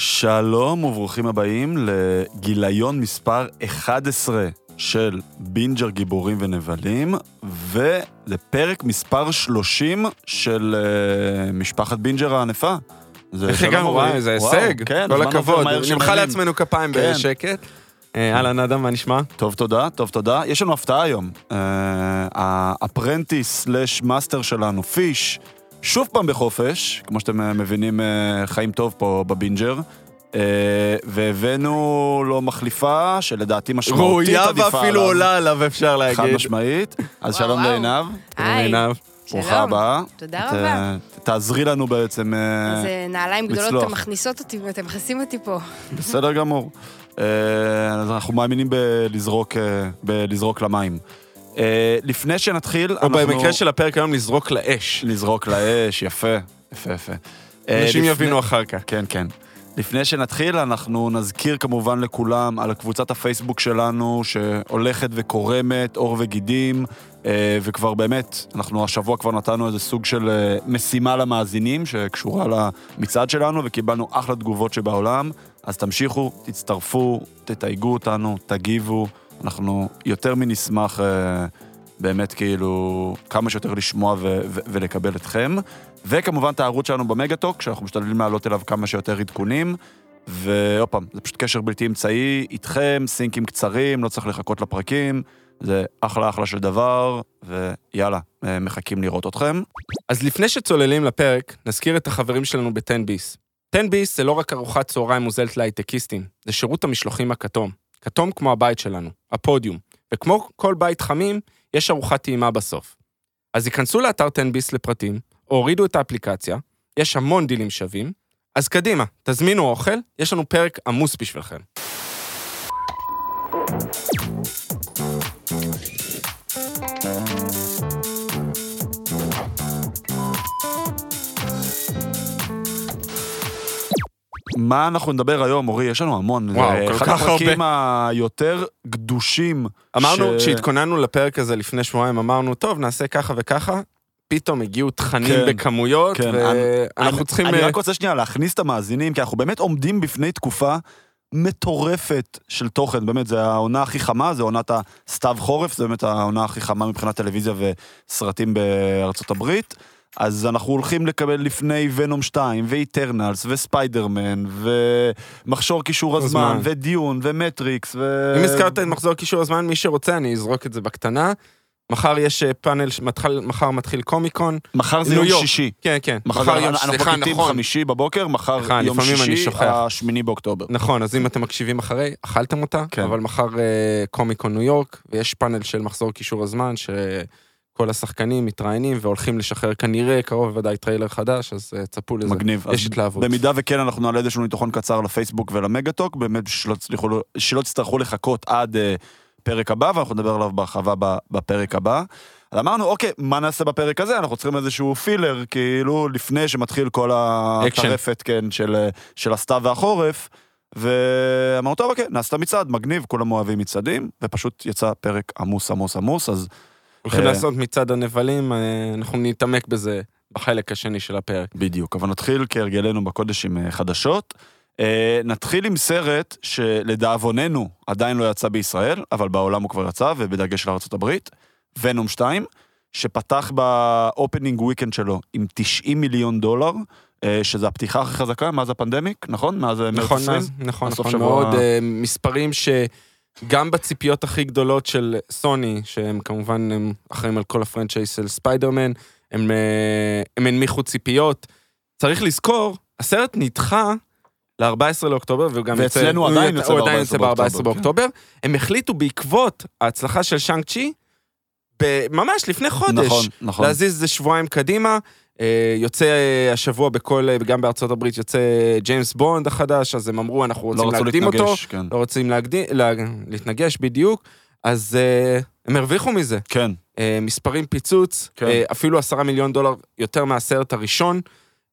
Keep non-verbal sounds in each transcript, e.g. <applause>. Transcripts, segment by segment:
שלום וברוכים הבאים לגיליון מספר 11 של בינג'ר גיבורים ונבלים, ולפרק מספר 30 של אה, משפחת בינג'ר הענפה. זה איך הגענו? וואי, וואו, הישג. כן, כל הכבוד. נמחא לעצמנו כפיים כן. בשקט. אה, אהלן אדם, מה נשמע? טוב, תודה, טוב, תודה. יש לנו הפתעה היום. ה apprentice slash master שלנו, פיש, שוב פעם בחופש, כמו שאתם אה, מבינים, אה, חיים טוב פה בבינג'ר. Uh, והבאנו לו מחליפה שלדעתי משמעותית ראויה עדיפה ואפילו עליו. עולה עליו, אפשר להגיד. חד משמעית. אז וואו, שלום וואו. לעינב, היי, עינב. ברוכה שלום. הבאה. תודה את, רבה. אה, תעזרי לנו בעצם, אה, איזה נעליים גדולות לצלוח. אתם מכניסות אותי ואתם מכניסים אותי פה. בסדר גמור. אה, אז אנחנו מאמינים בלזרוק, אה, בלזרוק למים. אה, לפני שנתחיל, או אנחנו... במקרה של הפרק היום, לזרוק לאש. לזרוק לאש, יפה, יפה, יפה. אה, אנשים לפני- יבינו אחר כך. כן, כן. לפני שנתחיל, אנחנו נזכיר כמובן לכולם על קבוצת הפייסבוק שלנו, שהולכת וקורמת, עור וגידים, אה, וכבר באמת, אנחנו השבוע כבר נתנו איזה סוג של משימה למאזינים, שקשורה למצעד שלנו, וקיבלנו אחלה תגובות שבעולם. אז תמשיכו, תצטרפו, תתייגו אותנו, תגיבו, אנחנו יותר מנשמח אה, באמת כאילו כמה שיותר לשמוע ו- ו- ולקבל אתכם. וכמובן את הערוץ שלנו במגה-טוק, שאנחנו משתדלים להעלות אליו כמה שיותר עדכונים. ועוד פעם, זה פשוט קשר בלתי אמצעי איתכם, סינקים קצרים, לא צריך לחכות לפרקים, זה אחלה אחלה של דבר, ויאללה, אה, מחכים לראות אתכם. אז לפני שצוללים לפרק, נזכיר את החברים שלנו ב-10 ביס. 10 ביס זה לא רק ארוחת צהריים מוזלת להייטקיסטים, זה שירות המשלוחים הכתום. כתום כמו הבית שלנו, הפודיום. וכמו כל בית חמים, יש ארוחת טעימה בסוף. אז היכנסו לאתר 10 ביס לפרטים, או הורידו את האפליקציה, יש המון דילים שווים. אז קדימה, תזמינו אוכל, יש לנו פרק עמוס בשבילכם. מה אנחנו נדבר היום, אורי? יש לנו המון. וואו, כל אחד כך הפרקים היותר גדושים. אמרנו, ש- כשהתכוננו לפרק הזה לפני שבועיים, אמרנו, טוב, נעשה ככה וככה, פתאום הגיעו תכנים כן, בכמויות, כן, ואנחנו אני- צריכים... אני אה, רק רוצה שנייה להכניס את המאזינים, כי אנחנו באמת עומדים בפני תקופה מטורפת של תוכן, באמת, זה העונה הכי חמה, זה עונת הסתיו חורף, זה באמת העונה הכי חמה מבחינת טלוויזיה וסרטים בארצות הברית. אז אנחנו הולכים לקבל לפני ונום 2, ואיטרנלס, וספיידרמן, ומחזור קישור הזמן, הזמן. ו Dune, ומטריקס, ו... אם הזכרת את מחזור קישור הזמן, מי שרוצה, אני אזרוק את זה בקטנה. מחר יש אה, פאנל, שמתחיל- מחר מתחיל קומיקון. מחר זה ניו יורק. שישי. כן, כן. מחר, מחר יום, אנחנו סליחה, מקליטים נכון. חמישי בבוקר, מחר סליחה, יום שישי. השמיני באוקטובר. נכון, אז אם אתם מקשיבים אחרי, אכלתם אותה, כן. אבל מחר אה, קומיקון ניו יורק, ויש פאנל של מחזור קישור הזמן, שכל השחקנים מתראיינים והולכים לשחרר כנראה, קרוב בוודאי טריילר חדש, אז אה, צפו לזה. מגניב. יש התלהבות. במידה וכן, אנחנו נעלה איזשהו ניתוחון קצר לפייסבוק ולמגה-טוק, באמת שלא, תצליחו, שלא תצטרכו לחכות עד אה, פרק הבא, ואנחנו נדבר עליו בהרחבה בפרק הבא. אז אמרנו, אוקיי, מה נעשה בפרק הזה? אנחנו צריכים איזשהו filler, כאילו, לפני שמתחיל כל הטרפת, כן, של, אה, של הסתיו והחורף. ואמרנו, טוב, אוקיי, נעשה את המצעד, מגניב, כולם אוהבים מצעדים, ופשוט יצא פרק עמוס עמוס עמוס, אז הולכים אה, לעשות מצעד הנבלים, אה, אנחנו נתעמק בזה בחלק השני של הפרק. בדיוק, אבל נתחיל כהרגלנו בקודש עם אה, חדשות. נתחיל עם סרט שלדאבוננו עדיין לא יצא בישראל, אבל בעולם הוא כבר יצא, ובדגש על ארה"ב, ונום 2, שפתח באופנינג וויקנד שלו עם 90 מיליון דולר, שזה הפתיחה הכי חזקה מאז הפנדמיק, נכון? מאז מרץ נכון, 20? אז- נכון, נכון שבוע- מאוד. מספרים שגם בציפיות הכי גדולות של סוני, שהם כמובן הם אחראים על כל ה franchise של ספיידרמן, הם, אה, הם הנמיכו ציפיות. צריך לזכור, הסרט נדחה ל-14 לאוקטובר, והוא גם יוצא... ואצלנו עדיין יוצא הוא עדיין ב- יוצא 14 ב-14 באוקטובר. הם החליטו בעקבות ההצלחה של שאנג צ'י, ממש לפני חודש, נכון, נכון. להזיז את זה שבועיים קדימה. אה, יוצא אה, השבוע בכל, אה, גם בארצות הברית יוצא ג'יימס בונד החדש, אז הם אמרו, אנחנו לא רוצים רצו להקדים אותו, להתנגש, כן. לא רוצים להקדים, לה, להתנגש בדיוק, אז אה, הם הרוויחו מזה. כן, אה, מספרים פיצוץ, כן. אה, אפילו עשרה מיליון דולר יותר מהסרט הראשון.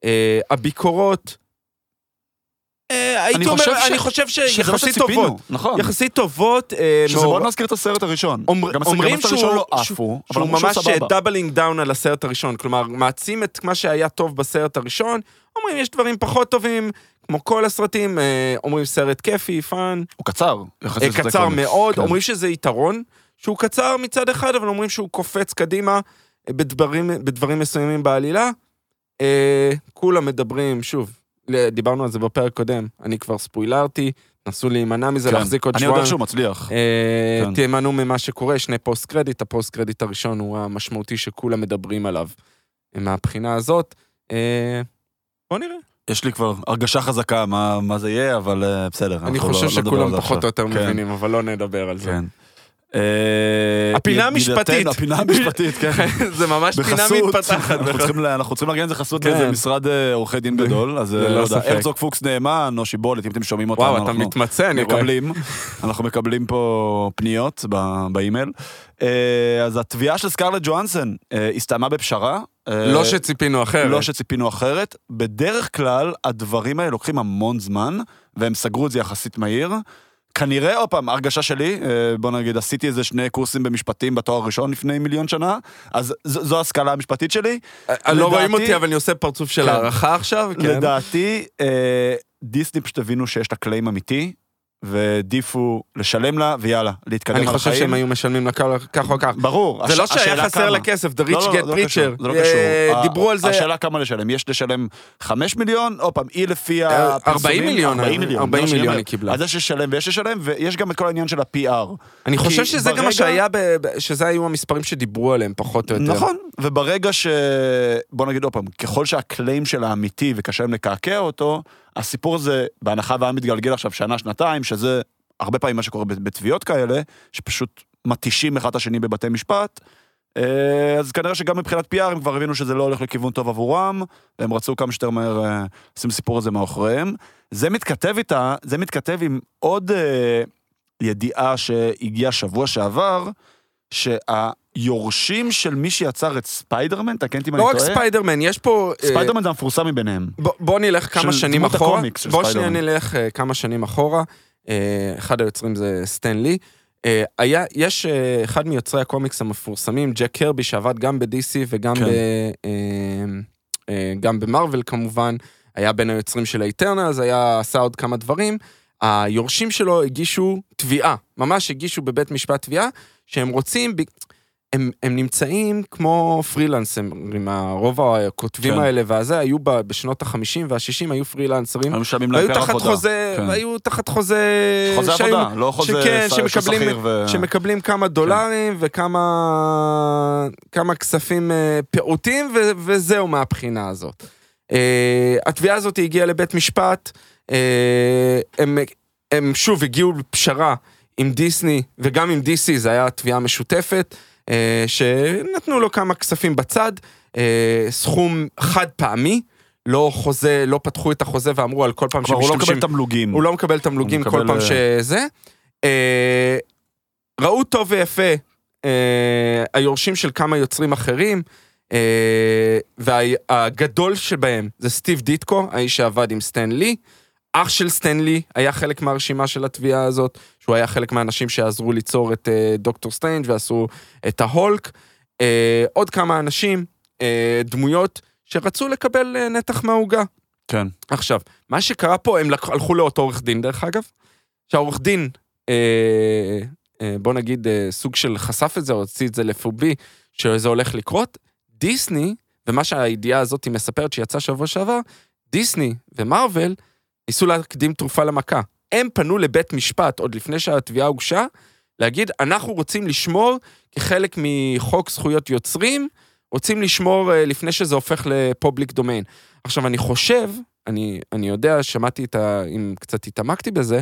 אה, הביקורות, הייתי אני אומר, חושב ש- אני חושב שיחסית שציפינו, טובות. נכון. יחסית טובות. אה, שזה מעור- בוא נזכיר את הסרט הראשון. אומר- גם אומרים הסרט הראשון שהוא- לא שהוא- עפו, אבל שהוא אמרו שהוא ממש סבבה. doubling down על הסרט הראשון, כלומר, מעצים את מה שהיה טוב בסרט הראשון, אומרים יש דברים פחות טובים, כמו כל הסרטים, אה, אומרים סרט כיפי, fun, הוא קצר. אה, יחסית קצר קומיקס. מאוד, כן. אומרים שזה יתרון, שהוא קצר מצד אחד, אבל אומרים שהוא קופץ קדימה אה, בדברים, בדברים מסוימים בעלילה. אה, כולם מדברים, שוב, דיברנו על זה בפרק קודם, אני כבר ספוילרתי, נסו להימנע מזה, כן. להחזיק עוד אני שבועיים. יודע שהוא מצליח. אה, כן. תימנעו ממה שקורה, שני post credit, ה post credit הראשון הוא המשמעותי שכולם מדברים עליו. מהבחינה הזאת, אה, בוא נראה. יש לי כבר הרגשה חזקה מה מה זה יהיה, אבל אה, בסדר. אני לא- חושב לא שכולם זה פחות או. יותר כן, מבינים, אבל לא נדבר על זה. כן. אה, הפינה המשפטית. הפינה המשפטית, כן. <laughs> זה ממש פינה מתפתחת. אנחנו צריכים לארגן איזה חסות כן. לאיזה משרד אה, עורכי דין גדול, אז אה, לא יודע. הרצוג פוקס נאמן או שיבולת, אם אתם שומעים אותנו, וואו, אתה מתמצא, אני רואה. אנחנו מקבלים פה פניות באימייל. אז התביעה של סקרלט ג'ואנסון הסתיימה בפשרה. לא שציפינו אחרת. לא שציפינו אחרת. בדרך כלל, הדברים האלה לוקחים המון זמן, והם סגרו את זה יחסית מהיר. כנראה, עוד פעם, הרגשה שלי, אה, בוא נגיד, עשיתי איזה שני קורסים במשפטים בתואר הראשון לפני מיליון שנה, אז ז- זו ההשכלה המשפטית שלי. אה, לא לדעתי- רואים אותי, אבל אני עושה פרצוף של כן. הערכה עכשיו. כן. לדעתי, אה, דיסני פשוט הבינו שיש לה קליים אמיתי, והעדיפו לשלם לה, ויאללה, להתקדם על אני החיים. חושב שהם היו משלמים לה כך או כך. ברור. זה לא שהיה חסר. לה כסף, The לא, Rich לא, Get לא, זה לא קשור, Richer. זה לא אה, קשור. דיברו על זה. השאלה כמה לשלם. יש לשלם 5 מיליון, עוד פעם, היא לפי אה, הפרסומים... 40 מיליון, 40 מיליון. 40 זה מה שאני מיליון אומר. היא קיבלה. אז יש לשלם ויש לשלם, ויש גם את כל העניין של ה-PR. אני חושב שזה גם מה שהיה, שזה היו המספרים שדיברו עליהם, פחות או יותר. נכון, וברגע ש... בוא נגיד עוד פעם, ככל שהקליים שלה אמיתי וקשה להם לקעקע אותו, הסיפור הזה, בהנחה והיה מתגלגל עכשיו שנה, שנתיים, שזה הרבה פעמים מה שקורה בתביעות כאלה, שפשוט מתישים אחד את השני בבתי משפט, אה, אז כנראה שגם מבחינת PR הם כבר הבינו שזה לא הולך לכיוון טוב עבורם, והם רצו כמה שיותר מהר אה, לשים סיפור הזה מאחוריהם. זה מתכתב איתה, זה מתכתב עם עוד אה, ידיעה שהגיעה שבוע שעבר, שהיורשים של מי שיצר את ספיידרמן, תקן אותי אם אני לא טועה, רק ספיידרמן, יש פה... אה, ספיידרמן זה המפורסם מביניהם. בוא- נלך כמה של שנים דמות אחורה. הקומיקס של בוא שנייה. נלך אה, כמה שנים אחורה. אה, אחד היוצרים זה סטן לי. אה, היה, יש אה, אחד מיוצרי הקומיקס המפורסמים, ג'ק קרבי, שעבד גם ב-DC וגם כן. ב... אה, אה, גם במארוול כמובן, היה בין היוצרים של האיטרנלס, היה, עשה עוד כמה דברים. היורשים שלו הגישו תביעה, ממש הגישו בבית משפט תביעה, שהם רוצים, ב- הם, הם נמצאים כמו פרילנסרים, רוב הכותבים כן. האלה והזה, היו ב- בשנות ה-50 וה-60 היו פרילנסרים. היו משלמים להם פר עבודה. חוזה, כן. והיו תחת חוזה... חוזה שהיו- עבודה, לא חוזה שכן, ש- שמקבלים- ששכיר ו... שמקבלים כמה דולרים וכמה כמה כספים אה, פעוטים, ו- וזהו מהבחינה הזאת. אה, התביעה הזאת הגיעה לבית משפט, אה, הם, הם שוב הגיעו לפשרה עם דיסני וגם עם DC, זו הייתה תביעה משותפת, שנתנו לו כמה כספים בצד, אה, סכום חד פעמי. לא חוזה, לא פתחו את החוזה ואמרו על כל פעם כלומר, הוא לא שמשתמשים- מקבל תמלוגים. הוא לא מקבל תמלוגים כל מקבל, פעם אה, שזה. אה, ראו טוב ויפה אה, היורשים של כמה יוצרים אחרים, אה, והגדול שבהם זה סטיב דיטקו, האיש שעבד עם סטן לי. אח של סטן לי היה חלק מהרשימה של התביעה הזאת, שהוא היה חלק מהאנשים שעזרו ליצור את אה, דוקטור סטרנג' ועשו את ההולק. אה, עוד כמה אנשים, אה, דמויות שרצו לקבל אה, נתח מהעוגה. כן. עכשיו, מה שקרה פה, הם לקח- הלכו לאותו עורך דין, דרך אגב, שהעורך דין, אה, אה, בוא נגיד, אה, סוג של חשף את זה, או הוציא את זה לפומבי, שזה הולך לקרות. דיסני, ומה שהידיעה הזאת מספרת שיצא שבוע שעבר, דיסני ומרוויל ניסו להקדים תרופה למכה. הם פנו לבית משפט, עוד לפני שהתביעה הוגשה, להגיד, אנחנו רוצים לשמור, כחלק מחוק זכויות יוצרים, רוצים לשמור אה, לפני שזה הופך לפובליק דומיין. עכשיו, אני חושב, אני, אני יודע, שמעתי את ה... אם קצת התעמקתי בזה,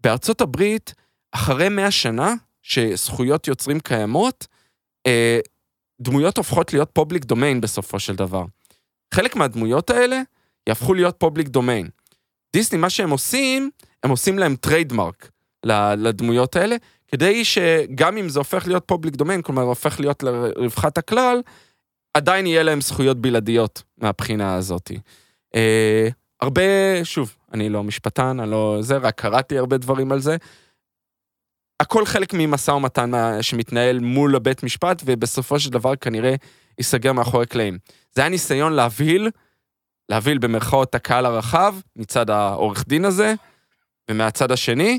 בארצות הברית, אחרי 100 שנה שזכויות יוצרים קיימות, אה, דמויות הופכות להיות public domain בסופו של דבר. חלק מהדמויות האלה יהפכו להיות public domain. דיסני, מה שהם עושים, הם עושים להם trademark לדמויות האלה, כדי שגם אם זה הופך להיות public domain, כלומר הופך להיות לרווחת הכלל, עדיין יהיה להם זכויות בלעדיות מהבחינה הזאת. אה, הרבה, שוב, אני לא משפטן, אני לא זה, רק קראתי הרבה דברים על זה. הכל חלק ממשא ומתן שמתנהל מול הבית משפט, ובסופו של דבר כנראה ייסגר מאחורי קלעים. זה היה ניסיון להבהיל להביא במרכאות את הקהל הרחב מצד העורך דין הזה, ומהצד השני,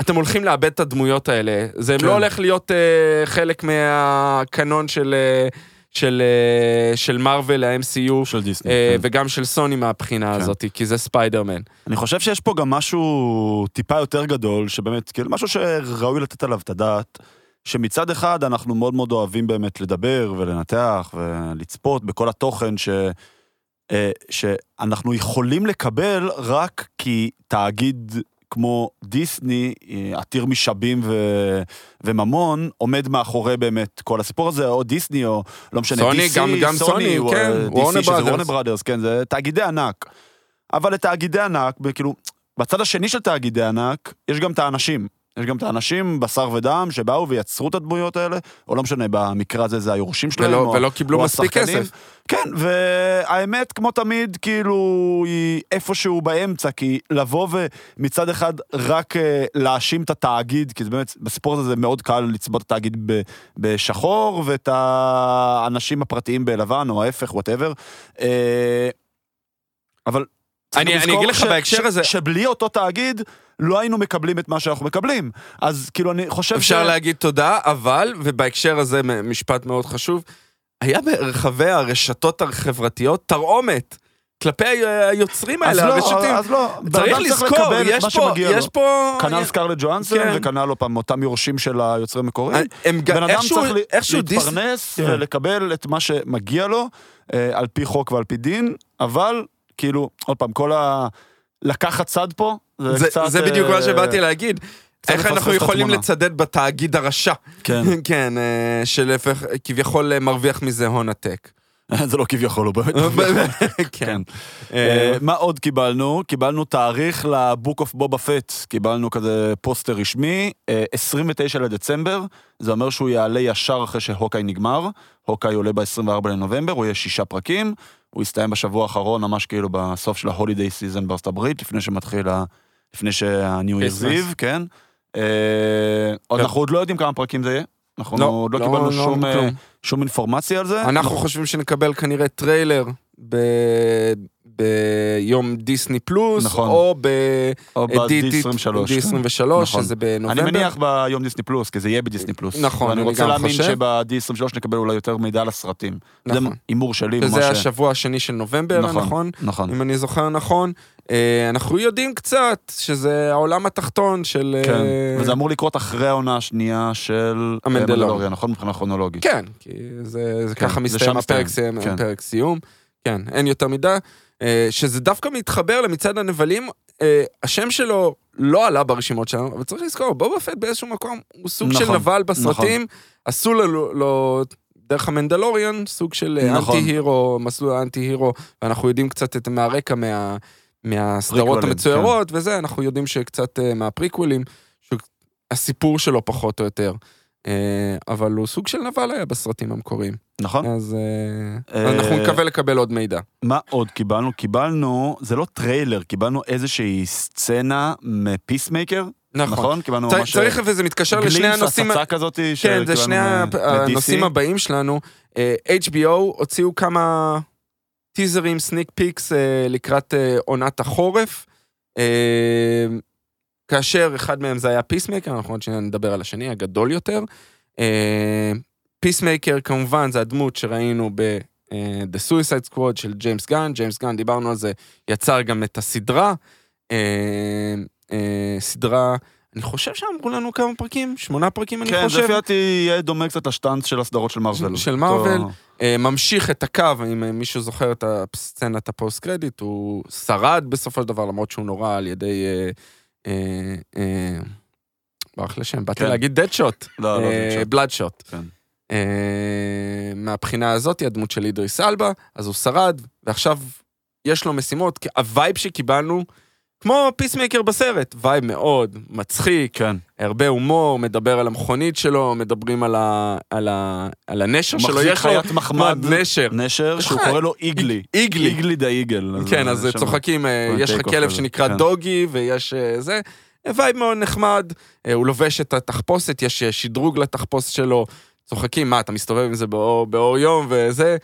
אתם הולכים לאבד את הדמויות האלה. זה כן. לא הולך להיות אה, חלק מהקנון של, אה, של, אה, של מארוול, ה-MCU, של דיסני. אה, כן. וגם של סוני מהבחינה כן. הזאת, כי זה ספיידרמן. אני חושב שיש פה גם משהו טיפה יותר גדול, שבאמת, כאילו, משהו שראוי לתת עליו את הדעת, שמצד אחד אנחנו מאוד מאוד אוהבים באמת לדבר ולנתח ולצפות בכל התוכן ש... אה, שאנחנו יכולים לקבל רק כי תאגיד כמו דיסני, אה, עתיר משאבים ו... וממון, עומד מאחורי באמת כל הסיפור הזה, או דיסני, או לא משנה, סוני, DC, גם- גם סוני, הוא, כן, וורנר בראדרס. וורנר בראדרס, כן, זה תאגידי ענק. אבל לתאגידי ענק, כאילו, בצד השני של תאגידי ענק, יש גם את האנשים. יש גם את האנשים, בשר ודם, שבאו ויצרו את הדמויות האלה, או לא משנה, במקרה הזה זה היורשים שלהם, ולא, או, ולא קיבלו או מספיק השחקנים. כסף. כן, והאמת, כמו תמיד, כאילו, היא איפשהו באמצע, כי לבוא ומצד אחד רק אה, להאשים את התאגיד, כי זה באמת, בסיפור הזה זה מאוד קל לצבוע את התאגיד ב- בשחור, ואת האנשים הפרטיים בלבן, או ההפך, whatever. אבל... צריך אני- אני אגיד לך ש- בהקשר הזה- שבלי אותו תאגיד, לא היינו מקבלים את מה שאנחנו מקבלים. אז כאילו, אני חושב אפשר להגיד תודה, אבל, ובהקשר הזה משפט מאוד חשוב, היה ברחבי הרשתות החברתיות תרעומת כלפי היוצרים אז האלה, לא, הרשתים. אז לא, בן צריך אדם לזכור, יש פה. יש פה... כנ"ל סקרלט ג'ואנסון, כן. וכנ"ל עוד פעם אותם יורשים של היוצרים המקוריים. גם בן אדם איכשהו, צריך ל- איכשהו דיס... להתפרנס כן. ולקבל את מה שמגיע לו, אה, על פי חוק ועל פי דין, אבל כאילו, עוד פעם, כל ה... לקחת צד פה, זה זה, קצת... זה בדיוק אה, מה שבאתי להגיד. איך אנחנו יכולים. לצדד בתאגיד הרשע? כן, <laughs> כן, אה, שלהפך, כביכול אה, מרוויח מזה הון עתק. זה לא כביכול, הוא <laughs> באמת... כן. כן. אה, אה, מה עוד קיבלנו? קיבלנו תאריך ל Book of Boba Fett. קיבלנו כזה פוסטר רשמי, אה, 29 לדצמבר, זה אומר שהוא יעלה ישר אחרי ש Hawkeye נגמר. Hawkeye עולה ב-24 לנובמבר, הוא יהיה שישה פרקים. הוא יסתיים בשבוע האחרון, ממש כאילו בסוף של ה holiday season בארצות הברית, לפני שמתחיל ה... לפני Christmas. Eve, כן. אה, עוד. אנחנו עוד לא יודעים כמה פרקים זה יהיה. אנחנו לא, עוד לא לא, קיבלנו לא, שום, אה. שום אינפורמציה על זה. אנחנו חושבים שנקבל כנראה טריילר ביום דיסני פלוס, נכון. או ב... או ב-D23. D23, נכון. שזה בנובמבר. אני מניח ביום דיסני פלוס, כי זה יהיה בדיסני פלוס. נכון, ואני אני רוצה גם להאמין חושב. שב-D23 נקבל אולי יותר מידע על הסרטים. זה נכון. הימור שלי. וזה השבוע השני של נובמבר, נכון. נכון? נכון. אם אני זוכר נכון. אה, אנחנו יודעים קצת שזה העולם התחתון של... אה, כן, וזה אמור לקרות אחרי העונה השנייה של... מנדלוריאן, נכון? מבחינה כרונולוגית. כן, כי זה, זה כן, ככה זה מסתיים הפרק, מסתיים, סיום, כן. סיום. כן, אין יותר מדי. אה, שזה דווקא מתחבר למצעד הנבלים, אה, השם שלו לא עלה ברשימות שלנו, אבל צריך לזכור, בובה פט באיזשהו מקום הוא סוג של נכון, נבל בסרטים, עשו לו, לו דרך המנדלוריאן, סוג של אה, נכון. אנטי הירו, מסלול האנטי הירו, ואנחנו יודעים קצת את מהרקע מה... מהסדרות המצוירות וזה, אנחנו יודעים שקצת מהפריקווילים, שהסיפור שלו פחות או יותר. אה, אבל הוא סוג של נבל היה בסרטים המקוריים. נכון? אז אה, אה, אנחנו נקווה לקבל עוד מידע. מה עוד קיבלנו? קיבלנו, זה לא טריילר, קיבלנו איזושהי סצנה מ Peacemaker, נכון. נכון? קיבלנו ממש... צריך, וזה מתקשר לשני הנושאים... הצצה כזאת כן, זה שני. הנושאים הבאים שלנו. HBO הוציאו כמה טיזרים, sneak peeks לקראת עונת החורף. אה, כאשר אחד מהם זה היה Peacemaker, אנחנו עוד שניה נדבר על השני, הגדול יותר. Peacemaker כמובן זה הדמות שראינו ב... אה, The Suicide Squad של ג'יימס גן, ג'יימס גן, דיברנו על זה, יצר גם את הסדרה. אה, אה, סדרה, אני חושב שאמרו לנו כמה פרקים, שמונה פרקים אני כן, חושב. לפי דעתי יהיה דומה קצת לשטאנץ של הסדרות של מארוול. של מארוול. אה, ממשיך את הקו, אם אה, מישהו זוכר את הסצנת ה post credit, הוא שרד בסופו של דבר, למרות שהוא נורה על ידי... אה, אה, אה, ברח לשם, באתי כן. להגיד Deadshot, לא, לא, זה עכשיו. Bloodsport. כן. מהבחינה הזאת, הדמות של אידריס אלבה, אז הוא שרד, ועכשיו יש לו משימות, כי הווייב שקיבלנו, כמו Peacemaker בסרט, וייב מאוד מצחיק, כן. הרבה הומור, מדבר על המכונית שלו, מדברים על, ה, על, ה, על הנשר שלו, יש לו חיית מחמד, נשר. נשר, שהוא קורא לו Eagly. Eagly. Eagly the eagle. כן, אז שם- צוחקים, אה, יש לך כלב שנקרא כן. Doggy, ויש אה, זה. וייב מאוד נחמד, אה, הוא לובש את התחפושת, יש אה, שדרוג לתחפושת שלו, צוחקים, מה, אתה מסתובב עם זה באור, באור יום וזה.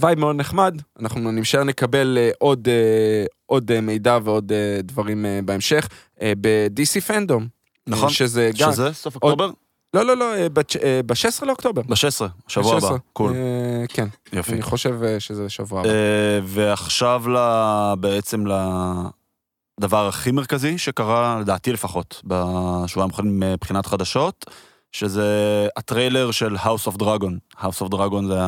וייב מאוד נחמד, אנחנו נשאר נקבל אה, עוד, אה, עוד אה, מידע ועוד דברים בהמשך, ב- DC FanDome. נכון. שזה גם, שזה סוף אוקטובר? לא, לא, לא, אה, ב-16 לאוקטובר. ב-16, שבוע הבא. ב-16. Cool. כן, יופי. אני חושב שזה שבוע הבא. ועכשיו בעצם לדבר הכי מרכזי שקרה, לדעתי לפחות, בשבועיים האחרונים מבחינת חדשות, שזה הטריילר של House of Dragon. House of Dragon זה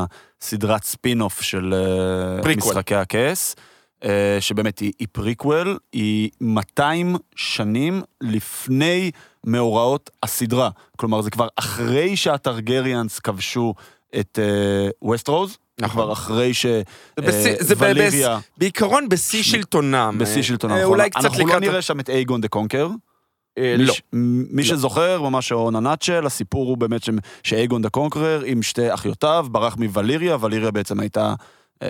הסדרת ספין-אוף של אה, פריקוול. משחקי הכס, אה, שבאמת היא, היא פריקוול, היא 200 שנים לפני מאורעות הסדרה. כלומר, זה כבר אחרי שהטרגריאנס כבשו את ווסטרוז, נכון. כבר אחרי ש... זה בשיא- אה, זה ב- וליריה, בעיקרון בשיא שלטונם. בשיא אה, שלטונם, אה, נכון. אולי קצת אנחנו לא לקראת... נראה שם את אייגון the Conqueror. אה, מי לא. מי שזוכר, ממש in a nutshell, הסיפור הוא באמת ש- שאייגון the Conqueror עם שתי אחיותיו, ברח מווליריה, וליריה בעצם הייתה, אה,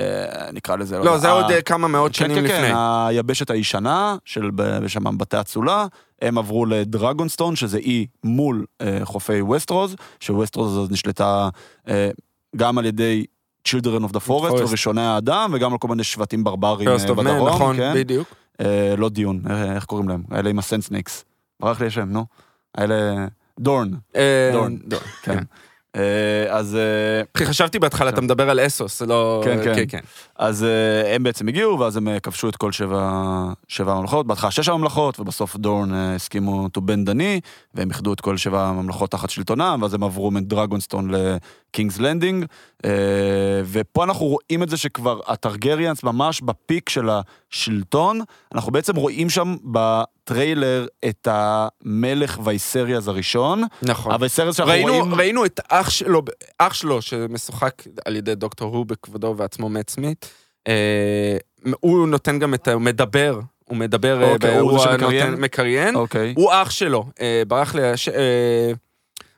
נקרא לזה, לא, זה ה- עוד אה, כמה מאות כן, שנים כן, לפני. כן, היבשת הישנה של שם בתי אצולה, הם עברו לדרגונסטון, שזה אי מול אה, חופי ווסטרוז, שווסטרוז הזאת נשלטה אה, גם על ידי Children of the Forest Forest. וראשוני האדם, וגם על כל מיני שבטים ברברים First אה, of Man, בדרום, נכון, כן? בדיוק. אה, לא דיון, אה, איך קוראים להם? האלה עם הסנסניקס. ברח לי השם, נו. האלה... דורן. אה, דורן. כן. כן. אה, אז... אה, אחי, חשבתי בהתחלה, אתה מדבר על אסוס, לא... כן, כן. כן. אז אה, הם בעצם הגיעו, ואז הם כבשו את כל שבע, שבע הממלכות, בהתחלה שש הממלכות, ובסוף דורן הסכימו to bend knee, והם איחדו את כל שבע הממלכות תחת שלטונם, ואז הם עברו מדרגונסטון לקינגס לנדינג, אה, ופה אנחנו רואים את זה שכבר הטרגריאנס ממש ב peak של השלטון, אנחנו בעצם רואים שם בטריילר את המלך וייסריאז הראשון, נכון. הווייסריאז שאנחנו ראינו, רואים... ראינו את אח שלו, אח שלו שמשוחק על ידי דוקטור הו בכבודו ועצמו מאט סמית. אה, הוא נותן גם את ה... הוא מדבר, הוא מדבר, אה, אוקיי, הוא זה נותן- שמקריין? מקריין. אוקיי. הוא אח שלו, ברח לי, הש...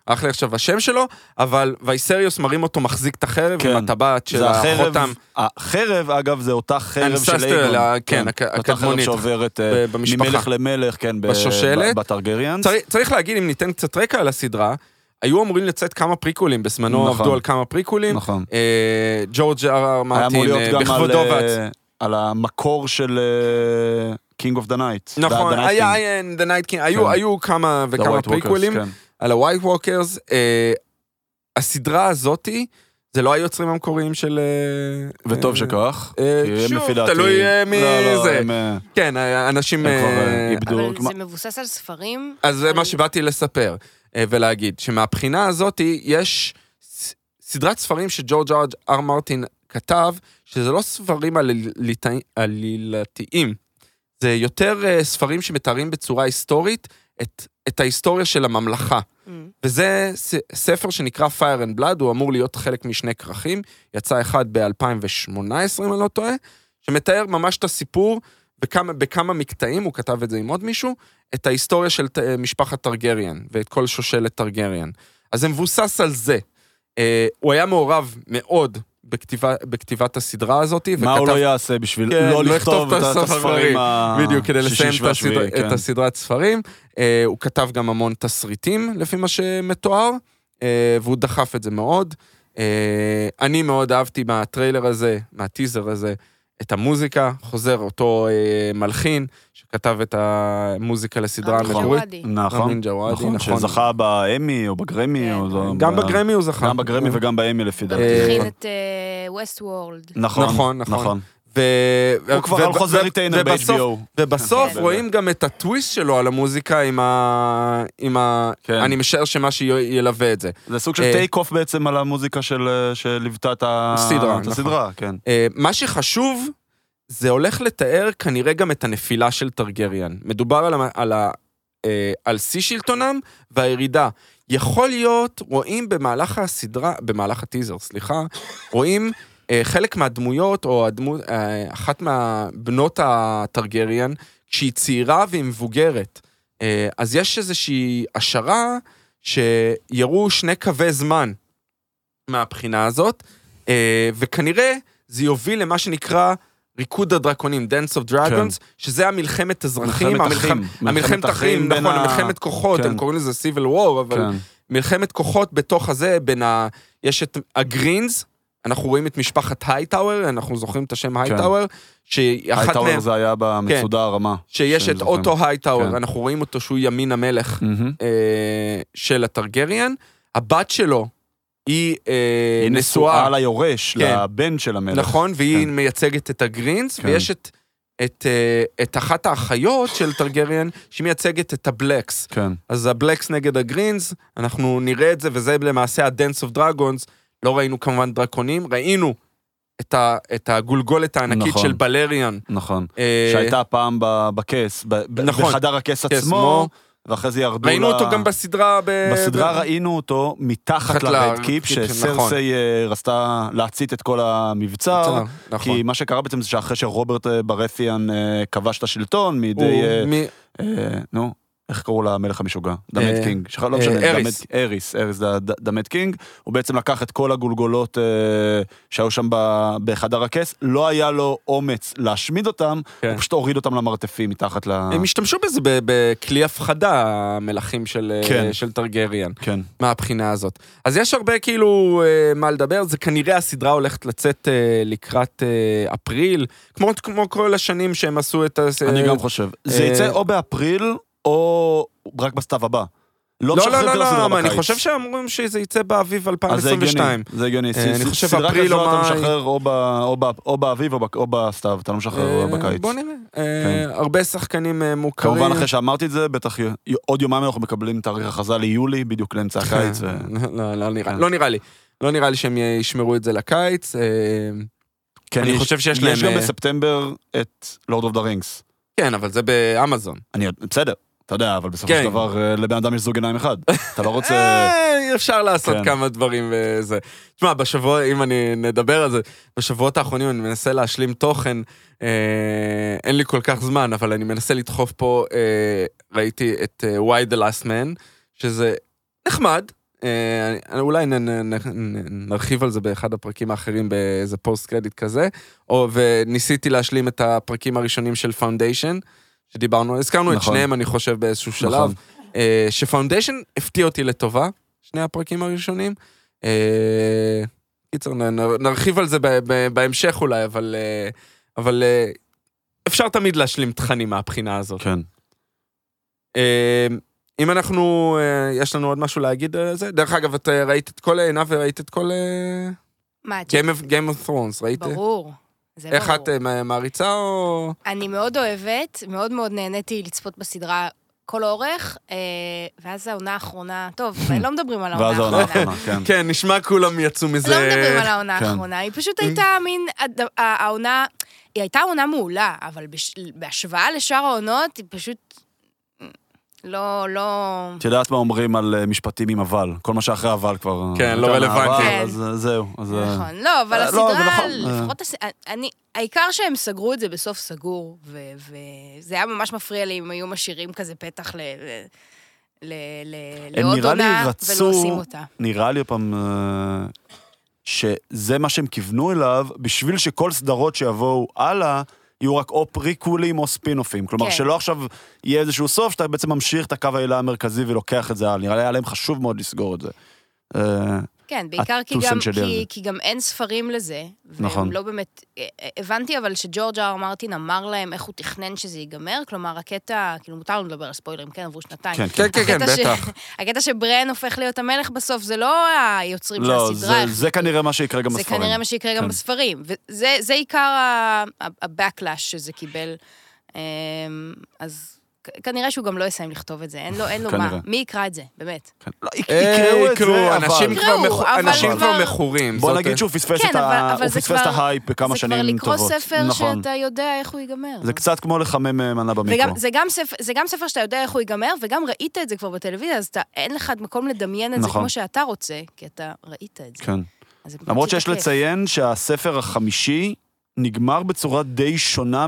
אה, ברח לי עכשיו השם שלו, אבל וייסריוס מרים אותו מחזיק את החרב כן. עם הטבעת של החרב, החותם החרב אגב זה אותה חרב של אייגון. ה- כן, הק- אותה חרב הקדמונית. שעוברת אה, ב-. ממלך למלך, כן, בשושלת. בטרגריאנס. צריך, צריך להגיד, אם ניתן קצת רקע על הסדרה, היו אמורים לצאת כמה פריקולים, בזמנו נכון. עבדו על כמה פריקולים. נכון. אה, ג'ורג' אר מרטין, אה, בכבודו אה, ועצמו. על המקור של King of the Night. נכון, היה היה The Night King, היו, כן. היו כמה וכמה פריקוולים על ה-White Walkers. אה, הסדרה הזאתי, זה לא היוצרים המקוריים של... אה, וטוב אה, שכך. אה, כי הם שוב, לפי דעתי- תלוי אה, מי לא, לא, זה. הם, אה, כן, אנשים... הם כבר איבדו. אבל זה מבוסס על ספרים. אז זה מה שבאתי לספר ולהגיד, שמהבחינה הזאת יש סדרת ספרים שג'ורג' אר אר מרטין כתב, שזה לא ספרים עלילתיים, זה יותר ספרים שמתארים בצורה היסטורית את, את ההיסטוריה של הממלכה. Mm. וזה ספר שנקרא Fire and Blood, הוא אמור להיות חלק משני כרכים, יצא אחד ב-2018 אם אני לא טועה, שמתאר ממש את הסיפור בכמה, בכמה מקטעים, הוא כתב את זה עם עוד מישהו, את ההיסטוריה של משפחת טרגריאן ואת כל שושלת טרגריאן. אז זה מבוסס על זה. אה, הוא היה מעורב מאוד בכתיבה, בכתיבת הסדרה הזאת, מה הוא לא יעשה בשביל כן, לא לא לכתוב את את הספרים ה... בדיוק, כדי לסיים את, הסדר, שביעי, את כן. הסדרת ספרים. אה, הוא כתב גם המון תסריטים, לפי מה שמתואר, אה, והוא דחף את זה מאוד. אה, אני מאוד אהבתי מהטריילר הזה, מהטיזר הזה, את המוזיקה, חוזר אותו אה, מלחין, שכתב את המוזיקה לסדרה המקורית. נכון, רמין ג'וואדי, נכון, נכון. שזכה באמי או בגרמי. כן. או לא- גם ב- בגרמי הוא זכה. גם בגרמי וגם באמי לפי דעתי. אה, הכין את ווסט וורלד. נכון, נכון, נכון. נכון. ו... הוא כבר על חוזר ריטיינר ב-HBO. ובסוף כן. רואים גם את הטוויסט שלו על המוזיקה עם ה... עם ה... כן. אני משער שמה שילווה את זה. זה סוג של אה, טייק אוף בעצם על המוזיקה של, אה, שליוותה את הסדרה, את נכון. הסדרה, כן. אה, מה שחשוב, זה הולך לתאר כנראה גם את הנפילה של טרגריאן. מדובר על, על, אה, על שיא שלטונם והירידה. יכול להיות, רואים במהלך הסדרה, במהלך הטיזר, סליחה, רואים אה, חלק מהדמויות, או הדמות, אה, אחת מהבנות הטרגריאן, שהיא צעירה והיא מבוגרת. אה, אז יש איזושהי השערה שיראו שני קווי זמן מהבחינה הזאת, אה, וכנראה זה יוביל למה שנקרא ריקוד הדרקונים, Dance of Dragons, שזה המלחמת אזרחים, כן. מלחמת המלחם- אחים. המלחמת אחים, נכון, ה- מלחמת כוחות, כן. הם קוראים לזה Civil War, אבל כן. מלחמת כוחות בתוך הזה, בין ה... יש את ה Greens, אנחנו רואים את משפחת הייטאוור, אנחנו זוכרים את השם הייטאוור, שהיא אחת הייטאוור מהם, זה היה במצודה הרמה. שיש את שזוכרים. אוטו הייטאוור, כן. אנחנו רואים אותו שהוא יד ימין המלך מהמם. אה, של הטרגריאן. הבת שלו היא אה, היא נשואה ליורש, כן. לבן של המלך. נכון, והיא כן. מייצגת את ה Greens, כן. ויש את, את, אה, את אחת האחיות של טרגריאן, שהיא מייצגת את ה Blacks. כן. אז ה Blacks נגד ה Greens, אנחנו נראה את זה, וזה למעשה ה-Dance of Dragons. לא ראינו כמובן דרקונים, ראינו את, ה, את הגולגולת הענקית נכון. של בלריון. נכון. אה, שהייתה פעם בכס, ב- נכון. בחדר הכס כס עצמו, עצמו. ואחרי זה ירדו ראינו ל- אותו גם בסדרה ב... בסדרה ב... ראינו אותו מתחת מתחת ל Red Keep, ל-Red Keep, נכון. שסרסי אה, רצתה להצית את כל המבצר. נכון. כי מה שקרה בעצם זה שאחרי שרוברט אה, ברת'יאן אה, כבש את השלטון מידי, הוא אה, מ... אה, נו, איך קראו למלך המשוגע? אה, the Mad King. שכח- לא אה, משנה, אריס. אריס, אריס the Mad King. הוא בעצם לקח את כל הגולגולות אה, שהיו שם בחדר הכס, לא היה לו אומץ להשמיד אותם, כן. הוא פשוט הוריד אותם למרתפים מתחת ל... הם השתמשו בזה בכלי הפחדה, המלכים של, אה, כן. של טרגריאן, כן. מהבחינה הזאת. אז יש הרבה כאילו אה, מה לדבר, זה כנראה הסדרה הולכת לצאת אה, לקראת אה, אפריל, כמו, כל השנים שהם עשו את. אני גם חושב. זה אה, יצא או באפריל, או רק בסתיו הבא. לא לא, לא, לא, הסדרה לא, אני. חושב שאמורים שזה יצא באביב אז זה הגיוני, 2022. זה הגיוני. אה, אני חושב סדרה אפריל או כזו אתה מאי. משחרר או ב- או ב- או באביב או בסתיו, אתה לא משחרר אה, בקיץ. בוא נראה. אה, הרבה שחקנים מוכרים. כמובן אחרי שאמרתי את זה, בטח עוד יומיים אנחנו מקבלים תאריך הכרזה ליולי, בדיוק לאמצע הקיץ. ו- <laughs> לא, לא נראה, כן. לא נראה לי. לא נראה לי שהם ישמרו את זה לקיץ. כן, אני חושב שיש להם, יש גם בספטמבר את Lord of the Rings. כן, אבל זה באמזון. בסדר, אתה יודע, אבל בסופו כן. של דבר אה, לבן אדם יש זוג עיניים אחד. אתה לא רוצה... <laughs> אה, אפשר לעשות כן. כמה דברים וזה. תשמע, בשבוע, אם אני נדבר על זה, בשבועות האחרונים אני מנסה להשלים תוכן, אה, אין לי כל כך זמן, אבל אני מנסה לדחוף פה, אה, ראיתי את אה, Y: The Last Man, שזה נחמד. אה, אני- אולי נ, נ, נ, נרחיב על זה באחד הפרקים האחרים באיזה post credit כזה, או, וניסיתי להשלים את הפרקים הראשונים של Foundation, שדיברנו, הזכרנו את נכון. שניהם אני חושב באיזשהו שלב, נכון. אה, ש Foundation הפתיע אותי לטובה, שני הפרקים הראשונים. אה, קיצר, נרחיב על זה ב- ב- בהמשך אולי, אבל, אה, אבל אפשר תמיד להשלים תכנים מהבחינה הזאת. כן. אם אנחנו, יש לנו עוד משהו להגיד על זה? דרך אגב, את ראית את כל, עיניו וראית את כל מה, את- Game of- Game of Thrones, ראית? ברור. איך ברור. את אה, מעריצה או... אני מאוד אוהבת, מאוד מאוד נהניתי לצפות בסדרה כל אורך, אה, ואז העונה האחרונה, טוב, <laughs> לא מדברים על העונה ואז העונה האחרונה. כן. כן, נשמע כולם יצאו מזה... לא מדברים על העונה כן. האחרונה, היא פשוט הייתה מין, העונה, היא הייתה עונה מעולה, אבל בהשוואה לשאר העונות, היא פשוט לא, לא... את יודעת מה אומרים על אה, משפטים עם אבל? כל מה שאחרי אבל כבר... אה, כן, לא רלוונטי. כן. אז אה, זהו. אז, נכון, לא, אבל לא, הסדרה, נכון. לפחות, הס- אני, העיקר שהם סגרו את זה בסוף סגור, וזה היה ממש מפריע לי אם היו משאירים כזה פתח ל... לעוד עונה, ולא עושים אותה. נראה לי פעם שזה מה שהם כיוונו אליו, בשביל שכל סדרות שיבואו הלאה, יהיו רק או פריקולים או ספינופים. כלומר, כן. שלא עכשיו יהיה איזשהו סוף, שאתה בעצם ממשיך את הקו העילה המרכזי ולוקח את זה הלאה. נראה לי היה להם חשוב מאוד לסגור את זה. כן, בעיקר כי גם, כי, זה. כי גם אין ספרים לזה. והם נכון. לא באמת... אה, אה, הבנתי אבל שג'ורג' אר מרטין אמר להם איך הוא תכנן שזה ייגמר, כלומר, הקטע, כאילו, מותר לנו לדבר על ספוילרים, כן, עברו שנתיים. כן, כן, כן, כן, הקטע ש- בטח. <laughs> הקטע שברן הופך להיות המלך בסוף, זה לא היוצרים לא, של זה, הסדרה. זה כנראה מה שיקרה גם זה בספרים. כנראה מה שיקרה גם כן. בספרים. וזה זה עיקר ה-backlash שזה קיבל. אמ, אז כנראה שהוא גם לא יסיים לכתוב את זה, אין לו, אין לו מה. מי יקרא את זה, באמת? כן. לא, אה, יקראו את זה, אנשים אבל... אנשים כבר- מכורים. בוא נגיד שהוא פספס כן, את זה פספס את כבר- ההייפ בכמה זה כבר שנים לקרוא טובות. ספר נכון. שאתה יודע איך הוא ייגמר. זה קצת כמו לחמם אה, מנה במיקרו. זה, גם ספר, זה גם ספר שאתה יודע איך הוא ייגמר, וגם ראית את זה כבר בטלוויזיה, אז אתה, אין לך מקום לדמיין את זה נכון. כמו שאתה רוצה, כי אתה ראית את זה. כן. למרות שיש. לציין שהספר החמישי נגמר בצורה די שונה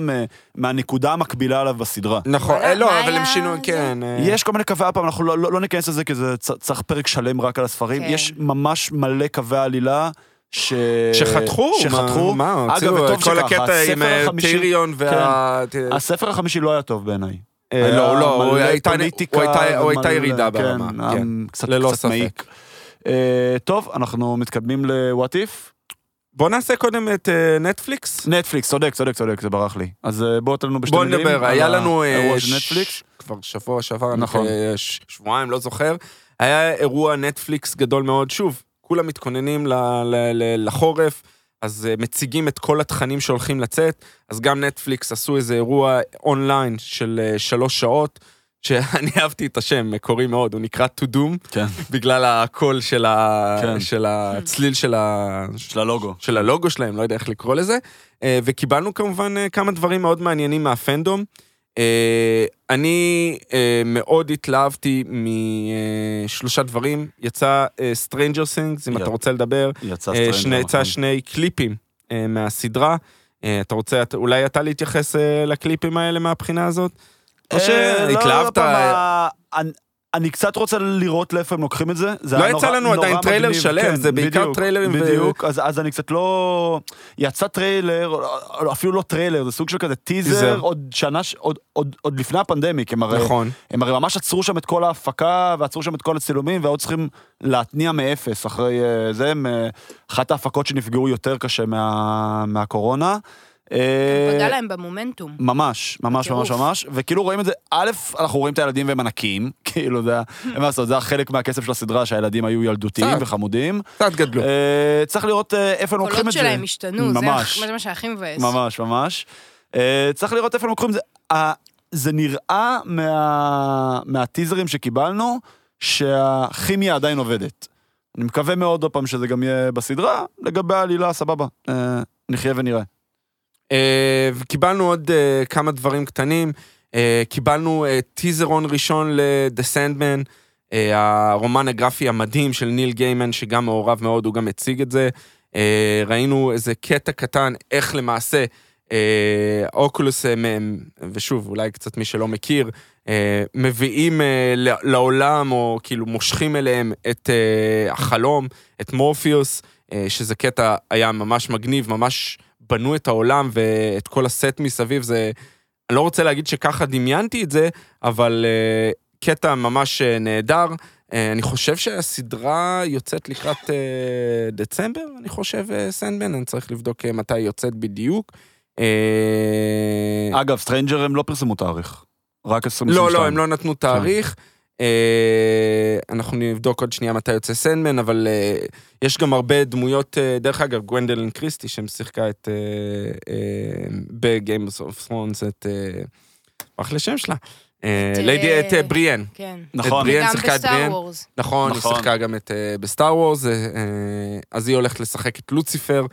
מהנקודה המקבילה עליו בסדרה. נכון, אה, לא, אבל הם שינו? כן. אה, יש כל מיני קווי, הפעם אנחנו לא, לא, לא ניכנס לזה כי זה צריך פרק שלם רק על הספרים. כן. יש ממש מלא קווי עלילה ש... שחתכו, שחתכו. מה, מה, אגב, וטוב כל שככה, הקטע עם אה, החמישי- טיריון וה... הספר החמישי לא היה טוב בעיניי. אה, לא, לא, הוא הייתה- פוליטיקה הוא הייתה- הוא הייתה ומלא- ירידה כן, ברמה, כן. קצת, ללא קצת ספק. מעיק. אה, טוב, אנחנו מתקדמים ל-What If. בוא נעשה קודם את אה, נטפליקס. נטפליקס, צודק, צודק, צודק, זה ברח לי. אז אה, בוא תן לנו בשתי בוא מילים. נדבר, על היה לנו... אה, של נטפליקס. כבר שבוע שעבר, נכון. שבועיים, לא זוכר. היה אירוע נטפליקס גדול מאוד, שוב, כולם מתכוננים לחורף, אז אה, מציגים את כל התכנים שהולכים לצאת, אז גם נטפליקס עשו איזה אירוע אונליין של אה, שלוש שעות, שאני <laughs> אהבתי את השם, מקורי מאוד, הוא נקרא To Doom, כן, בגלל הקול של, ה... כן. של הצליל של, ה... של הלוגו. של הלוגו שלהם, לא יודע איך לקרוא לזה, אה, וקיבלנו כמובן אה, כמה דברים מאוד מעניינים מהפנדום. אה, אני מאוד התלהבתי משלושה דברים, יצא Stranger Things, אם יא. אתה רוצה לדבר, יצא Stranger. שני, יצא נכון. שני קליפים מהסדרה. אתה רוצה, אולי אתה להתייחס לקליפים האלה מהבחינה הזאת? או אה, לא, שהתלהבת? לא, פעם, אני- אני קצת רוצה לראות לאיפה הם לוקחים את זה. זה לא יצא לנו עדיין טריילר שלם, כן, זה בעיקר טריילרים בדיוק, אז אז אני קצת לא... יצא טריילר, אפילו לא טריילר, זה סוג של כזה טיזר. עוד שנה, עוד- עוד עוד לפני הפנדמיק, הם הרי... נכון. הם הרי ממש עצרו שם את כל ההפקה, ועצרו שם את כל הצילומים, ועוד צריכים להתניע מאפס אחרי אה, זה, אחת ההפקות שנפגעו יותר קשה מה- מהקורונה. פגע להם במומנטום. ממש, ממש, ממש. ממש, וכאילו רואים את זה, א', אנחנו רואים את הילדים והם ענקיים, <laughs> כאילו זה, <laughs> אין מה לעשות, זה החלק מהקסם של הסדרה, שהילדים היו ילדותיים. וחמודים. קצת גדלו. אה, צריך לראות אה, איפה הם לוקחים הקולות את זה. שלהם השתנו, זה מה שהכי מבאס. ממש, ממש. אה, צריך לראות איפה הם לוקחים את זה. אה, זה נראה מה, מהטיזרים שקיבלנו, שהכימיה עדיין עובדת. אני מקווה מאוד עוד פעם שזה גם יהיה בסדרה, לגבי העלילה, סבבה. אה, נחיה ונראה. אה, וקיבלנו עוד אה, כמה דברים קטנים. אה, קיבלנו אה, טיזרון ראשון ל-The Sandman, אה, הרומן הגרפי המדהים של ניל גיימן, שגם מעורב מאוד, הוא גם הציג את זה. אה, ראינו איזה קטע קטן, איך למעשה אה, אוקולוס, אה, ושוב, אולי קצת מי שלא מכיר, אה, מביאים אה, לעולם, או כאילו מושכים אליהם את אה, החלום, את מורפיוס, אה, שזה קטע היה ממש מגניב, ממש בנו את העולם ואת כל הסט מסביב, זה... אני לא רוצה להגיד שככה דמיינתי את זה, אבל uh, קטע ממש uh, נהדר. Uh, אני חושב שהסדרה יוצאת לקראת uh, דצמבר, אני חושב, uh, סנדמן, אני צריך לבדוק uh, מתי היא יוצאת בדיוק. אה, אגב, Stranger הם לא פרסמו תאריך. רק 2022. לא, לא, הם לא נתנו תאריך. אה, אנחנו נבדוק עוד שנייה מתי יוצא Sandman, אבל אה, יש גם הרבה דמויות, אה, דרך אגב, גוונדלין קריסטי, ששיחקה את... אה, אה, ב Game of Thrones, את... אה, ברח לי השם שלה. אה, את, ליידי, אה, את אה, בריאן. כן. נכון. בריאן שיחקה את בריאן. ב Star Wars. נכון, היא נכון. שיחקה גם את, אה, ב Star Wars, אה, אה, אז היא הולכת לשחק את לוציפר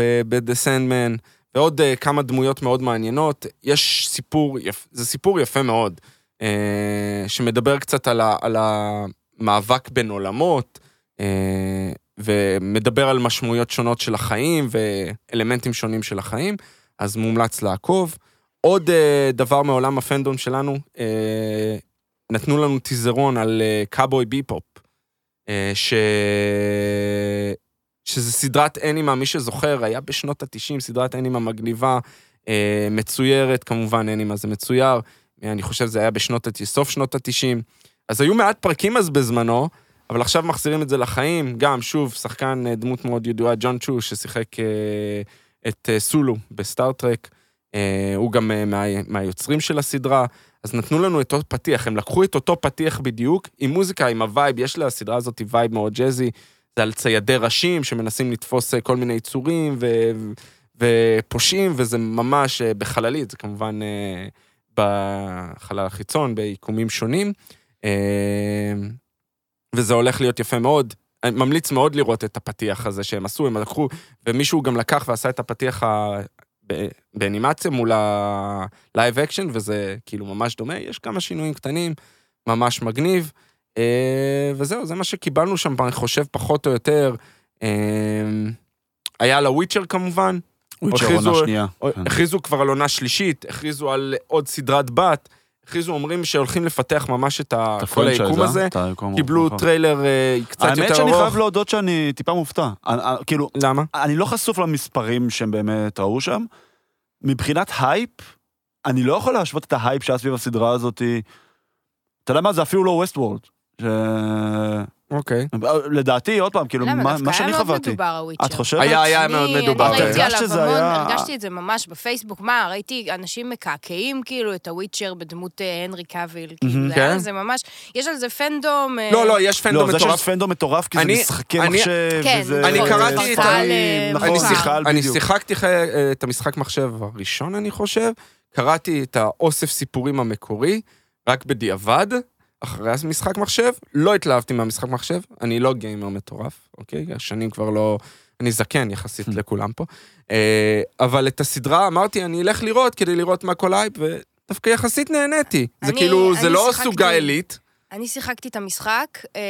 ב-The Sandman, ועוד אה, כמה דמויות מאוד מעניינות. יש סיפור, יפ- זה סיפור יפה מאוד, אה, שמדבר קצת על, ה, על המאבק בין עולמות, אה, ומדבר על משמעויות שונות של החיים ואלמנטים שונים של החיים, אז מומלץ לעקוב. עוד אה, דבר מעולם הפנדום שלנו, אה, נתנו לנו טיזרון על אה, קאבוי ביפופ, אה, ש... שזה סדרת אנימה, מי שזוכר, היה בשנות ה-90, סדרת אנימה מגניבה, אה, מצוירת, כמובן אנימה זה מצויר, אה, אני חושב שזה היה בשנות, סוף שנות ה-90. אז היו מעט פרקים אז בזמנו, אבל עכשיו מחזירים את זה לחיים, גם, שוב, שחקן, אה, דמות מאוד ידועה, ג'ון צ'ו, ששיחק אה, את אה, סולו בסטארט-טרק, הוא גם מה, מהיוצרים של הסדרה, אז נתנו לנו את אותו פתיח, הם לקחו את אותו פתיח בדיוק, עם מוזיקה, עם ה vibe, יש לסדרה הזאת vibe מאוד ג'אזי, זה על ציידי ראשים שמנסים לתפוס כל מיני יצורים ו... ופושעים, וזה ממש בחללית, זה כמובן בחלל החיצון, ביקומים שונים. אה, וזה הולך להיות יפה מאוד. אני ממליץ מאוד לראות את הפתיח הזה שהם עשו, הם לקחו, ומישהו גם לקח ועשה את הפתיח באנימציה מול ה live action, וזה כאילו ממש דומה, יש כמה שינויים קטנים, ממש מגניב. אה, וזהו, זה מה שקיבלנו שם, אני חושב, פחות או יותר. אה, היה The Witcher כמובן, Witcher הכריזו- עונה שנייה. כן. הכריזו כבר על עונה שלישית, הכריזו על עוד סדרת בת, הכריזו, אומרים שהולכים לפתח ממש את ה- כל ה franchise, היקום אה? הזה. קיבלו הרחב. טריילר אה, קצת יותר האמת ארוך. שאני חייב להודות שאני טיפה מופתע. אני- כאילו, למה? אני לא חשוף למספרים שהם באמת ראו שם. מבחינת הייפ, אני לא יכול להשוות את ההייפ שהיה סביב הסדרה הזאת. אתה יודע מה, זה אפילו לא Westworld. אוקיי. לדעתי, עוד פעם, כאילו, למה? מה דווקא מה היה שאני מאוד חוויתי. מדובר ה Witcher. את חושבת? היה, היה אני- מאוד מדובר. אני ראיתי עליו המון, היה- הרגשתי את זה ממש בפייסבוק. מה, ראיתי אנשים מקעקעים כאילו את ה Witcher בדמות אה, הנרי קאביל. כאילו, זה כן. היה לזה ממש... יש על זה fandom... אה, לא, לא, יש fandom לא, זה מטורף. שיש fandom מטורף, כי זה אני- משחקי מחשב, כן, וזה... אני קראתי זה את ה- אני נכון, אני. שיחקתי את המשחק מחשב הראשון, אני חושב, קראתי את האוסף סיפורים המקורי, רק בדיעבד, אחרי המשחק מחשב, לא התלהבתי מהמשחק מחשב, אני לא גיימר מטורף, אוקיי? השנים כבר לא... אני זקן יחסית <laughs> לכולם פה. אה, אבל את הסדרה אמרתי, אני אלך לראות כדי לראות מה כל הייפ, ודווקא יחסית נהניתי. זה כאילו, זה לא סוגה עילית. אני שיחקתי את המשחק, אה,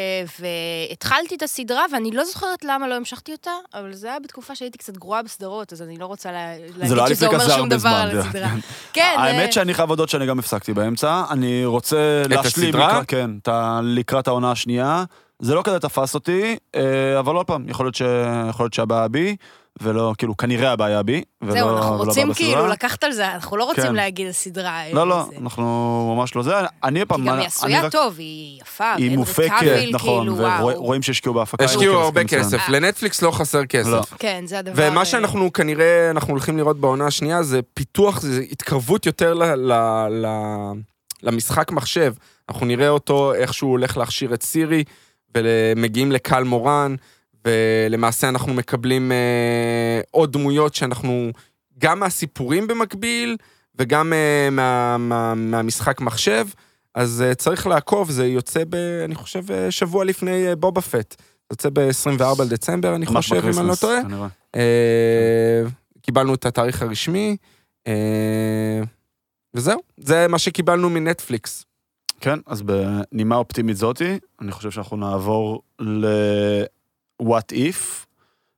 והתחלתי את הסדרה, ואני לא זוכרת למה לא המשכתי אותה, אבל זה היה בתקופה שהייתי קצת גרועה בסדרות, אז אני לא רוצה לה- להגיד לא שזה אומר שום דבר על הסדרה. <laughs> כן, אה, האמת שאני חייב להודות שאני גם הפסקתי באמצע. אני רוצה להשלים... הסדרה? לקראת- כן, את ה- לקראת העונה השנייה. זה לא כזה תפס אותי, אה, אבל עוד פעם, יכול להיות ש- יכול להיות שהבעיה בי, ולא, כאילו, כנראה הבעיה בי, ולא זהו, אנחנו ולא רוצים כאילו בסדרה. לקחת על זה, אנחנו לא רוצים כן. להגיד הסדרה. אה, לא, לא, זה. אנחנו ממש לא זה. אני פעם... כי גם היא עשויה רק- טוב, היא יפה, היא מופקת, נכון, כאילו. ורואים שהשקיעו בהפקה. השקיעו כסף הרבה. כסף, לנטפליקס לא חסר כסף. לא. כן, זה הדבר... ומה אה, שאנחנו כנראה, אנחנו הולכים לראות בעונה השנייה, זה פיתוח, זה התקרבות יותר ל, ל, ל, למשחק מחשב. אנחנו נראה אותו, איך שהוא הולך להכשיר את סירי, ומגיעים לקל מורן, ולמעשה אנחנו מקבלים אה, עוד דמויות שאנחנו, גם מהסיפורים במקביל, וגם אה, מה, מה, מהמשחק מחשב. אז אה, צריך לעקוב, זה יוצא ב... אני חושב, אה, שבוע לפני אה, בובה פט. זה יוצא ב-24 לדצמבר, אני חושב, אם אני לא טועה. אה, קיבלנו את התאריך הרשמי, אה, וזהו, זה מה שקיבלנו מנטפליקס. כן, אז בנימה אופטימית זאתי, אני חושב שאנחנו נעבור ל-what if.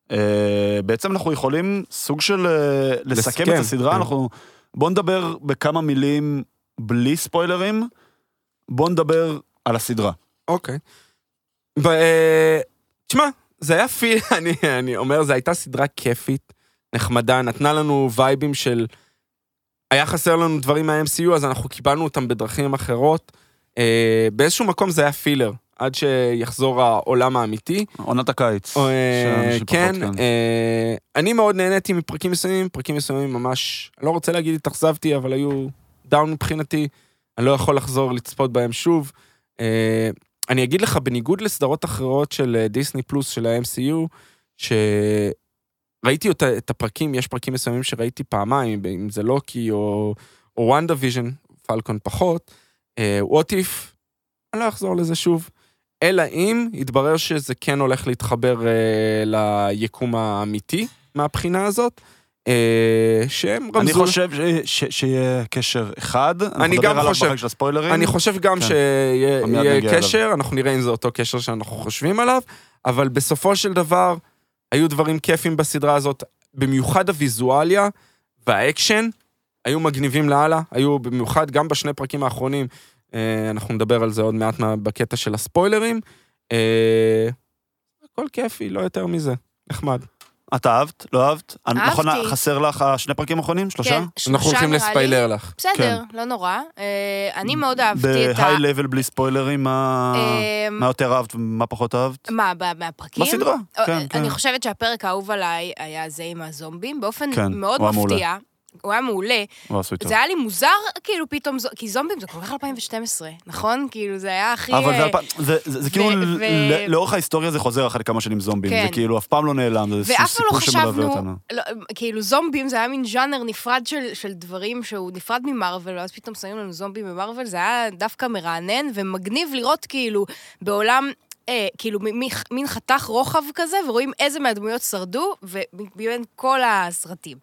Uh, בעצם אנחנו יכולים סוג של uh, לסכם את הסדרה, כן. אנחנו... בואו נדבר בכמה מילים בלי ספוילרים, בואו נדבר על הסדרה. אוקיי. ו- אה, תשמע, זה היה פיל, <laughs> אני, אני אומר, זו הייתה סדרה כיפית, נחמדה, נתנה לנו וייבים של... היה חסר לנו דברים מה-MCU, אז אנחנו קיבלנו אותם בדרכים אחרות. אה, באיזשהו מקום זה היה פילר, עד שיחזור העולם האמיתי. עונת הקיץ. אה, שאנשים כן, פחות, אה, אני מאוד נהניתי מפרקים מסוימים, פרקים מסוימים ממש, אני לא רוצה להגיד התאכזבתי, אבל היו דאון מבחינתי, אני לא יכול לחזור לצפות בהם שוב. אה, אני אגיד לך, בניגוד לסדרות אחרות של אה, דיסני פלוס, של ה-MCU, שראיתי אותה, את הפרקים, יש פרקים מסוימים שראיתי פעמיים, אם זה לוקי או, או WandaVision, Falcon פחות, What If, אני לא אחזור לזה שוב. אלא אם יתברר שזה כן הולך להתחבר אה, ליקום האמיתי מהבחינה הזאת, אה, שהם רמזו... אני חושב ש- ש- שיהיה קשר אחד. אני גם חושב. של הספוילרים. אני חושב גם כן. שיהיה קשר, אנחנו נראה אם זה אותו קשר שאנחנו חושבים עליו, אבל בסופו של דבר, היו דברים כיפים בסדרה הזאת, במיוחד הוויזואליה והאקשן, היו מגניבים לאללה, היו במיוחד גם בשני פרקים האחרונים, אנחנו נדבר על זה עוד מעט בקטע של הספוילרים. אה, הכל כיפי, לא יותר מזה, נחמד. את אהבת? לא אהבת? נכון, אהבתי. חסר לך השני פרקים האחרונים? שלושה? כן, אנחנו שלושה הולכים נראה לי. לספיילר לך. בסדר, לא נורא. אה, אני מאוד אהבתי את ה... בהיי לבל בלי ספוילרים, מה אה, מה יותר אהבת ומה פחות אהבת? מה, מהפרקים? בסדרה, אה, כן, כן. אני חושבת שהפרק האהוב עליי היה זה עם הזומבים, באופן כן, מאוד היה מעולה. הוא היה מעולה. הוא עשוי טוב. זה היה לי מוזר, כאילו פתאום, כי זומבים זה כל כך 2012, נכון? כאילו זה היה הכי... אבל זה אה, זה- זה זה כאילו, ו- ל- ו- ל- לאורך ההיסטוריה זה חוזר אחרי כמה שנים זומבים. כן. זה כאילו אף פעם לא נעלם, זה איזשהו ואף פעם לא סיפור שמלווה חשבנו, אותנו. לא, כאילו זומבים זה היה מין ז'אנר נפרד של, של דברים שהוא נפרד ממרוויל, ואז פתאום שמים לנו זומבים במרוויל, זה היה דווקא מרענן ומגניב לראות כאילו בעולם... אה, כאילו מ- מ- מין חתך רוחב כזה, ורואים איזה מהדמויות שרדו, ובין כל הסרטים.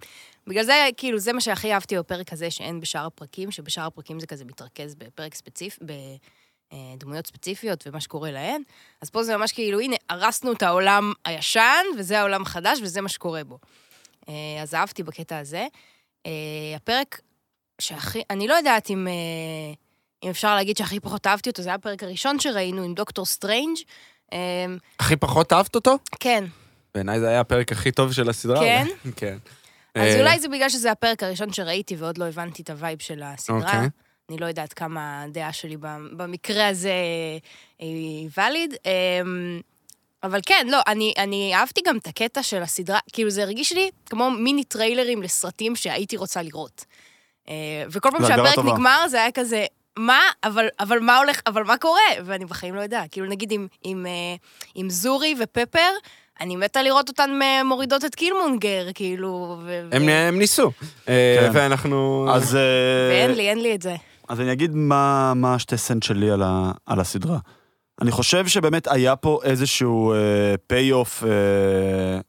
בגלל זה, כאילו, זה מה שהכי אהבתי בפרק הזה, שאין בשאר הפרקים, שבשאר הפרקים זה כזה מתרכז בפרק ספציפי, בדמויות ספציפיות ומה שקורה להן. אז פה זה ממש כאילו, הנה, הרסנו את העולם הישן, וזה העולם החדש, וזה מה שקורה בו. אה, אז אהבתי בקטע הזה. אה, הפרק שהכי, אני לא יודעת אם, אה, אם אפשר להגיד שהכי פחות אהבתי אותו, זה היה הפרק הראשון שראינו עם דוקטור סטריינג'. אה, הכי פחות אהבת אותו? כן, בעיניי זה היה הפרק הכי טוב של הסדרה. כן? <laughs> כן. אז אה, אולי זה בגלל שזה הפרק הראשון שראיתי ועוד לא הבנתי את ה vibe של הסדרה. אוקיי. אני לא יודעת כמה הדעה שלי במקרה הזה היא valid. אמ, אבל כן, לא, אני, אני אהבתי גם את הקטע של הסדרה, כאילו זה הרגיש לי כמו מיני טריילרים לסרטים שהייתי רוצה לראות. אה, וכל פעם שהפרק טובה. נגמר זה היה כזה, מה, אבל, אבל מה הולך, אבל מה קורה? ואני בחיים לא יודעת. כאילו נגיד עם, עם, אה, עם זורי ופפר, אני מתה לראות אותן אה, מורידות את קילמונגר, כאילו, ו... הם, ו- הם ניסו, אה, כן. ואנחנו... אז... אה, ואין לי, אין לי את זה. אז אני אגיד מה, מה השתי cent שלי על, ה, על הסדרה. אני חושב שבאמת היה פה איזשהו pay off אה,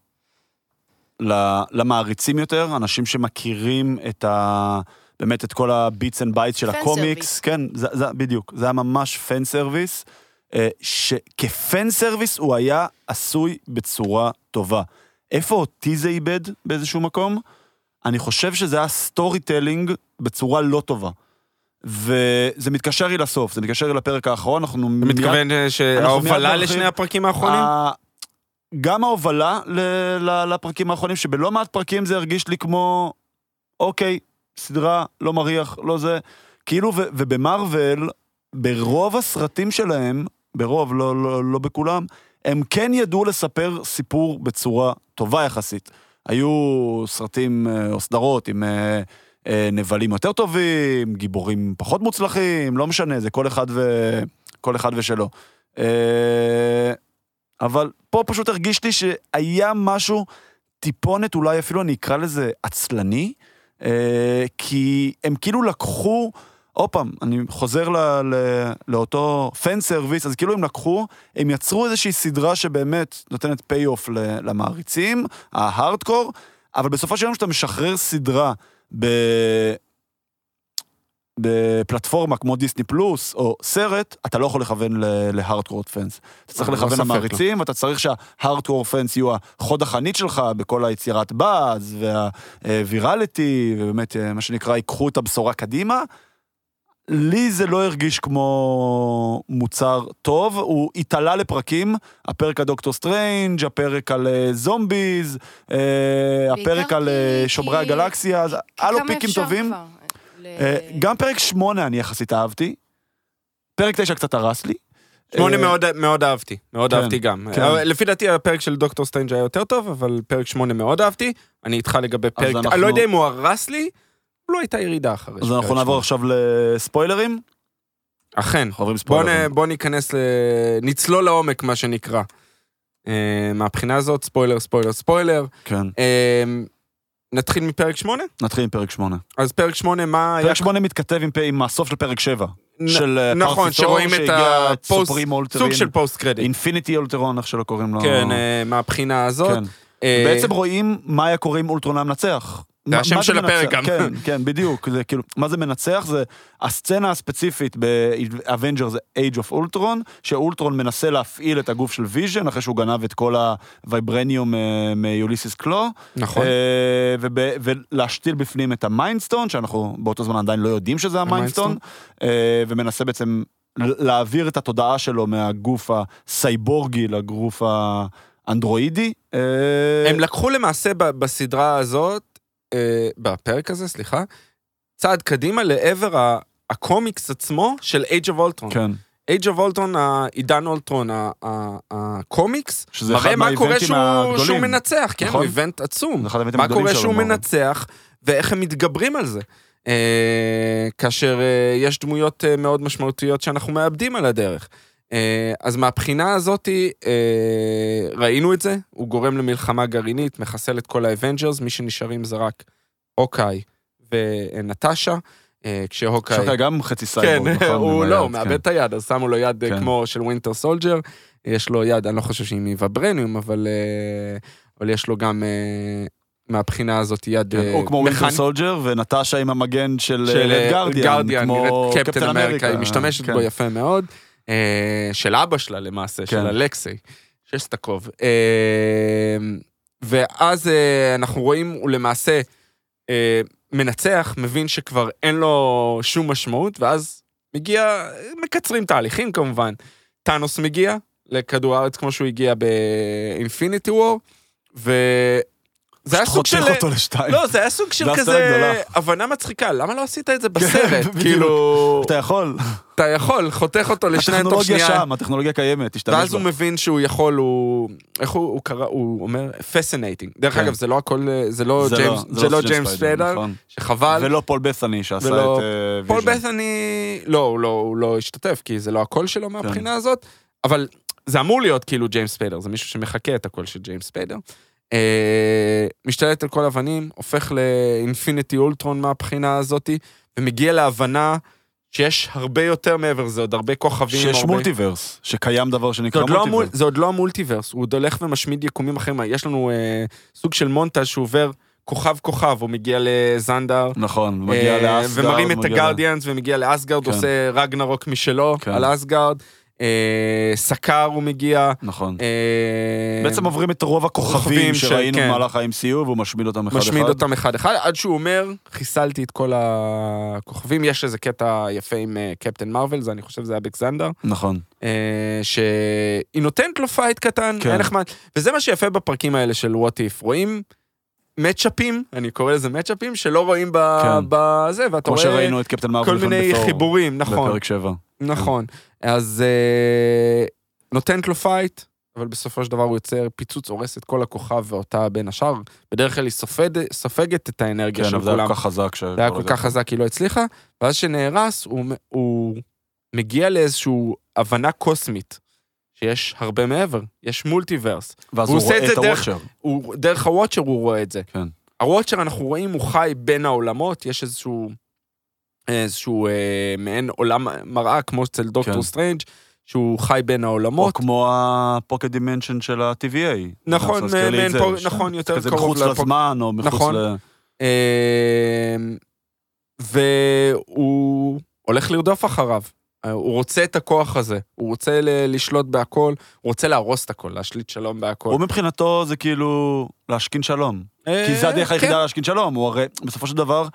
ל- למעריצים יותר, אנשים שמכירים את ה... באמת את כל ה bits and bytes של fan הקומיקס. service. כן, זה, זה, בדיוק. זה היה ממש fan service, אה, שכ fan service הוא היה עשוי בצורה טובה. איפה אותי זה איבד באיזשהו מקום? אני חושב שזה היה storytelling בצורה לא טובה. וזה מתקשר לי לסוף, זה מתקשר לי לפרק האחרון, אנחנו אתה מתכוון אה, שההובלה. לשני הפרקים האחרונים? ה- גם ההובלה ל- ל- לפרקים האחרונים, שבלא מעט פרקים זה הרגיש לי כמו, אוקיי, סדרה, לא מריח, לא זה. כאילו, ו- ובמרוויל, ברוב הסרטים שלהם, ברוב, לא, לא, לא בכולם, הם כן ידעו לספר סיפור בצורה טובה יחסית. היו סרטים אה, או סדרות עם אה, אה, נבלים יותר טובים, גיבורים פחות מוצלחים, לא משנה, זה כל אחד, ו... כל אחד ושלו. אבל פה פשוט הרגיש לי שהיה משהו, טיפונת, אולי אפילו אני אקרא לזה עצלני, כי הם כאילו לקחו, עוד פעם, אני חוזר ל, ל, לאותו fan service, אז כאילו הם לקחו, הם יצרו איזושהי סדרה שבאמת נותנת pay off למעריצים, ההארדקור, אבל בסופו של יום כשאתה משחרר סדרה ב... בפלטפורמה כמו דיסני פלוס או סרט, אתה לא יכול לכוון ל hardcore fans. אתה צריך לא לכוון ספק, למעריצים, ואתה צריך שה hardcore fans יהיו החוד החנית שלך בכל היצירת buzz וה virality, ובאמת, אה, מה שנקרא, ייקחו את הבשורה קדימה. לי זה לא הרגיש כמו מוצר טוב, הוא התעלה לפרקים, הפרק על דוקטור סטריינג', הפרק על אה, זומביז, אה, הפרק על אה, שומרי הגלקסיה, אז היה לו peakים טובים. גם פרק שמונה אני יחסית אהבתי. פרק תשע קצת הרס לי. שמונה מאוד, מאוד אהבתי, מאוד כן, אהבתי גם. כן. לפי דעתי הפרק של דוקטור סטריינג' היה יותר טוב, אבל פרק שמונה מאוד אהבתי. אני איתך לגבי פרק, אנחנו- אני לא יודע אם הוא הרס לי, לא הייתה ירידה אחרי אז אנחנו נעבור. עכשיו לספוילרים. אכן. בוא, ספוילרים. בוא ניכנס. נצלול לעומק, מה שנקרא. אה, מהבחינה הזאת, ספוילר, ספוילר, ספוילר. כן, אה, נתחיל מפרק שמונה? נתחיל עם פרק שמונה. אז פרק שמונה, מה היה... פרק שמונה מתכתב עם הסוף של פרק שבע. נ- של אה, נכון, שרואים את הפוסט, סוג. של post credit. אינפיניטי אולטרון, איך שלא קוראים לו. כן, מהבחינה הזאת. כן. בעצם רואים מה היה קורה אם אולטרון היה מנצח. זה מה- השם של? הפרק גם. כן, כן, בדיוק. זה כאילו, מה זה מנצח? זה הסצנה הספציפית באבנג'רז Age of Ultron, שאולטרון מנסה להפעיל את הגוף של ויז'ן, אחרי שהוא גנב את כל הוויברניום אה, מיוליסיס קלו. נכון. אה, ולהשתיל בפנים את ה mind stone, שאנחנו באותו זמן עדיין לא יודעים שזה ה mind stone, אה, ומנסה בעצם להעביר את התודעה שלו מהגוף הסייבורגי לגוף האנדרואידי. הם לקחו למעשה בסדרה הזאת, אה, בפרק הזה, סליחה, צעד קדימה לעבר ה- הקומיקס עצמו של Age of Ultron. כן, Age of Ultron, העידן אולטרון, הקומיקס, מראה מה קורה שהוא, מנצח, כן? נכון. הוא event עצום. מה קורה שהוא. מנצח, ואיך הם מתגברים על זה. אה, כאשר אה, יש דמויות אה, מאוד משמעותיות שאנחנו מאבדים על הדרך. אה, אז מהבחינה הזאת, אה, ראינו את זה, הוא גורם למלחמה גרעינית, מחסל את כל האבנג'רס, מי שנשארים זה רק הוקאי ונטשה, אה, כשהוקאי... שוקה גם חצי כן, סייבורג, נכון? <laughs> הוא לא, הוא מאבד כן. את היד, אז שמו לו יד כן. כמו של ווינטר סולג'ר, יש לו יד, אני לא חושב שהיא מוויברניום, אבל אבל יש לו גם מהבחינה הזאת יד כן, הוא כמו ווינטר. סולג'ר, ונטשה עם המגן של של רד גרדיאן, כמו קפטן אמריקה, היא משתמשת כן. בו יפה מאוד. אה, של אבא שלה למעשה, של כן. אלכסי, שסטקוב. אה, ואז אה, אנחנו רואים, הוא למעשה מנצח, מבין שכבר אין לו שום משמעות, ואז מגיע, מקצרים תהליכים כמובן. טאנוס מגיע לכדור הארץ כמו שהוא הגיע באינפיניטי וור, זה היה סוג של... חותך אותו לשתיים. לא, זה היה סוג של כזה. הבנה מצחיקה, למה לא עשית את זה בסרט? בדיוק. כאילו, אתה יכול. אתה יכול, חותך אותו לשניים תוך הטכנולוגיה שנייה. שם, הטכנולוגיה קיימת, תשתמש ואז בה. הוא מבין שהוא יכול, הוא... איך הוא, קרא, הוא אומר, פסינטינג. דרך כן. אגב, זה לא הכל, זה לא זה ג'יימס, זה לא ג'יימס ספיידר, נכון. שחבל. ולא פול בת'ני שעשה את אה, פול. בת'ני, לא, הוא לא, הוא לא השתתף, כי זה לא הקול שלו כן. מהבחינה הזאת, אבל זה אמור להיות כאילו ג'יימס ספיידר, זה מישהו שמחקה את הקול של ג'יימס ספיידר. אה, משתלט על כל אבנים, הופך לאינפיניטי אולטרון מהבחינה הזאתי, ומגיע להבנה שיש הרבה יותר מעבר לזה, עוד הרבה כוכבים. שיש הרבה- multiverse, שקיים דבר זה שנקרא עוד, לא המול, multiverse. זה עוד לא ה multiverse, הוא עוד הולך ומשמיד יקומים אחרים. יש לנו אה, סוג של מונטאז' שהוא עובר כוכב כוכב, הוא מגיע לזנדר. נכון, מגיע אה, לאסגרד. ומרים את ה Guardians ומגיע לאסגרד, כן. עושה רגנרוק משלו כן. על אסגרד. אה, סקר הוא מגיע. נכון. אה, בעצם עוברים את רוב הכוכבים שראינו כן. במהלך ה-MCU, והוא משמיד אותם אחד-אחד. משמיד אותם אחד אחד, עד שהוא אומר, חיסלתי את כל הכוכבים. יש איזה קטע יפה עם אה, קפטן מארוול, זה אני חושב זה היה בקסנדר. נכון. אה, שהיא נותנת לו פייט קטן, כן. היה נחמד. וזה מה שיפה בפרקים האלה של What If. רואים matchup ים, אני קורא לזה matchup ים, שלא רואים ב- כן. בזה, ואתה כמו רואה שראינו את קפטן מארוול כל מיני בתור- חיבורים, נכון. בפרק 7. נכון. אז אה, נותנת לו פייט, אבל בסופו של דבר הוא יוצר פיצוץ, הורס את כל הכוכב ואותה בין השאר. בדרך כלל היא סופד- סופגת את האנרגיה כן, של אבל זה היה כולם. כל כך חזק. ש- זה היה כל כך חזק, היא לא הצליחה, ואז שנהרס, הוא, הוא מגיע לאיזושהי הבנה קוסמית, שיש הרבה מעבר, יש multiverse. ואז הוא את רואה את ה Watcher. הוא, דרך ה Watcher הוא רואה את זה. כן. ה Watcher, אנחנו רואים, הוא חי בין העולמות, יש איזשהו, איזשהו אה, מעין עולם מראה, כמו אצל דוקטור כן. סטרנג', שהוא חי בין או העולמות. כמו ה pocket dimension של ה-TVA. נכון, מעין פוק- ש- נכון, יותר כזה קרוב מחוץ לפוק- לזמן, או מחוץ נכון. ל... אה, והוא הולך לרדוף אחריו. אה, הוא רוצה את הכוח הזה, הוא רוצה ל- לשלוט בהכל, הוא רוצה להרוס את הכל, להשליט שלום בהכל. הוא מבחינתו זה כאילו להשכין שלום. כי זה הדרך אה, היחידה כן. להשכין שלום. הוא הרי, בסופו של דבר,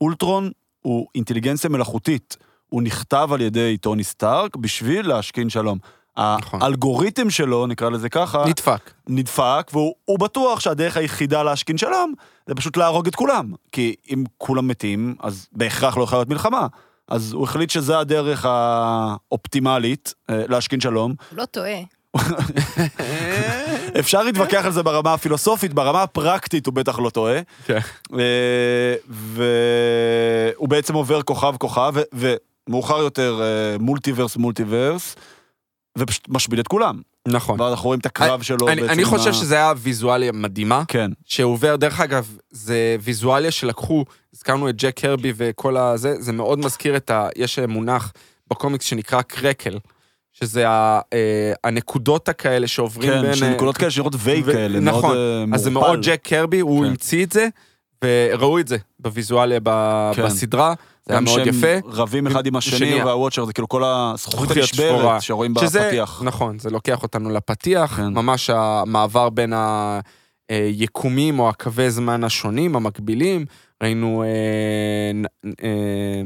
אולטרון הוא אינטליגנציה מלאכותית. הוא נכתב על ידי טוני סטארק בשביל להשכין שלום. נכון. האלגוריתם שלו, נקרא לזה ככה, נדפק. נדפק, והוא הוא בטוח שהדרך היחידה להשכין שלום זה פשוט להרוג את כולם. כי אם כולם מתים, אז בהכרח לא יכולה להיות מלחמה. אז הוא החליט שזה הדרך האופטימלית אה, להשכין שלום. הוא לא טועה. אפשר להתווכח על זה ברמה הפילוסופית, ברמה הפרקטית הוא בטח לא טועה. כן. אה, והוא בעצם עובר כוכב כוכב, ו- ומאוחר יותר אה, מולטיברס מולטיברס, ופשוט משמיד את כולם. נכון. ואז אנחנו רואים את הקרב שלו אני, בעצם. אני חושב שזה היה ויזואליה מדהימה, כן, שעובר, דרך אגב, זה ויזואליה שלקחו, הזכרנו את ג'ק קרבי וכל הזה, זה מאוד מזכיר את ה... יש מונח בקומיקס שנקרא קרקל, שזה ה, אה, הנקודות הכאלה שעוברים כן, בין... של אה, נקודות כאלה שנראות וייג ו- כאלה, נכון. מאוד אה, אז זה. מאוד ג'ק קרבי, הוא כן. המציא את זה, וראו את זה בוויזואליה ב- כן. בסדרה, זה היה מאוד יפה. רבים אחד עם השני, שני, והוואצ'ר זה כאילו כל הזכוכית. הנשברת שרואים שזה, בפתיח. נכון, זה לוקח אותנו לפתיח, כן. ממש המעבר בין היקומים או הקווי זמן השונים, המקבילים. ראינו, אה, אה, אה,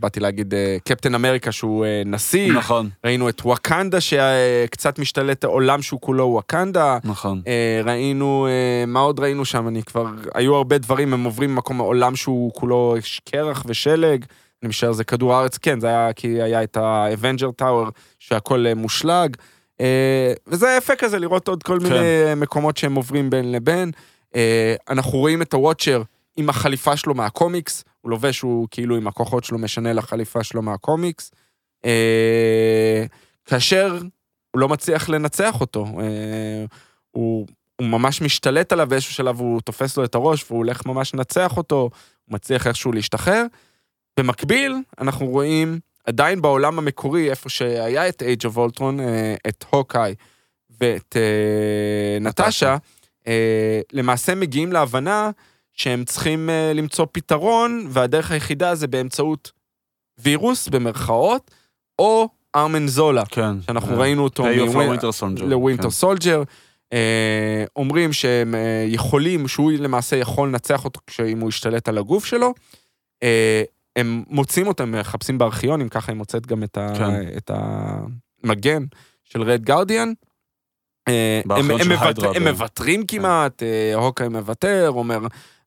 באתי להגיד, אה, קפטן אמריקה שהוא אה, נשיא, נכון, ראינו את וואקנדה שקצת משתלט, עולם שהוא כולו וואקנדה. נכון. אה, ראינו, אה, מה עוד ראינו שם? אני כבר, היו הרבה דברים, הם עוברים ממקום, עולם שהוא כולו קרח ושלג. אני משער זה כדור הארץ, כן, זה היה כי היה את ה Avengers Tower, שהכל אה, מושלג. אה, וזה יפה כזה לראות עוד כל כן. מיני מקומות שהם עוברים בין לבין. אה, אנחנו רואים את ה Watcher עם החליפה שלו מהקומיקס, הוא לובש, הוא כאילו עם הכוחות שלו משנה לחליפה שלו מהקומיקס. אה, כאשר הוא לא מצליח לנצח אותו. אה, הוא, הוא ממש משתלט עליו, באיזשהו שלב הוא תופס לו את הראש והוא הולך ממש לנצח אותו, הוא מצליח איכשהו להשתחרר. במקביל, אנחנו רואים עדיין בעולם המקורי, איפה שהיה את Age of Ultron, אה, את הוקאי ואת אה, נטשה, אה, למעשה מגיעים להבנה שהם צריכים אה, למצוא פתרון, והדרך היחידה זה באמצעות וירוס, במרכאות, או ארמן זולה, כן. שאנחנו ראינו אותו היי אוף מווין- לווינטר סולג'ר. סולג'ר. אה, אומרים שהם אה, יכולים, שהוא למעשה יכול לנצח אותו כשאם הוא ישתלט על הגוף שלו. אה, הם מוצאים אותו, הם מחפשים בארכיונים, ככה היא מוצאת גם את, ה, כן. את המגן של Red Guardian. אה, הם, הם, היידרה, הם מוותרים כמעט, אה, הוקאי מוותר, אומר,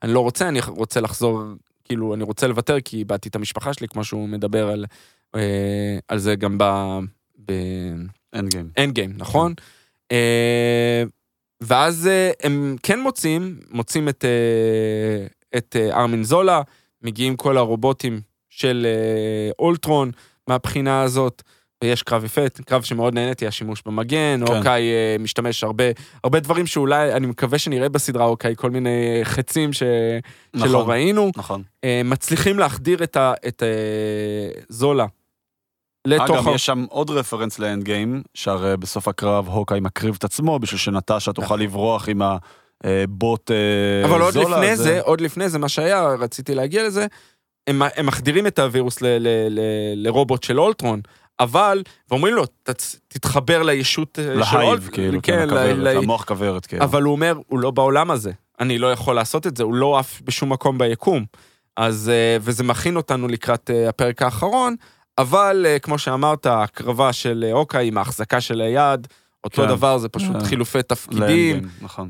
אני לא רוצה, אני רוצה לחזור, כאילו, אני רוצה לוותר כי איבדתי את המשפחה שלי, כמו שהוא מדבר על, אה, על זה גם ב... ב Endgame. Endgame, נכון? אה, ואז אה, הם כן מוצאים, מוצאים את, אה, את אה, ארמין זולה, מגיעים כל הרובוטים של אה, אולטרון מהבחינה הזאת, ויש קרב יפה, קרב שמאוד נהניתי, השימוש במגן, כן. אוקיי אה, משתמש הרבה, הרבה דברים שאולי, אני מקווה שנראה בסדרה, אוקיי, כל מיני חצים ש, שלא נכון. ראינו. נכון. אה, מצליחים להחדיר את, ה, את אה, זולה. לתוך אגב, ה- יש שם עוד רפרנס לאנד גיים, שהרי בסוף הקרב הוקאי מקריב את עצמו בשביל שנטשה תוכל נכון. לברוח עם הבוט אה, אבל עוד זולה לפני הזה. זה, עוד לפני זה, מה שהיה, רציתי להגיע לזה, הם, הם מחדירים את הווירוס ל, ל, ל, לרובוט של אולטרון, אבל, ואומרים לו, "תצ- תתחבר לישות אה, של אולטרון, כאילו, כן, כן, הכוורת, ל- המוח כוורת, כאילו. אבל הוא אומר, הוא לא בעולם הזה, אני לא יכול לעשות את זה, הוא לא עף בשום מקום ביקום. אז, אה, וזה מכין אותנו לקראת אה, הפרק האחרון, אבל כמו שאמרת, הקרבה של אוקיי עם ההחזקה של היד, אותו כן. דבר, זה פשוט כן. חילופי תפקידים. גיים, נכון.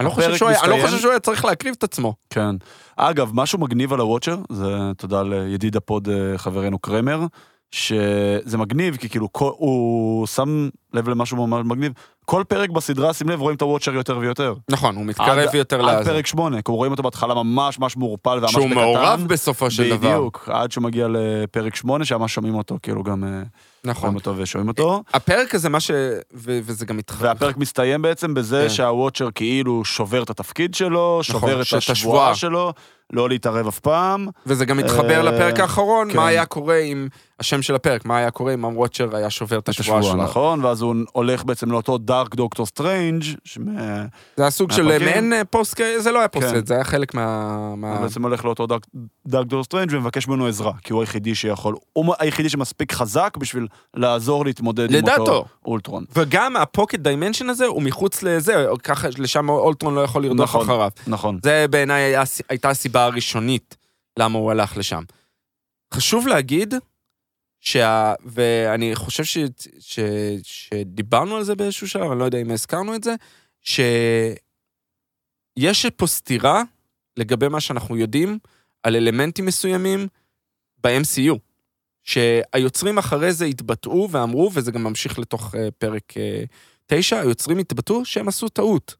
אני לא חושב הפרק שהוא היה- אני לא. חושב שהוא היה צריך להקריב את עצמו. כן. אגב, משהו מגניב על ה Watcher, זה תודה לידיד הפוד אה, חברנו קרמר, שזה מגניב, כי כאילו הוא שם לב למשהו ממש מגניב. כל פרק בסדרה, שים לב, רואים את ה Watcher יותר ויותר. נכון, הוא מתקרב עד- יותר עד לזה. פרק שמונה, כי רואים אותו בהתחלה ממש ממש מעורפל וממש שהוא בקטן. מעורב בסופו של דבר. בדיוק, עד שהוא מגיע לפרק שמונה, שממש שומעים אותו, כאילו גם אה, נכון. רואים אותו ושומעים אותו. הפרק הזה, מה ש... ו- וזה גם מתח... והפרק מסתיים בעצם בזה כן. שה Watcher כאילו שובר את התפקיד שלו, שובר את שאת השבועה השבועה. שלו, לא להתערב אף פעם. וזה גם מתחבר אה, לפרק האחרון, כן. מה היה קורה עם... השם של הפרק, מה היה קורה אם ה Watcher היה שובר את השבועה שלו. נכון? ואז הוא הולך בעצם לאותו dark דוקטור סטרנג', זה היה סוג של. מעין אה, פוסט, זה לא היה פוסט, כן. זה היה חלק מה... מה- הוא בעצם הולך לאותו dark דוקטור סטרנג' ומבקש ממנו עזרה, כי הוא היחידי שיכול, הוא היחידי שמספיק חזק בשביל לעזור להתמודד עם. אותו אולטרון. וגם ה pocket dimension הזה הוא מחוץ לזה, ככה לשם אולטרון לא יכול לרדוף נכון. אחריו. נכון. זה בעיניי הייתה הסיבה הראשונית למה הוא הלך לשם. חשוב להגיד, שה... ואני חושב ש... ש... שדיברנו על זה באיזשהו שלב, אני לא יודע אם הזכרנו את זה, שיש פה סתירה לגבי מה שאנחנו יודעים על אלמנטים מסוימים ב-MCU. שהיוצרים אחרי זה התבטאו ואמרו, וזה גם ממשיך לתוך אה, פרק אה, תשע, היוצרים התבטאו שהם עשו טעות.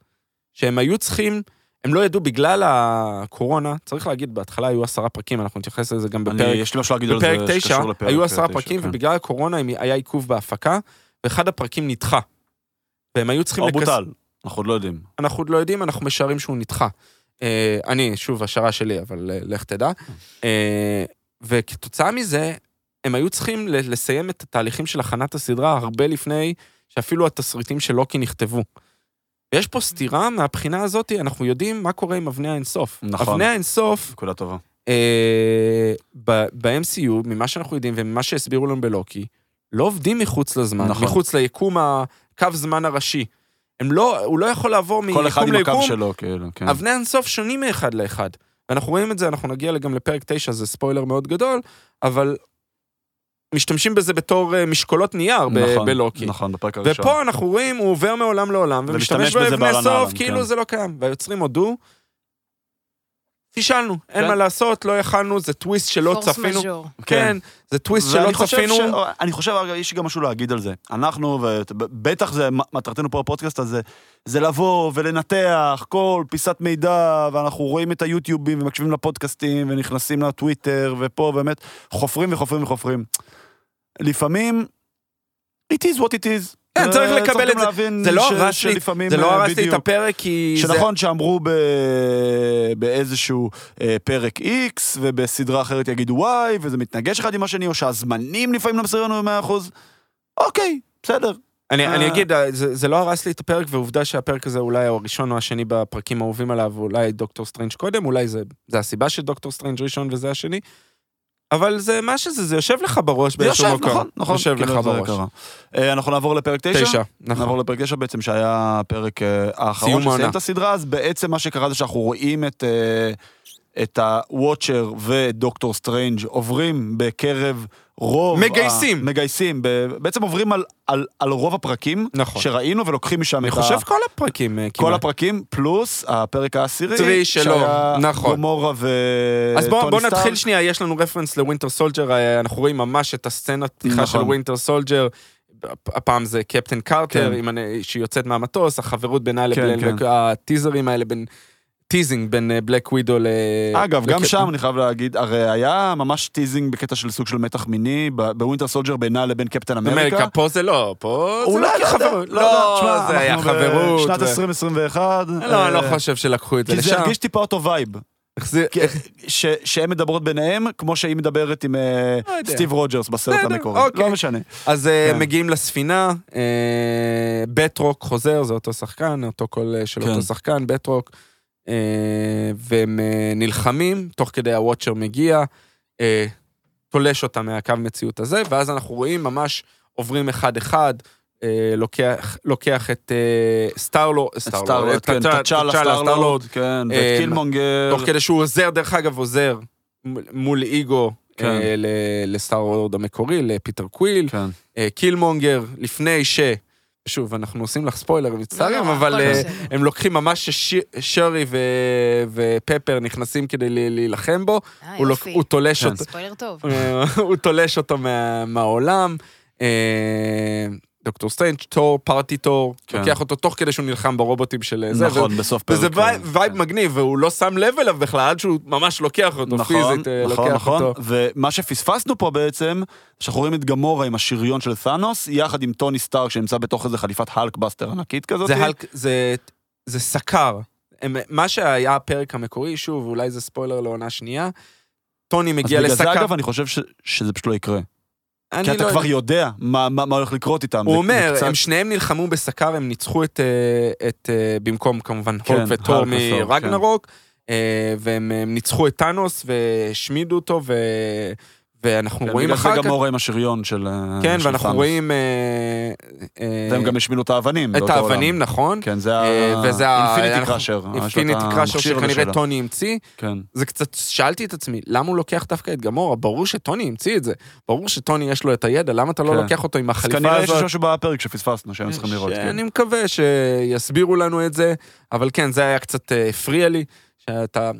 שהם היו צריכים, הם לא ידעו בגלל הקורונה, צריך להגיד, בהתחלה היו עשרה פרקים, אנחנו נתייחס לזה גם אני- בפרק, יש לי משהו להגיד על זה תשע, שקשור לפרק היו עשרה פרקים, כן. ובגלל הקורונה היה עיכוב בהפקה, ואחד הפרקים נדחה. והם היו צריכים או לכס- בוטל, אנחנו עוד לא יודעים. אנחנו עוד לא יודעים, אנחנו משערים שהוא נדחה. אה, אני, שוב, השערה שלי, אבל אה, לך תדע. אה, וכתוצאה מזה, הם היו צריכים לסיים את התהליכים של הכנת הסדרה הרבה לפני שאפילו התסריטים של לוקי נכתבו. ויש פה סתירה מהבחינה הזאת, אנחנו יודעים מה קורה עם אבני האינסוף. נכון. אבני האינסוף, נקודה טובה. אה, ב-MCU, ממה שאנחנו יודעים וממה שהסבירו לנו בלוקי, לא עובדים מחוץ לזמן, נכון. מחוץ ליקום, הקו זמן הראשי. הם לא, הוא לא יכול לעבור כל אחד מיקום עם הקו ליקום, שלו, כאילו, כן. אבני אינסוף שונים מאחד לאחד. ואנחנו רואים את זה, אנחנו נגיע גם לפרק 9, זה ספוילר מאוד גדול, אבל משתמשים בזה בתור אה, משקולות נייר נכון, בלוקי. נכון, בפרק הראשון. ופה אנחנו רואים, הוא עובר מעולם לעולם, ומשתמש באבני סוף, כאילו כן. זה לא קיים. והיוצרים הודו, פישלנו, אין כן. מה לעשות, לא יכלנו, זה טוויסט שלא פורס צפינו. מז'ור. כן, זה טוויסט שלא צפינו. ש- אני חושב, אגב, יש גם משהו להגיד על זה. אנחנו, ובטח זה מטרתנו פה בפודקאסט הזה, זה לבוא ולנתח כל פיסת מידע, ואנחנו רואים את היוטיובים ומקשיבים לפודקאסטים, ונכנסים לטוויטר, ופה באמת חופרים וחופרים וחופרים. לפעמים, it is what it is. כן, צריך אה, לקבל גם את זה. זה לא הרס לי- זה לא אה, הרס לי את. הפרק, כי. שנכון שאמרו ב... באיזשהו אה, פרק X, ובסדרה אחרת יגידו Y, וזה מתנגש אחד עם השני, או שהזמנים לפעמים לא מסבירים לנו ב-100%. אוקיי, בסדר. אני. אני אגיד, זה, זה לא הרס לי את הפרק, ועובדה שהפרק הזה אולי הוא הראשון או השני בפרקים האהובים עליי, אולי דוקטור סטרנג' קודם, אולי זה, זה הסיבה שדוקטור סטרנג' ראשון וזה השני, אבל זה מה שזה, זה יושב לך בראש באיזשהו מקום. נכון, נכון. יושב לך בראש. אה, אנחנו נעבור לפרק 9. תשע, נכון. נעבור לפרק 9 בעצם, שהיה הפרק אה, האחרון שסיים. את הסדרה, אז בעצם מה שקרה זה שאנחנו רואים את... אה, את ה Watcher ודוקטור סטרנג' עוברים בקרב רוב... מגייסים. ה... מגייסים. ב... בעצם עוברים על, על, על רוב הפרקים נכון. שראינו ולוקחים משם אני את חושב ה... כל הפרקים אה, כל כמעט. הפרקים, פלוס הפרק העשירי, עשירי שלו, שהיה נכון. גומורה וטוני אז בואו בוא נתחיל סטארק. שנייה, יש לנו רפרנס ל Winter Soldier, אה, אנחנו רואים ממש את הסצנת פתיחה של נכון. Winter Soldier. הפעם זה קפטן קרטר, כן. עם הנ- שהיא יוצאת מהמטוס, החברות בינה כן, לבין, כן. ה teaser ים האלה בין, teasing בין אה, Black Widow ל... אגב, גם שם אני חייב להגיד, הרי היה ממש teasing בקטע של סוג של מתח מיני, ב Winter Soldier בינה לבין קפטן אמריקה. פה זה לא, פה זה אולי, לא לא יודע, כחברות. לא תשמע, זה היה חברות. בשנת ו- 2021. לא, אני לא אה, חושב שלקחו את זה כי זה לשם. הרגיש טיפה אותו vibe. שהן מדברות ביניהם, כמו שהיא מדברת עם אה, לא. סטיב רוג'רס בסרט המקורי. אוקיי. לא משנה. אז אה, כן. מגיעים לספינה, אה, באטרוק חוזר, זה אותו שחקן, אותו קול אה, של כן. אותו שחקן, בטרוק, אה, והם אה, נלחמים, תוך כדי הוואצ'ר מגיע, אה, תולש אותם מהקו מציאות הזה, ואז אנחנו רואים ממש עוברים אחד-אחד, אה, לוקח, לוקח את אה, סטארלורד, סטארלורד, כן, תצ'אלה, סטארלורד, כן, אה, ואת קילמונגר. תוך כדי שהוא עוזר, דרך אגב, עוזר מול- איגו כן. אה, לסטארלורד המקורי, לפיטר קוויל. כן. אה, קילמונגר, לפני ש... שוב, אנחנו עושים לך ספוילר, מצטערים, לא, אבל הכל אה. הם לוקחים ממש ששרי ופפר נכנסים כדי להילחם בו, אה, הוא יופי. הוא תולש כן. אותו, ספוילר טוב. אה, הוא תולש אותו מה- מהעולם. אה, דוקטור סטרנג', תור, Party תור, כן. לוקח אותו תוך כדי שהוא נלחם ברובוטים של זה. נכון, בסוף פרק. וזה vibe, כן. vibe מגניב, והוא לא שם לב אליו בכלל, עד שהוא ממש לוקח אותו נכון, פיזית, אה, נכון, לוקח נכון. אותו. ומה שפספסנו פה בעצם, שאנחנו רואים את גמורה עם השריון של תאנוס, יחד עם טוני סטארק שנמצא בתוך איזה חליפת האלקבאסטר ענקית כזאת. זה הלק, זה, זה סקר. הם, מה שהיה הפרק המקורי, שוב, אולי זה ספוילר לעונה שנייה, טוני אז מגיע בגלל זה לסקר. אגב אני חושב ש- שזה פשוט לא יקרה. כי אתה לא כבר יודע. מה מה- מה הולך לקרות איתם. הוא אומר, קצת- הם שניהם נלחמו בסקר, הם ניצחו את, אה, את אה, במקום כמובן כן, הולק וטור מרגנרוק, אה, והם ניצחו את טאנוס והשמידו אותו, ו... ואנחנו כן, רואים זה אחר כך... גמורה עם השריון של אה, כן, של ואנחנו תאנוס. רואים... אה, אה, והם גם השמילו את האבנים. את. האבנים, נכון. כן, זה אה, האינפיניטי קראשר. אינפיניטי קראשר שכנראה. טוני המציא. כן. זה קצת, שאלתי את עצמי, למה הוא לוקח דווקא את גמורה? ברור שטוני המציא את זה. ברור שטוני יש לו את הידע, למה אתה לא כן. לוקח אותו עם החליפה כנראה יש הזאת? משהו בפרק שפספסנו, שהיינו צריכים לראות. כן. שאני מקווה שיסבירו לנו את זה, אבל כן, זה היה קצת אה, הפריע לי, שאתה...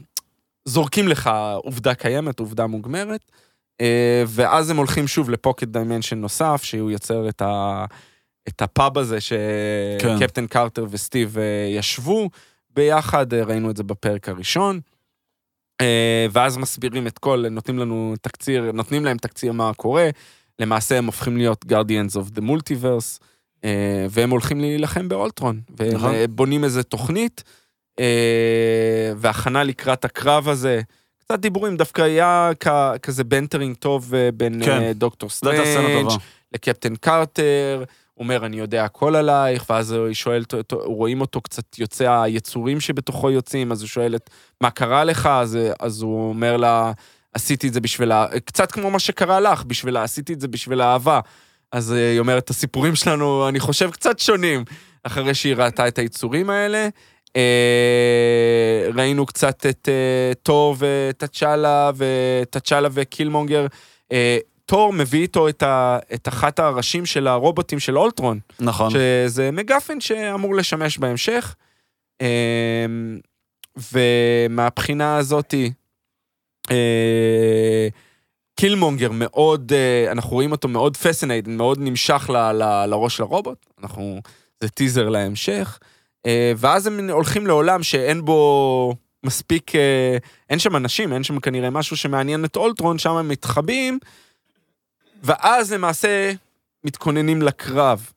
זורקים לך עובדה קיימת, עובדה מוגמרת, אה, ואז הם הולכים שוב ל pocket dimension נוסף, שהוא יוצר את, ה... את הפאב הזה כן. שקפטן קרטר וסטיב אה, ישבו ביחד, אה, ראינו את זה בפרק הראשון. אה, ואז מסבירים את כל, נותנים לנו תקציר, נותנים להם תקציר מה קורה, למעשה הם הופכים להיות Guardians of the Multiverse, אה, והם הולכים להילחם באולטרון, והם נכון. אה, בונים איזה תוכנית, אה, והכנה לקראת הקרב הזה. קצת דיבורים, דווקא היה כ- כזה bantering טוב אה, בין כן. אה, דוקטור סטרנג'. לקפטן קרטר, אומר, אני יודע הכל עלייך, ואז הוא שואל, רואים אותו קצת יוצא, היצורים שבתוכו יוצאים, אז הוא שואל את, מה קרה לך? אז, אז הוא אומר לה, עשיתי את זה בשביל, ה... קצת כמו מה שקרה לך, בשביל, ה- עשיתי את זה בשביל האהבה. אז אה, היא אומרת, הסיפורים שלנו, אני חושב, קצת שונים, אחרי שהיא ראתה את היצורים האלה. אה, ראינו קצת את אה, תור וטצ'אלה, וטצ'אלה וקילמונגר. אה, תור מביא איתו את, ה, את אחת הראשים של הרובוטים של אולטרון, נכון. שזה מגפן שאמור לשמש בהמשך. ומהבחינה הזאתי, קילמונגר מאוד, אנחנו רואים אותו מאוד fascinated, מאוד נמשך ל, ל, לראש של הרובוט, אנחנו, זה טיזר להמשך. אה, ואז הם הולכים לעולם שאין בו מספיק, אה, אין שם אנשים, אין שם כנראה משהו שמעניין את אולטרון, שם הם מתחבאים, ואז למעשה מתכוננים לקרב.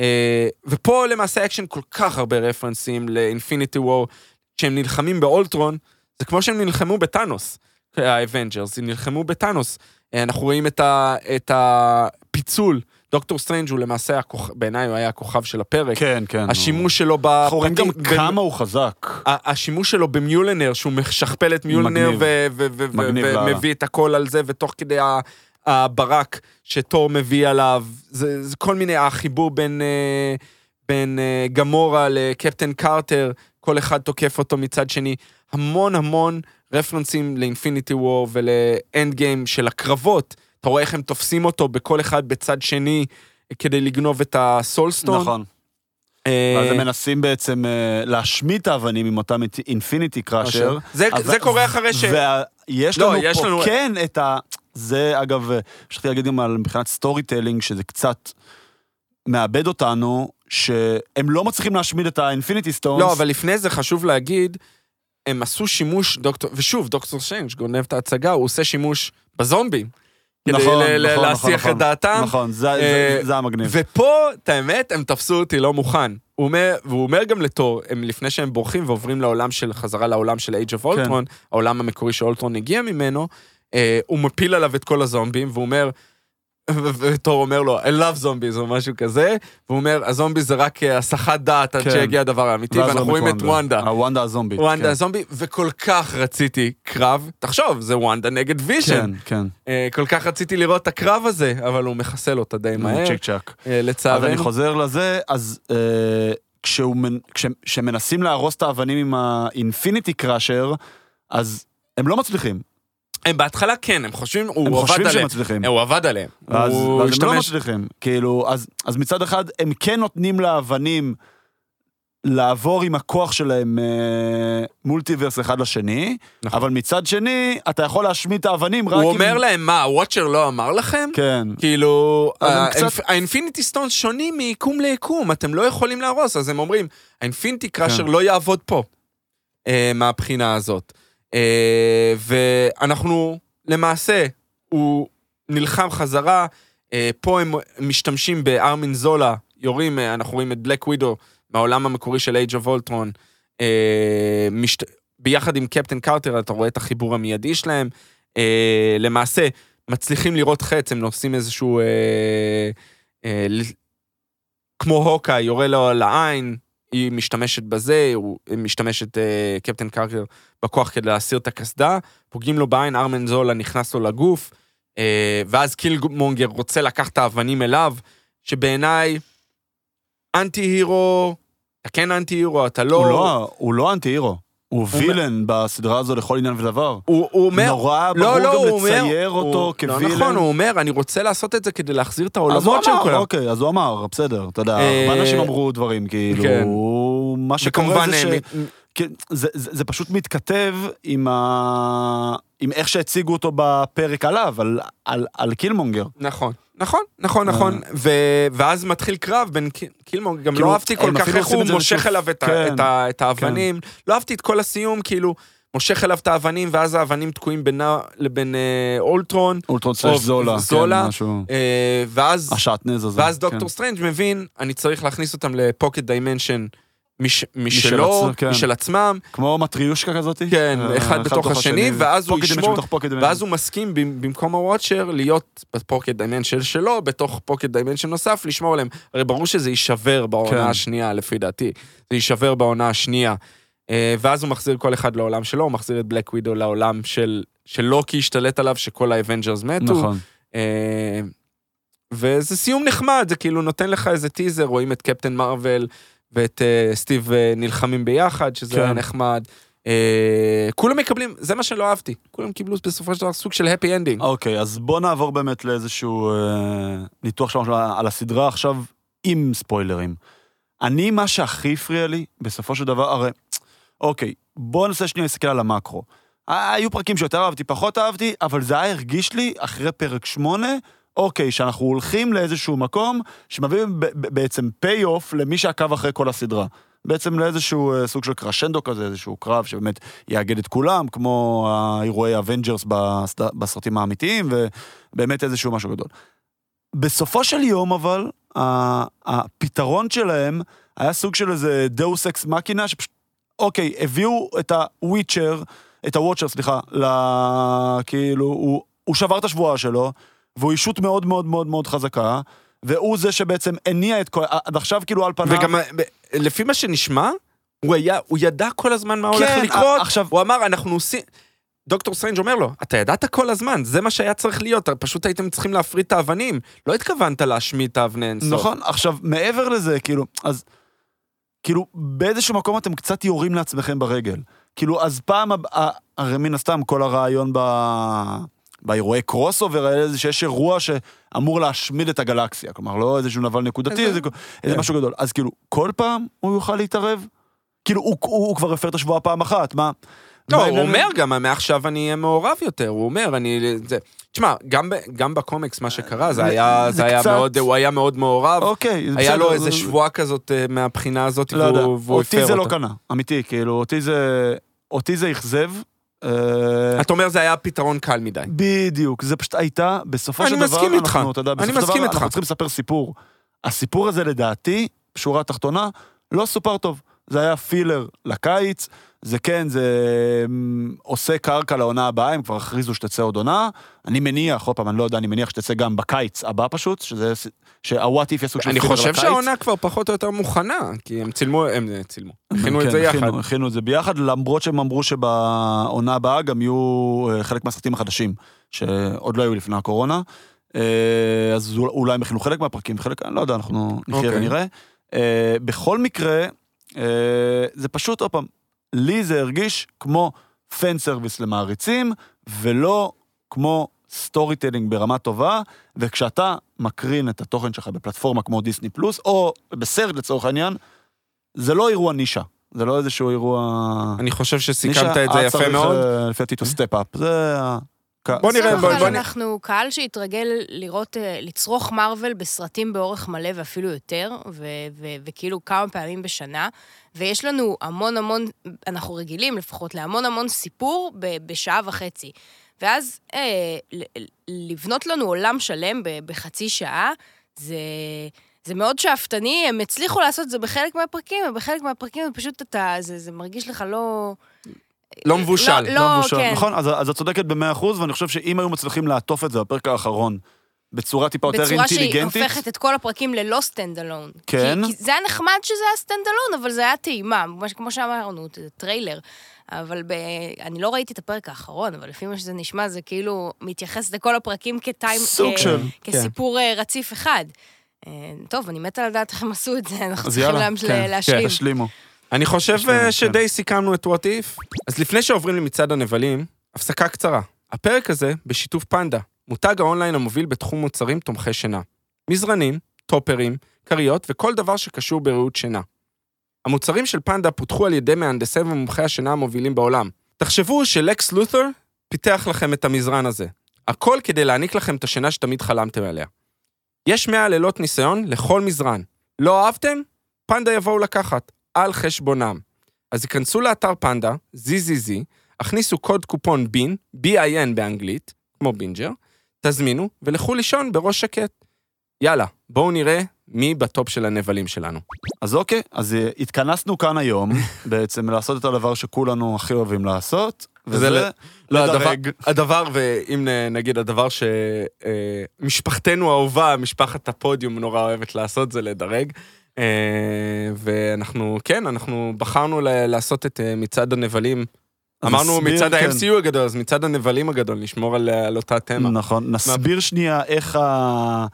אה, ופה למעשה אקשן כל כך הרבה רפרנסים לאינפיניטי וור, כשהם נלחמים באולטרון, זה כמו שהם נלחמו בטאנוס, האבנג'רס, הם נלחמו בטאנוס. אנחנו רואים את, ה, את הפיצול, דוקטור סטרנג' הוא למעשה, הכוכ... בעיניי הוא היה הכוכב של הפרק. כן, כן. השימוש שלו אנחנו רואים גם בפרטים, כמה הוא חזק. השימוש שלו במיולנר, שהוא משכפל את מיולנר. ומביא את הכל על זה, ותוך כדי הברק שתור מביא עליו, זה, זה כל מיני, החיבור בין, אה, בין אה, גמורה לקפטן קרטר, כל אחד תוקף אותו מצד שני, המון המון רפרנסים לאינפיניטי וור ולאנד גיים של הקרבות. אתה רואה איך הם תופסים אותו בכל אחד בצד שני כדי לגנוב את הסולסטון. נכון. אה, ואז הם מנסים בעצם אה, להשמיד את האבנים עם אותם אינפיניטי קראשר. זה, קורה אחרי ש... ויש לא, לנו פה כן את ה... זה אגב, שכחתי להגיד גם על מבחינת storytelling, שזה קצת מאבד אותנו, שהם לא מצליחים להשמיד את האינפיניטי סטונס. לא, אבל לפני זה חשוב להגיד, הם עשו שימוש, דוקטור, ושוב, דוקטור סטריינג' גונב את ההצגה, הוא עושה שימוש בזומבים. כדי נכון, ל- ל- נכון, להסיח נכון, את דעתם. נכון, זה- אה, זה- זה המגניב. ופה, את האמת, הם תפסו אותי לא מוכן. הוא אומר, והוא אומר גם לתור, הם לפני שהם בורחים ועוברים לעולם של, חזרה לעולם של Age of כן. Ultron, העולם המקורי שאולטרון הגיע ממנו, אה, הוא מפיל עליו את כל הזומבים, והוא אומר, ותור אומר לו, I love zombies או משהו כזה, והוא אומר, הזומבי זה רק אה, הסחת דעת עד כן. שיגיע הדבר האמיתי, ואנחנו רואים את וונדה. הוונדה הזומבית. וונדה כן. הזומבי, וכל כך רציתי קרב, תחשוב, זה וונדה נגד ויז'ן. כן, כן. אה, כל כך רציתי לראות את הקרב הזה, אבל הוא מחסל אותה די מהר, צ'יק צ'אק. אה, אז אני לצערנו. חוזר לזה, אז אה, כשמנסים להרוס את האבנים עם האינפיניטי קראשר, אז הם לא מצליחים. הם בהתחלה כן, הם חושבים, הם הוא עבד חושבים שהם עליהם. מצליחים. הוא עבד עליהם. ואז, הוא ואז הם לא השתמש... מצליחים. כאילו, אז, אז מצד אחד, הם כן נותנים לאבנים לעבור עם הכוח שלהם אה, מולטיברס אחד לשני, נכון. אבל מצד שני, אתה יכול להשמיד את האבנים רק אם... הוא אומר להם, מה, הוואצ'ר לא אמר לכם? כן. כאילו, אז הם ה- קצת- האינפיניטי שונים מיקום ליקום, אתם לא יכולים להרוס, אז הם אומרים, האינפיניטי קראשר כן. לא יעבוד פה, אה, מהבחינה הזאת. אה, ואנחנו, למעשה, הוא נלחם חזרה, אה, פה הם משתמשים בארמין זולה, יורים, אה, אנחנו רואים את בלק ווידו מהעולם המקורי של Ultron, אה, משת... ביחד עם קפטן קרטר, אתה רואה את החיבור המיידי שלהם. למעשה, מצליחים לראות חץ, הם עושים איזשהו... כמו הוקאי, יורה לו לעין, היא משתמשת בזה, היא משתמשת, אה, קפטן קרקר, בכוח כדי להסיר את הקסדה, פוגעים לו בעין, ארמן זולה נכנס לו לגוף, אה, ואז קילמונגר רוצה לקחת את האבנים אליו, שבעיניי, אנטי הירו, אתה כן אנטי הירו, אתה לא... הוא לא, הוא לא אנטי הירו. הוא וילן בסדרה הזו לכל עניין ודבר. הוא, הוא אומר... נורא ברור לא, לא, גם הוא אומר... לצייר אותו הוא- כווילן. לא נכון, הוא אומר, אני רוצה לעשות את זה כדי להחזיר את העולמות של כולם. אוקיי, אז הוא אמר, בסדר, אתה יודע, אה, הרבה אנשים אמרו דברים, כאילו, כן. מה שקורה זה ש... אה, כן, זה, זה, זה פשוט מתכתב עם, ה... עם איך שהציגו אותו בפרק עליו, על, על, על קילמונגר. נכון, נכון, נכון, נכון. ו- ואז מתחיל קרב בין קיל- קילמונגר, גם כאילו, לא אהבתי כל כך איך הוא מושך אליו את ה- כן, את ה- את האבנים. לא אהבתי את כל הסיום, כאילו, מושך אליו את האבנים, ואז האבנים תקועים בינה לבין אה, אולטרון, אולטרון או slash זולה. זולה. כן, משהו... אה, ואז השעטנז הזה. ואז כן. דוקטור סטרנג' מבין, אני צריך להכניס אותם ל pocket dimension משלו, עצמו, כן. משל עצמם, כמו מטריושקה כזאת? כן, אה, אחד בתוך השני, ואז הוא ישמור-. ואז הוא מסכים במ- במקום הוואצ'ר להיות ב pocket dimension שלו, בתוך pocket dimension נוסף, לשמור עליהם. הרי ברור שזה יישבר בעונה כן. השנייה, לפי דעתי. זה יישבר בעונה השנייה. אה, ואז הוא מחזיר כל אחד לעולם שלו, הוא מחזיר את בלק ווידו לעולם של, של לוקי השתלט עליו, שכל האבנג'רס מתו. נכון. אה, וזה סיום נחמד, זה כאילו נותן לך איזה טיזר, רואים את קפטן מרוויל ואת אה, סטיב אה, נלחמים ביחד, שזה כן. היה נחמד. אה, כולם מקבלים, זה מה שלא אהבתי, כולם קיבלו בסופו של דבר סוג של happy ending. אוקיי, אז בוא נעבור באמת לאיזשהו אה, ניתוח שלנו על הסדרה עכשיו עם ספוילרים. אני, מה שהכי הפריע לי, בסופו של דבר, הרי, אוקיי, בוא ננסה שנייה להסתכל על המקרו. היו פרקים שיותר אהבתי, פחות אהבתי, אבל זה היה הרגיש לי, אחרי פרק שמונה, אוקיי, שאנחנו הולכים לאיזשהו מקום שמביא בעצם פי אוף למי שעקב אחרי כל הסדרה. בעצם לאיזשהו אה, סוג של קרשנדו כזה, איזשהו קרב שבאמת יאגד את כולם, כמו האירועי אבנג'רס בסרטים האמיתיים, ובאמת איזשהו משהו גדול. בסופו של יום אבל, הפתרון שלהם היה סוג של איזה דאוס אקס מקינה, שפשוט, אוקיי, הביאו את הוויצ'ר, את הוואצ'ר, סליחה, ל... כאילו, הוא, הוא שבר את השבועה שלו, והוא אישות מאוד מאוד מאוד מאוד חזקה, והוא זה שבעצם הניע את כל... עד עכשיו כאילו על פניו... וגם לפי מה שנשמע, הוא היה, הוא ידע כל הזמן מה הולך כן, לקרות, עכשיו- הוא אמר, אנחנו עושים... דוקטור סטרנג' אומר לו, אתה ידעת כל הזמן, זה מה שהיה צריך להיות, פשוט הייתם צריכים להפריד את האבנים, לא התכוונת להשמיד את האבני אינסוף. נכון, עכשיו, מעבר לזה, כאילו, אז, כאילו, באיזשהו מקום אתם קצת יורים לעצמכם ברגל. כאילו, אז פעם, הב- ה- הרי מן הסתם, כל הרעיון ב... באירועי crossover האלה זה שיש אירוע שאמור להשמיד את הגלקסיה, כלומר לא איזשהו נבל נקודתי, איזה- איזה, איזה כן. משהו גדול. אז כאילו, כל פעם הוא יוכל להתערב? כאילו, הוא, הוא, הוא כבר הפר את השבועה פעם אחת, מה? לא, הוא אומר גם, מעכשיו אני אהיה מעורב יותר, הוא אומר, אני... זה... תשמע, גם, ב, גם בקומיקס מה שקרה, זה זה- היה, זה זה היה קצת- מאוד, הוא היה מאוד מעורב, אוקיי, היה לו איזה זה- שבועה כזאת אה, מהבחינה הזאת, לא והוא, והוא אותי הפר זה לא אותה. קנה, אמיתי, כאילו, אותי זה... אותי זה אכזב. אה, אתה אומר זה היה פתרון קל מדי. בדיוק, זה פשוט הייתה, בסופו אני של דבר, מסכים איתך. אני מסכים איתך. אנחנו צריכים לספר סיפור. הסיפור הזה לדעתי, בשורה התחתונה, לא סופר טוב. זה היה פילר לקיץ, זה כן, זה אמ, עושה קרקע לעונה הבאה, הם כבר הכריזו שתצא עוד עונה. אני מניח, עוד פעם, אני לא יודע, אני מניח שתצא גם בקיץ הבא פשוט, שזה, שהוואט איף סוג של אני. חושב שהעונה כבר פחות או יותר מוכנה, כי הם צילמו, הם אה, צילמו, הכינו את כן, זה יחד. הכינו, הכינו את זה ביחד, למרות שהם אמרו שבעונה הבאה גם יהיו אה, חלק מהסרטים החדשים, שעוד לא היו לפני הקורונה. אה, אז אול- אולי הם הכינו חלק מהפרקים, חלק, אני לא יודע, אנחנו נחיה אוקיי. ונראה. אה, בכל מקרה, זה פשוט, עוד פעם, לי זה הרגיש כמו fan service למעריצים, ולא כמו storytelling ברמה טובה, וכשאתה מקרין את התוכן שלך בפלטפורמה כמו דיסני פלוס, או בסרט לצורך העניין, זה לא אירוע נישה, זה לא איזשהו אירוע... אני חושב שסיכמת את זה יפה מאוד. אה, לפי דעתי to step up, זה. בוא נראה, בוא- אבל בוא נ- אנחנו קהל שהתרגל לראות, אה, לצרוך מארוול בסרטים באורך מלא ואפילו יותר, ו- ו- וכאילו כמה פעמים בשנה, ויש לנו המון המון, אנחנו רגילים לפחות להמון המון סיפור בשעה וחצי. ואז אה, לבנות לנו עולם שלם בחצי שעה, זה... זה מאוד שאפתני, הם הצליחו לעשות את זה בחלק מהפרקים, ובחלק מהפרקים פשוט אתה, זה, זה מרגיש לך לא... לא מבושל. לא, לא מבושל. כן. נכון, אז, אז את צודקת במאה אחוז, ואני חושב שאם היו מצליחים לעטוף את זה בפרק האחרון, בצורה טיפה יותר בצורה שהיא אינטליגנטית, הופכת את כל הפרקים ללא stand alone. כן. כי, כי זה היה נחמד שזה היה stand alone, אבל זה היה טעימה, ממש כמו שאמרנו, זה טריילר. אבל ב... אני לא ראיתי את הפרק האחרון, אבל לפי מה שזה נשמע, זה כאילו מתייחס לכל הפרקים כ tie... סוג כ- של, כסיפור אה, רציף אחד. אה, טוב, אני מתה לדעת איך הם עשו את זה, אנחנו אז צריכים יאללה, כן, להשלים. תשלימו. אני חושב אה. שדי סיכמנו את וואט איף. אז לפני שעוברים למצעד הנבלים, הפסקה קצרה. הפרק הזה בשיתוף פנדה, מותג האונליין המוביל בתחום מוצרים תומכי שינה. מזרנים, טופרים, כריות וכל דבר שקשור בריהוט שינה. המוצרים של פנדה פותחו על ידי מהנדסי ומומחי השינה המובילים בעולם. תחשבו שלקס לותר פיתח לכם את המזרן הזה. הכל כדי להעניק לכם את השינה שתמיד חלמתם עליה. יש 100 לילות ניסיון לכל מזרן. לא אהבתם? פנדה יבואו לקחת, על חשבונם. אז היכנסו לאתר פנדה, ZZZ, הכניסו קוד קופון BIN, B-I-N באנגלית, כמו בינג'ר, תזמינו ולכו לישון בראש שקט. יאללה, בואו נראה מי בטופ של הנבלים שלנו. אז אוקיי, אז אה, התכנסנו כאן היום, <laughs> בעצם לעשות את הדבר שכולנו הכי אוהבים לעשות, וזה ל- לא, הדבר, לדרג. הדבר, ואם נ- נגיד הדבר שמשפחתנו האהובה, משפחת הפודיום נורא אוהבת לעשות, זה לדרג. אה, ואנחנו, כן, אנחנו בחרנו לעשות את אה, מצעד הנבלים. אמרנו נסביר, מצעד כן. ה-MCU הגדול, אז מצעד הנבלים הגדול, נשמור על, על אותה תמה. נכון, נסביר שנייה איך ה...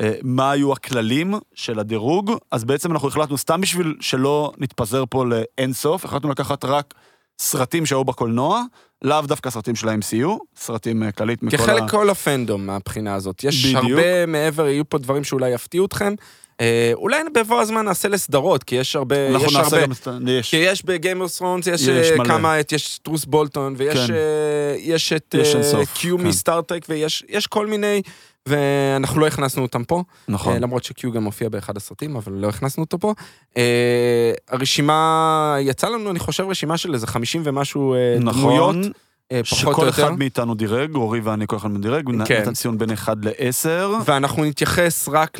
אה, מה היו הכללים של הדירוג, אז בעצם אנחנו החלטנו, סתם בשביל שלא נתפזר פה לאין סוף, החלטנו לקחת רק סרטים שהיו בקולנוע, לאו דווקא סרטים של ה-MCU, סרטים כללית מכל כחלק ה... כל הפנדום מהבחינה הזאת. יש בדיוק. הרבה מעבר, יהיו פה דברים שאולי יפתיעו אתכם. אה, אולי בבוא הזמן נעשה לסדרות, כי יש הרבה, אנחנו יש נעשה הרבה, גם... את- יש. כי יש בגיימר סרונס, יש, יש מלא. כמה, את- יש טרוס בולטון, ויש כן. אה, יש את יש אה, אינסוף, קיו כן. מסטארטק, ויש יש כל מיני, ואנחנו לא הכנסנו אותם פה, נכון. אה, למרות שקיו גם מופיע באחד הסרטים, אבל לא הכנסנו אותו פה. אה, הרשימה, יצא לנו, אני חושב, רשימה של איזה 50 ומשהו אה, דמויות, נכון, אה, או שכל. אחד מאיתנו דירג, אורי ואני כל אחד מדירג, כן. נתן ציון בין 1 ל-10. ואנחנו נתייחס רק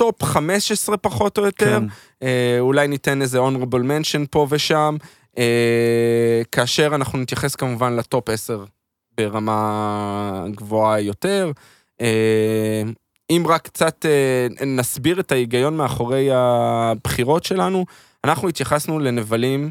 לטופ 15 פחות או יותר. כן. אה, אולי ניתן איזה honorable mention פה ושם, אה, כאשר אנחנו נתייחס כמובן לטופ 10 ברמה גבוהה יותר. אה, אם רק קצת אה, נסביר את ההיגיון מאחורי הבחירות שלנו, אנחנו התייחסנו לנבלים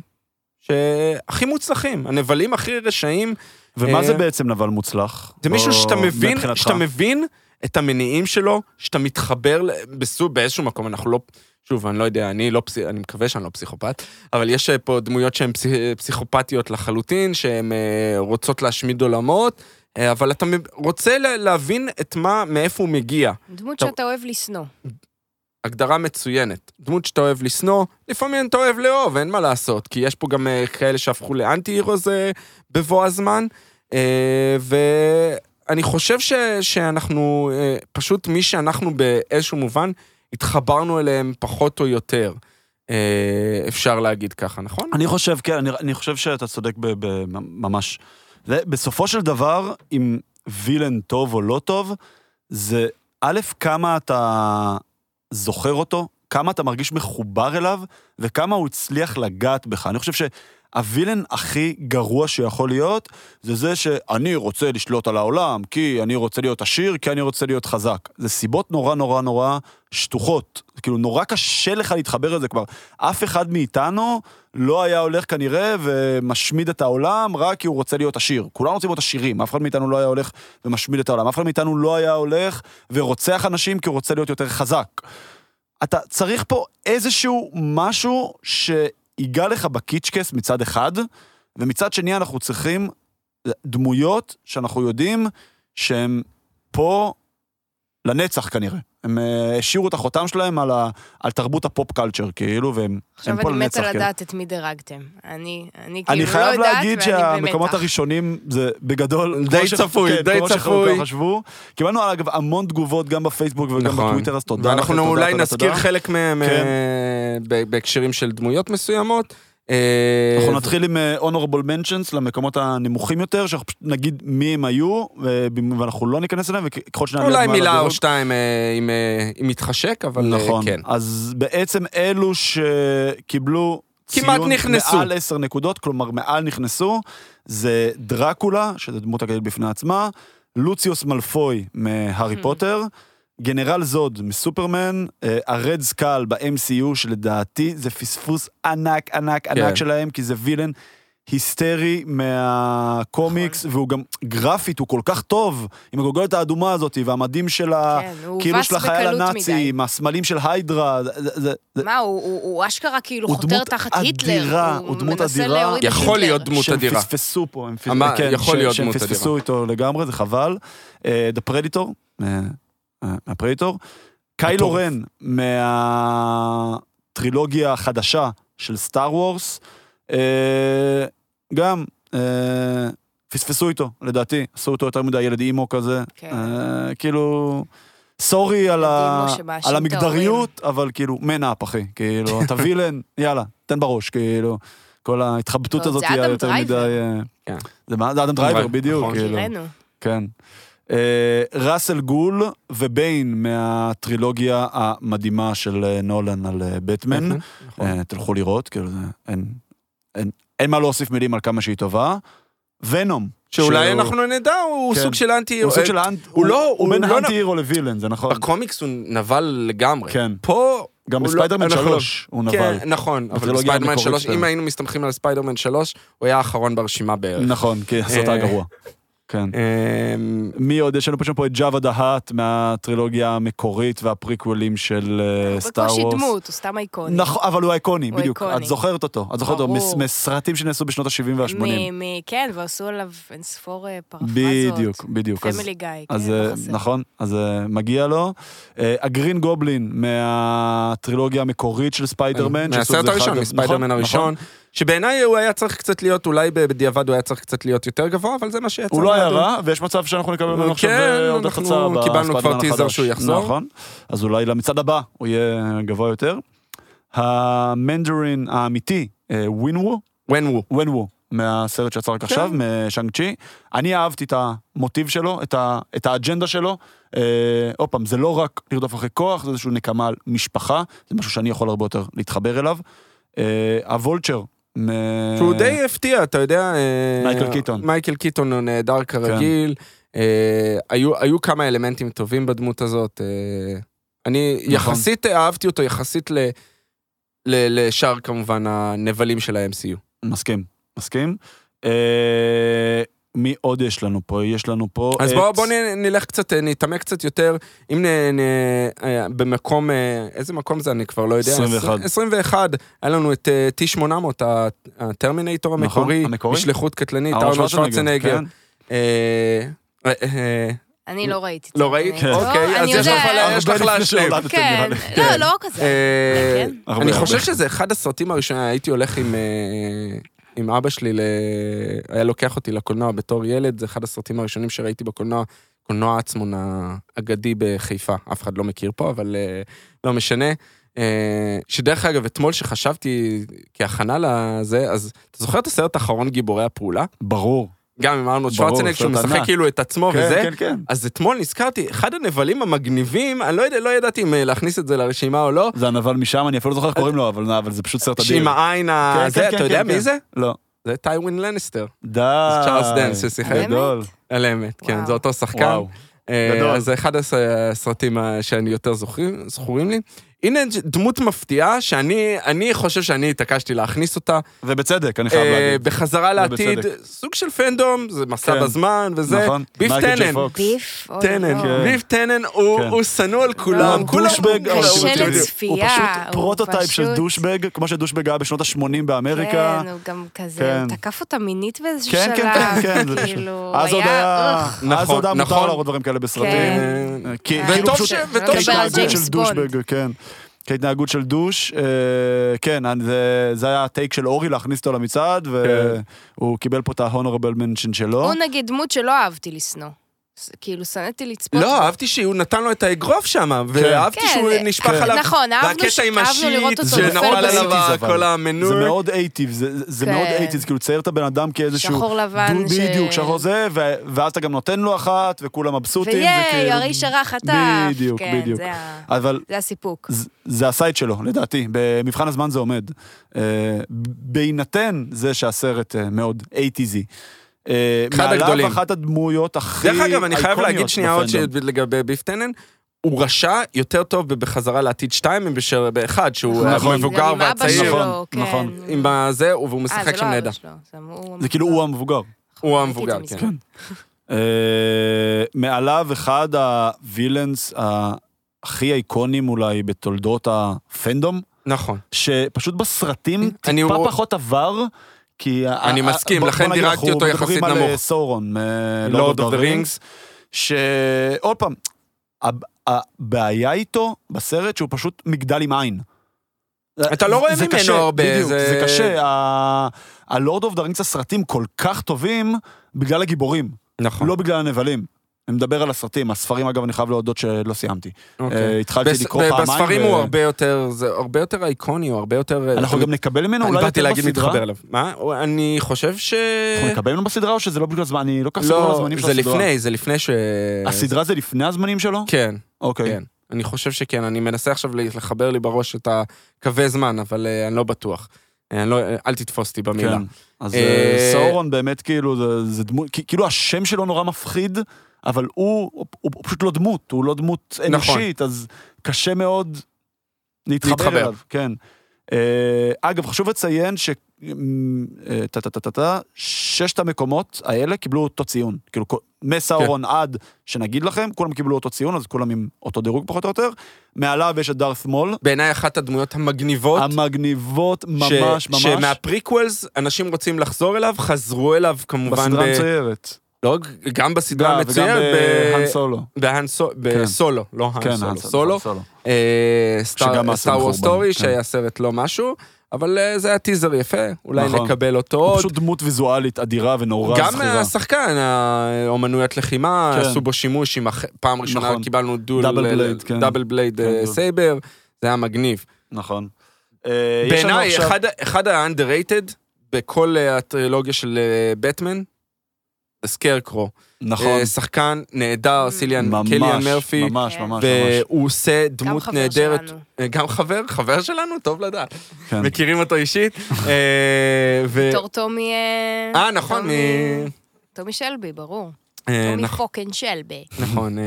שהכי מוצלחים, הנבלים הכי רשעים, ומה אה, זה בעצם נבל מוצלח? זה מישהו שאתה מבין, מבחינתך? שאתה מבין את המניעים שלו, שאתה מתחבר בסוג, באיזשהו מקום, אנחנו לא, שוב, אני לא יודע, אני לא פסיכופת, אני מקווה שאני לא פסיכופת, אבל יש אה, פה דמויות שהן פסיכ... פסיכופתיות לחלוטין, שהן אה, רוצות להשמיד עולמות, אה, אבל אתה רוצה להבין את מה, מאיפה הוא מגיע. דמות אתה... שאתה אוהב לשנוא. הגדרה מצוינת. דמות שאתה אוהב לשנוא, לפעמים אתה אוהב לאהוב, אין מה לעשות, כי יש פה גם כאלה שהפכו לאנטי הירוז בבוא הזמן, ואני חושב ש... שאנחנו, פשוט מי שאנחנו באיזשהו מובן, התחברנו אליהם פחות או יותר. אה, אפשר להגיד ככה, נכון? אני חושב, כן, אני, אני חושב שאתה צודק ממש. בסופו של דבר, אם וילן טוב או לא טוב, זה א', כמה אתה זוכר אותו, כמה אתה מרגיש מחובר אליו, וכמה הוא הצליח לגעת בך. אני חושב ש... הווילן הכי גרוע שיכול להיות, זה זה שאני רוצה לשלוט על העולם, כי אני רוצה להיות עשיר, כי אני רוצה להיות חזק. זה סיבות נורא נורא נורא שטוחות. כאילו, נורא קשה לך להתחבר לזה כבר. אף אחד מאיתנו לא היה הולך כנראה ומשמיד את העולם רק כי הוא רוצה להיות עשיר. כולנו רוצים להיות עשירים, אף אחד מאיתנו לא היה הולך ומשמיד את העולם. אף אחד מאיתנו לא היה הולך ורוצח אנשים כי הוא רוצה להיות יותר חזק. אתה צריך פה איזשהו משהו ש... ייגע לך בקיצ'קס מצד אחד, ומצד שני אנחנו צריכים דמויות שאנחנו יודעים שהן פה לנצח כנראה. הם uh, השאירו את החותם שלהם על, ה, על תרבות הפופ קלצ'ר, כאילו, והם פה לנצח. עכשיו אני מתה כן. לדעת את מי דירגתם. אני, אני כאילו לא יודעת, ואני במתח. אני חייב להגיד שהמקומות הראשונים זה בגדול... די צפוי, כן, די צפוי. חשבו. קיבלנו אגב המון תגובות גם בפייסבוק וגם נכון. בטוויטר, אז תודה ואנחנו אולי נזכיר חלק מהם כן. אה, בהקשרים של דמויות מסוימות. אה, אנחנו נתחיל עם אה, honorable mentions למקומות הנמוכים יותר, שאנחנו פשוט נגיד מי הם היו, ואנחנו לא ניכנס אליהם, וככל שנעלה... אולי מילה או שתיים אם יתחשק, אבל נכון. כן. אז בעצם אלו שקיבלו כמעט נכנסו. מעל עשר נקודות, כלומר מעל נכנסו, זה דרקולה, שזו דמות הגדול בפני עצמה, לוציוס מלפוי מהארי hmm. פוטר, גנרל זוד מסופרמן, הרד סקל ב-MCU, שלדעתי זה פספוס ענק ענק כן. ענק שלהם, כי זה וילן היסטרי מהקומיקס, נכון. והוא גם גרפית, הוא כל כך טוב, עם הגולגולת האדומה הזאת, והמדים של ה... כן, כאילו של החייל הנאצי, עם הסמלים של היידרה. זה, זה, מה, הוא, הוא, הוא אשכרה כאילו חותר תחת היטלר. אדירה, הוא, הוא דמות אדירה. יכול להיות דמות אדירה. שהם פספסו פה, הם פס... כן, יכול להיות דמות אדירה. שהם פספסו איתו לגמרי, זה חבל. דה פרדיטור. Uh, הפרדיטור. קיילו רן מהטרילוגיה החדשה של סטאר וורס, אה, גם אה, פספסו איתו, לדעתי, עשו אותו יותר מדי ילד emo כזה. כן. אה, כאילו, sorry על, ה... על המגדריות, אבל כאילו, man up אחי, כאילו, אתה villain, <laughs> יאללה, תן בראש, כאילו. כל ההתחבטות לא, הזאת היא יותר מדי... כן. זה אדם דרייבר, בדיוק, נכון. כאילו. כן. אה, ראס אל גול וביין מהטרילוגיה המדהימה של אה, נולן על בטמן. אה, נכון. תלכו לראות, כאילו, אין מה להוסיף מילים על כמה שהיא טובה. ונום. שאולי אנחנו נדע, הוא כן. סוג של אנטי... הוא סוג של אנטי... הוא לא... הוא בין לא אנטי hero ל villain, זה נכון. בקומיקס הוא נבל לגמרי. כן. פה... גם לא- בספיידרמן 3 הוא נבל. כן, נכון, אבל בספיידרמן 3, אם היינו מסתמכים על ספיידרמן 3, הוא היה האחרון ברשימה בערך. נכון, כי הסרט היה גרוע. כן. אמ, מי עוד? יש לנו פשוט פה את ג'אבה דה האט מהטרילוגיה המקורית והפריקוולים של סטאר וורס. הוא בקושי דמות, הוא סתם איקוני. נכון, אבל הוא איקוני, בדיוק. את זוכרת אותו. את זוכרת אותו מסרטים שנעשו בשנות ה-70 וה-80. כן, ועשו עליו אין ספור אה, פרפרזות. בדיוק, בדיוק. פמילי גיא, כן, לא נכון, אז אה, מגיע לו. אה, הגרין גובלין מהטרילוגיה המקורית של ספיידרמן. מהסרט הראשון, מספיידרמן נכון, הראשון. שבעיניי הוא היה צריך קצת להיות, אולי בדיעבד הוא היה צריך קצת להיות יותר גבוה, אבל זה מה שיצא. הוא לא היה רע, ויש מצב שאנחנו נקבל ממנו עכשיו אה, עוד החצה כן, קיבלנו כבר טיזר שהוא יחזור. נכון, אז אולי למצעד הבא הוא יהיה גבוה יותר. המנדרין האמיתי, ווינוו. ווינוו. ווינוו. מהסרט שיצא רק עכשיו, כן. משאנג צ'י. אני אהבתי את המוטיב שלו, את, ה, את האג'נדה שלו. אה, עוד פעם, זה לא רק לרדוף אחרי כוח, זה איזשהו נקמה על משפחה, זה משהו שאני יכול הרבה יותר להתחבר אליו. אה, הוולצ'ר, שהוא די הפתיע, אתה יודע... אה, מייקל קיטון. מייקל קיטון הוא נהדר כרגיל. כן. אה, היו, כמה אלמנטים טובים בדמות הזאת. אה, אני נכון. יחסית אהבתי אותו, יחסית ל, ל, לשאר כמובן הנבלים של ה-MCU. מסכים, מסכים. מי עוד יש לנו פה? יש לנו פה אז את... בואו בוא נלך קצת, נתעמק קצת יותר. אם נ, נ, אה, במקום, אה, איזה מקום זה אני כבר לא יודע. 21. 21, היה לנו את אה, T800, ה- הטרמינטור נכון, המקורי, המקורי. בשליחות קטלנית, ארנולד שוורצנגר. כן. אה, אה, אה, אני לא ראיתי. לא ראית? אני- אוקיי, אז אני יש לך להשלים. כן. לא, לא כזה. אה, כן. אני. חושב שזה אחד הסרטים הראשונים, הייתי הולך עם, עם אבא שלי, ל... היה לוקח אותי לקולנוע בתור ילד, זה אחד הסרטים הראשונים שראיתי בקולנוע, קולנוע עצמון האגדי בחיפה, אף אחד לא מכיר פה, אבל אה, לא משנה. אה, שדרך אגב, אתמול שחשבתי כהכנה לזה, אז אתה זוכר את הסרט האחרון גיבורי הפעולה? ברור. גם עם ארנולד ברור, שוורצנגר, שהוא משחק. כאילו את עצמו כן, וזה. כן, כן. אז אתמול נזכרתי, אחד הנבלים המגניבים, אני לא, יודע, לא ידעתי אם אה, להכניס את זה לרשימה או לא, זה הנבל משם, אני אפילו לא זוכר איך קוראים לו, אבל אבל זה פשוט סרט אדיר. שעם העין כן, הזה, כן, אתה כן, יודע כן, מי כן. זה? לא. זה טייווין לאניסטר. די. צ'ארלס דנס ששיחק. גדול. על האמת, כן. זה אותו שחקן. וואו. אה, גדול. אז זה אחד הס- הסרטים אה, שאני יותר זוכרים- זכורים לי. הנה דמות מפתיעה שאני אני חושב שאני התעקשתי להכניס אותה. ובצדק, אני חייב אה, להגיד. בחזרה לעתיד, ובצדק. סוג של fandom, זה מסע כן. בזמן וזה. נכון. ביף טנן. ביף? אוי, טנן, לא. כן. ביף טנן הוא כן. הוא שנוא על כולם, הוא כולם douchebag, הוא קשה כאילו, לצפייה, הוא פשוט prototype של דושבג, כמו שדושבג היה בשנות ה-80 באמריקה. כן, הוא גם כזה, כן. הוא תקף אותה מינית באיזשהו כן, שלב. כן, כן, כן, כאילו, אז עוד היה. אז נכון, עוד היה מותר נכון. להראות דברים כאלה בסרטים. כן. אה, אה, כאילו וטוב ש- וטוב של. דושבג, כן. כהתנהגות של דוש, אה, כן, זה- זה היה הטייק של אורי להכניס אותו למצעד, והוא קיבל פה את ה-honorable mention שלו. הוא נגיד דמות שלא אהבתי לשנוא. כאילו, שנאתי לצפות. לא. אהבתי שהוא נתן לו את האגרוף שם, ואהבתי כן, שהוא נשפך כן. עליו. נכון, אהבנו והקטע ש- עם אהבנו לראות השיט אותו נופל שנפל עליו. כל המנוי. זה מאוד eighties, זה, זה כן. מאוד eighties, זה כאילו לצייר את הבן אדם כאיזשהו... שחור לבן דו- ש- בדיוק, שחור זה, ו- ואז אתה גם נותן לו אחת, וכולם מבסוטים. וייי, כאילו- האיש הרע חטף. בדיוק, כן, בדיוק. זה ה- אבל זה הסיפוק. זה הסייט שלו, לדעתי. במבחן הזמן זה עומד. אה, בהינתן זה שהסרט אה, מאוד eighties י. אה, אחד הגדולים. מעליו אחת הדמויות הכי דרך אגב, אני חייב להגיד שנייה עוד. לגבי ביף טנן, הוא רשע יותר טוב בחזרה לעתיד 2 מאשר באחד, שהוא נכון. מבוגר והצעיר. נכון, כן. נכון. עם הזה, והוא אה, משחק זה שם לא נהדר. זה הוא זה כאילו הוא המבוגר. הוא את זה המבוגר. כן. <laughs> אה, מעליו אחד ה villains הכי אייקונים אולי בתולדות ה fandom, נכון. שפשוט בסרטים אני- טיפה הוא- פחות עבר. כי... אני מסכים, לכן דירגתי אנחנו אותו יחסית מדברים על נמוך. אה, סאורון, Lord מ Lord of of the the Rings, שעוד פעם, הב- הבעיה איתו בסרט שהוא פשוט מגדל עם עין. אתה לא רואה ממנו הרבה, בדיוק, זה- זה קשה. ה Lord of the Rings הסרטים כל כך טובים בגלל הגיבורים, נכון. לא בגלל הנבלים. אני מדבר על הסרטים, הספרים אגב אני חייב להודות שלא סיימתי. אוקיי. אה, התחלתי בס- לקרוא פעמיים. בספרים ו- הוא הרבה יותר, זה הרבה יותר אייקוני, הוא הרבה יותר... אנחנו גם נקבל ממנו אני אולי באתי יותר להגיד בסדרה? מתחבר אליו. מה? אני חושב ש... אנחנו נקבל ממנו בסדרה או שזה לא בגלל זמן? אני לא כל כך סגור על לא, הזמנים של זה הסדרה. לפני, זה לפני ש... הסדרה זה לפני הזמנים שלו? כן, אוקיי. כן. אני חושב שכן, אני מנסה עכשיו לחבר לי בראש את הקווי זמן, אבל אה, אני לא בטוח. אה, אני לא, אל תתפוס אותי במילה. כן. אז אה, אה, סאורון באמת כאילו, זה- זה דמות, כאילו השם שלו נורא מפחיד, אבל הוא הוא- הוא פשוט לא דמות, הוא לא דמות נכון. אנושית, אז קשה מאוד להתחבר להתחבר. אליו. כן. אה, אגב, חשוב לציין ש... אה, טה-טה-טה-טה, ששת המקומות האלה קיבלו אותו ציון. כאילו, מסאורון כן. עד שנגיד לכם, כולם קיבלו אותו ציון, אז כולם עם אותו דירוג פחות או יותר. מעליו יש את דארת מול, בעיניי אחת הדמויות המגניבות, המגניבות ממש ממש. שמה prequels אנשים רוצים לחזור אליו, חזרו אליו כמובן, בסדרה ב- המצוירת. לא, גם בסדרה גם, המצוירת, וגם ב- בהאן סולו. בהאן סו- בסולו, לא כן, האן סולו, האן סולו, סולו. אה, Star Wars Story, כן. שהיה סרט לא משהו, אבל אה, זה היה טיזר יפה, אולי נכון. נקבל אותו עוד. פשוט דמות ויזואלית אדירה ונורא גם זכירה. השחקן, האומנויות לחימה, כן. עשו בו שימוש עם הח... פעם ראשונה נכון. קיבלנו דול, double blade, כן. double blade כן. saber, זה היה מגניב. נכון. אה, בעיניי, עכשיו- אחד, אחד ה-underrated בכל הטרילוגיה של בטמן, סקרקרו. נכון. שחקן נהדר, Mm. סיליאן, קיליאן מרפי, ממש. ממש, ממש. והוא עושה גם דמות חבר נהדרת. שלנו. אה, גם חבר, חבר שלנו, טוב לדעת. כן. מכירים אותו אישית. <laughs> אה, ו- בתור טומי... אה, אה, נכון, טומי- מ... טומי שלבי, ברור. אה, טומי נכון. fucking שלבי. נכון, אה,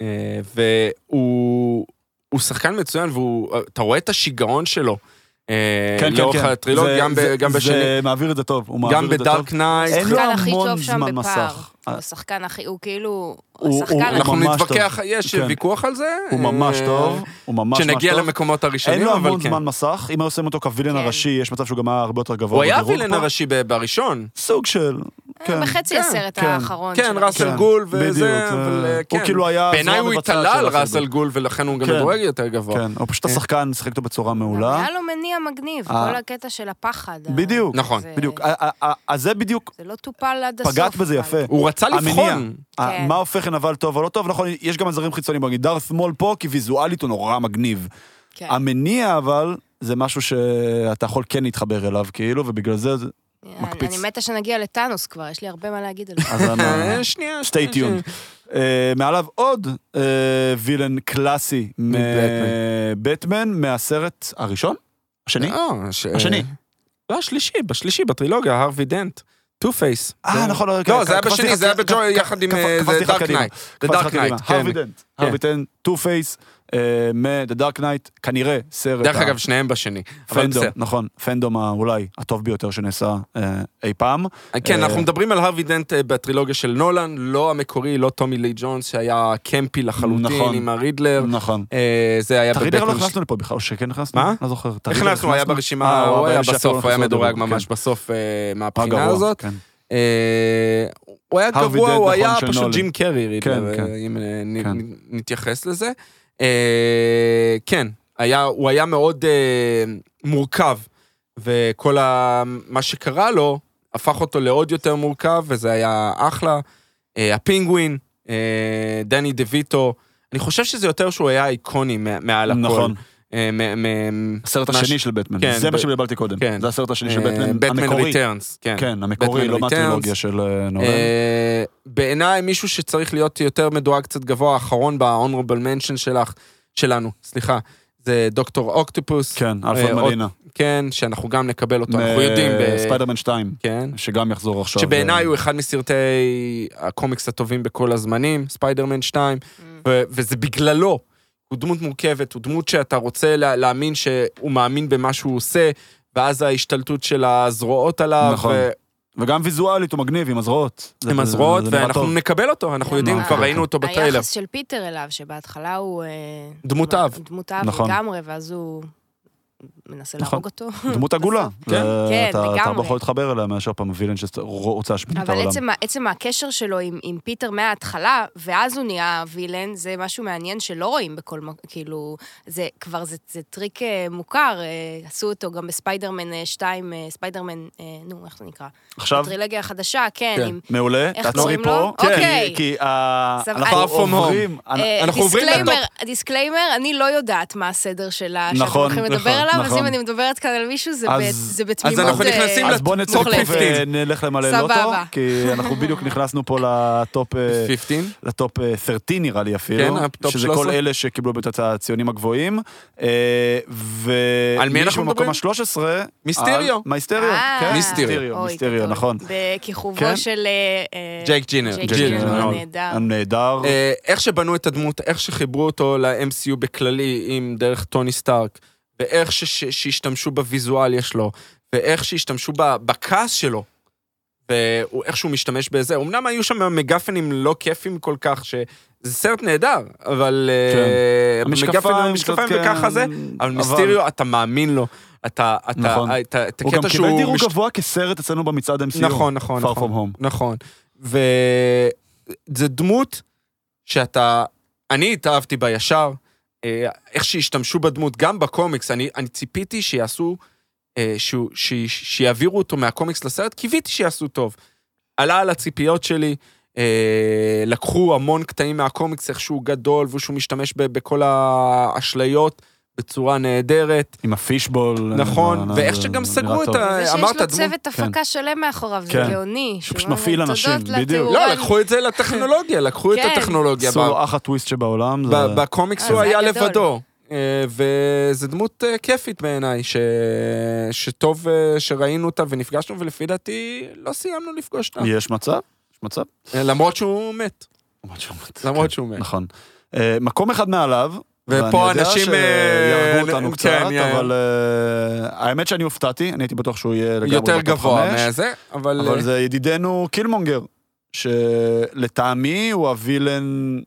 אה, והוא הוא שחקן מצוין, ואתה רואה את השיגעון שלו כן, לאורך כן, כן. הטרילוגיה, זה- גם ב- זה- גם בשני, זה מעביר את זה טוב, הוא מעביר גם את זה טוב. בדארק נייט. אין לו המון זמן. מסך. הוא השחקן הכי, הוא כאילו, הוא- השחקן. אנחנו נתווכח. יש כן. ויכוח על זה. הוא ממש אה, טוב, הוא ממש ממש טוב. כשנגיע למקומות אין הראשונים, לו אבל המון כן. זמן מסך, אם היו עושים אותו כווילן כן. הראשי, יש מצב שהוא גם היה הרבה יותר גבוה הוא היה הווילן. הראשי בראשון. סוג של... כן. בחצי כן, הסרט כן. האחרון. כן, ראסל כן, גול וזה, אה, אבל אה, הוא כן. כאילו היה בעיניי הוא התעלה על ראסל גול, ולכן הוא גם כן. מדורג יותר גבוה. כן, הוא פשוט אה. השחקן, שיחק אותו בצורה מעולה. היה לו מניע מגניב, אה. כל הקטע של הפחד. בדיוק, נכון. בדיוק. אז זה בדיוק, זה לא טופל עד הסוף. פגעת בזה. יפה. הוא רצה המניע. לבחון. ה- כן. מה הופך לנבל טוב או לא טוב, נכון, יש גם עזרים חיצוניים, נגיד דארת שמאל פה, כי ויזואלית הוא נורא מגניב. כן. המניע אבל, זה משהו שאתה יכול כן להתחבר אליו, כאילו, ובגלל זה, זה- מקפיץ. אני מת שנגיע לת׳אנוס כבר, יש לי הרבה מה להגיד על זה. אז אני... <laughs> אה, שנייה. שנייה. Stay tuned. אה, מעליו עוד אה, וילן קלאסי מבטמן, מהסרט הראשון? השני? השני. לא, השלישי, בשלישי, בטרילוגיה, הרווי דנט. טו פייס. אה, נכון, לא, לא, זה היה בשני, זה היה בג'וקר יחד עם דארק. נייט. דארק. נייט, כן. הרווי דנט, הרווי דנט, טו פייס, מ-The Dark Knight, כנראה סרט. דרך ה- אגב, שניהם בשני. פנדום. נכון, פנדום אולי הטוב ביותר שנעשה אה, אי פעם. כן, אה, אנחנו מדברים על הרווי דנט אה, בטרילוגיה של נולן, לא המקורי, לא טומי לי ג'ונס, שהיה קמפי לחלוטין נכון. עם הרידלר. נכון. אה, זה היה את הרידר לא הכנסנו לפה בכלל, או שכן הכנסנו? מה? לא זוכר. הכנסנו, היה? ברשימה, אה, הוא היה בסוף, הוא היה נכנסנו מדורג ממש כן. בסוף אה, אה, מהבחינה הזאת. כן. אה, הוא היה דנט, הוא נכון, היה פשוט. ג'ים קרי, כן, אה, כן. אם אה, כן. נתייחס לזה. אה, כן, היה- הוא היה מאוד אה, מורכב, וכל ה- מה שקרה לו הפך אותו לעוד יותר מורכב, וזה היה אחלה. אה, הפינגווין, אה, דני דה ויטו, אני חושב שזה יותר שהוא היה איקוני מעל הכל. נכון. אה, הסרט השני של בטמן, כן, זה מה שדיברתי קודם. כן. זה הסרט השני של אה, בטמן בטמן המקורי. ריטרנס, כן. כן, המקורי, לא. מהטרילוגיה של אה, נולן. אה, בעיניי מישהו שצריך להיות יותר מדורג קצת גבוה, האחרון ב-honorable mention שלך, שלנו, סליחה, זה דוקטור אוקטופוס. כן, אלפרד- מולינה. כן, שאנחנו גם נקבל אותו, אנחנו יודעים. ב- ספיידרמן 2, כן. שגם יחזור עכשיו. שבעיניי הוא אחד מסרטי הקומיקס הטובים בכל הזמנים, ספיידרמן 2, ו- וזה בגללו. הוא דמות מורכבת, הוא דמות שאתה רוצה לה- להאמין שהוא מאמין במה שהוא עושה, ואז ההשתלטות של הזרועות עליו, נכון. ו- וגם ויזואלית הוא מגניב, עם הזרועות. עם זה- הזרועות, ואנחנו טוב. נקבל אותו, אנחנו יודעים, גם כבר ה- ראינו אותו בטריילר. היחס של פיטר אליו, שבהתחלה הוא... דמות אב. דמות אב נכון. לגמרי, ואז הוא מנסה נכון. להרוג אותו. <laughs> דמות עגולה. כן. זה- כן, אתה- אתה לגמרי. לא יכול להתחבר אליה מאשר פעם וילן שרוצה להשמיד את אבל העולם. ה- עצם הקשר שלו עם, עם פיטר מההתחלה, ואז הוא נהיה וילן, זה משהו מעניין שלא רואים בכל מקום, כאילו, זה כבר, זה, זה טריק אה, מוכר, אה, עשו אותו גם בספיידרמן אה, 2, אה, ספיידרמן, אה, נו, איך זה נקרא? עכשיו, הטרילוגיה החדשה, כן, כן. עם... מעולה, תעצרי פה. אוקיי. כי אה. אנחנו. עוברים... אה, אנחנו עוברים דיסקליימר, דיסקליימר, אני לא יודעת מה הסדר שלה, שאנחנו נכון, הולכים לדבר נכון, עליו, אז נכון. אם אני מדברת כאן על מישהו, זה אז- ב- זה בתמימות. אנחנו אה, נכנסים אז בוא נצא מוחלטת. ונלך למלא לוטו, סבבה. כי אנחנו בדיוק נכנסנו פה לטופ... אה, 15. לטופ אה, 13 נראה לי אפילו, כן, הטופ שזה 13. כל אלה שקיבלו את הציונים הגבוהים. אה, ו... על מי אנחנו במקום מדברים? ה-13... מיסטריו. מיסטריו, אה, כן, מיסטריו. מיסטריו. נכון. בכיכובו כן. של... אה, אה, ג'ייק ג'ינר. ג'ייק ג'ינר. הנהדר. אה, איך שבנו את הדמות, איך שחיברו אותו ל-MCU בכללי, עם דרך טוני סטארק, ואיך ש- ש- שהשתמשו בוויזואליה שלו, ואיך שהשתמשו בכעס שלו, ואיך שהוא משתמש בזה. אמנם היו שם מגפנים לא כיפים כל כך, שזה סרט נהדר, אבל... אה, המשקפיים, מגפנים, המשקפיים קצת, וככה כן, זה, אבל מיסטריו, אתה מאמין לו. אתה, אתה, נכון. את, ה- את הוא גם הקטע קיבל שהוא... דירוג מש- גבוה כסרט אצלנו במצעד MCU. נכון, נכון, Far נכון. From Home. נכון. וזה דמות שאתה, אני התאהבתי בה ישר, איך שהשתמשו בדמות, גם בקומיקס, אני, אני ציפיתי שיעשו, אה, שהוא- ש- שיעבירו אותו מהקומיקס לסרט, קיוויתי שיעשו טוב. עלה על הציפיות שלי, אה, לקחו המון קטעים מהקומיקס, איך שהוא גדול, ושהוא משתמש ב- בכל האשליות בצורה נהדרת. עם הפישבול. נכון, אה, ואיך שגם סגרו את. ה- זה שיש אמרת לו צוות הפקה שלם מאחוריו, זה כן. גאוני. שפשוט מפעיל אנשים, בדיוק. לא, לקחו את זה לטכנולוגיה, <laughs> לקחו את כן. הטכנולוגיה. עשו ב- לו אחת טוויסט שבעולם. בקומיקס הוא היה. לבדו. אה, וזו דמות אה, כיפית בעיניי, ש... שטוב שראינו אותה ונפגשנו, ולפי דעתי לא סיימנו לפגוש אותה. יש מצב? יש מצב? למרות שהוא מת. למרות שהוא מת. למרות שהוא מת. נכון. מקום אחד מעליו, ופה ואני אנשים, יודע שיהרגו אה, אותנו כן, קצת, יא- אבל אה, האמת שאני הופתעתי, אני הייתי בטוח שהוא יהיה לגמרי יותר גבוה מזה, אבל... אבל אה, זה ידידנו קילמונגר, שלטעמי הוא הווילן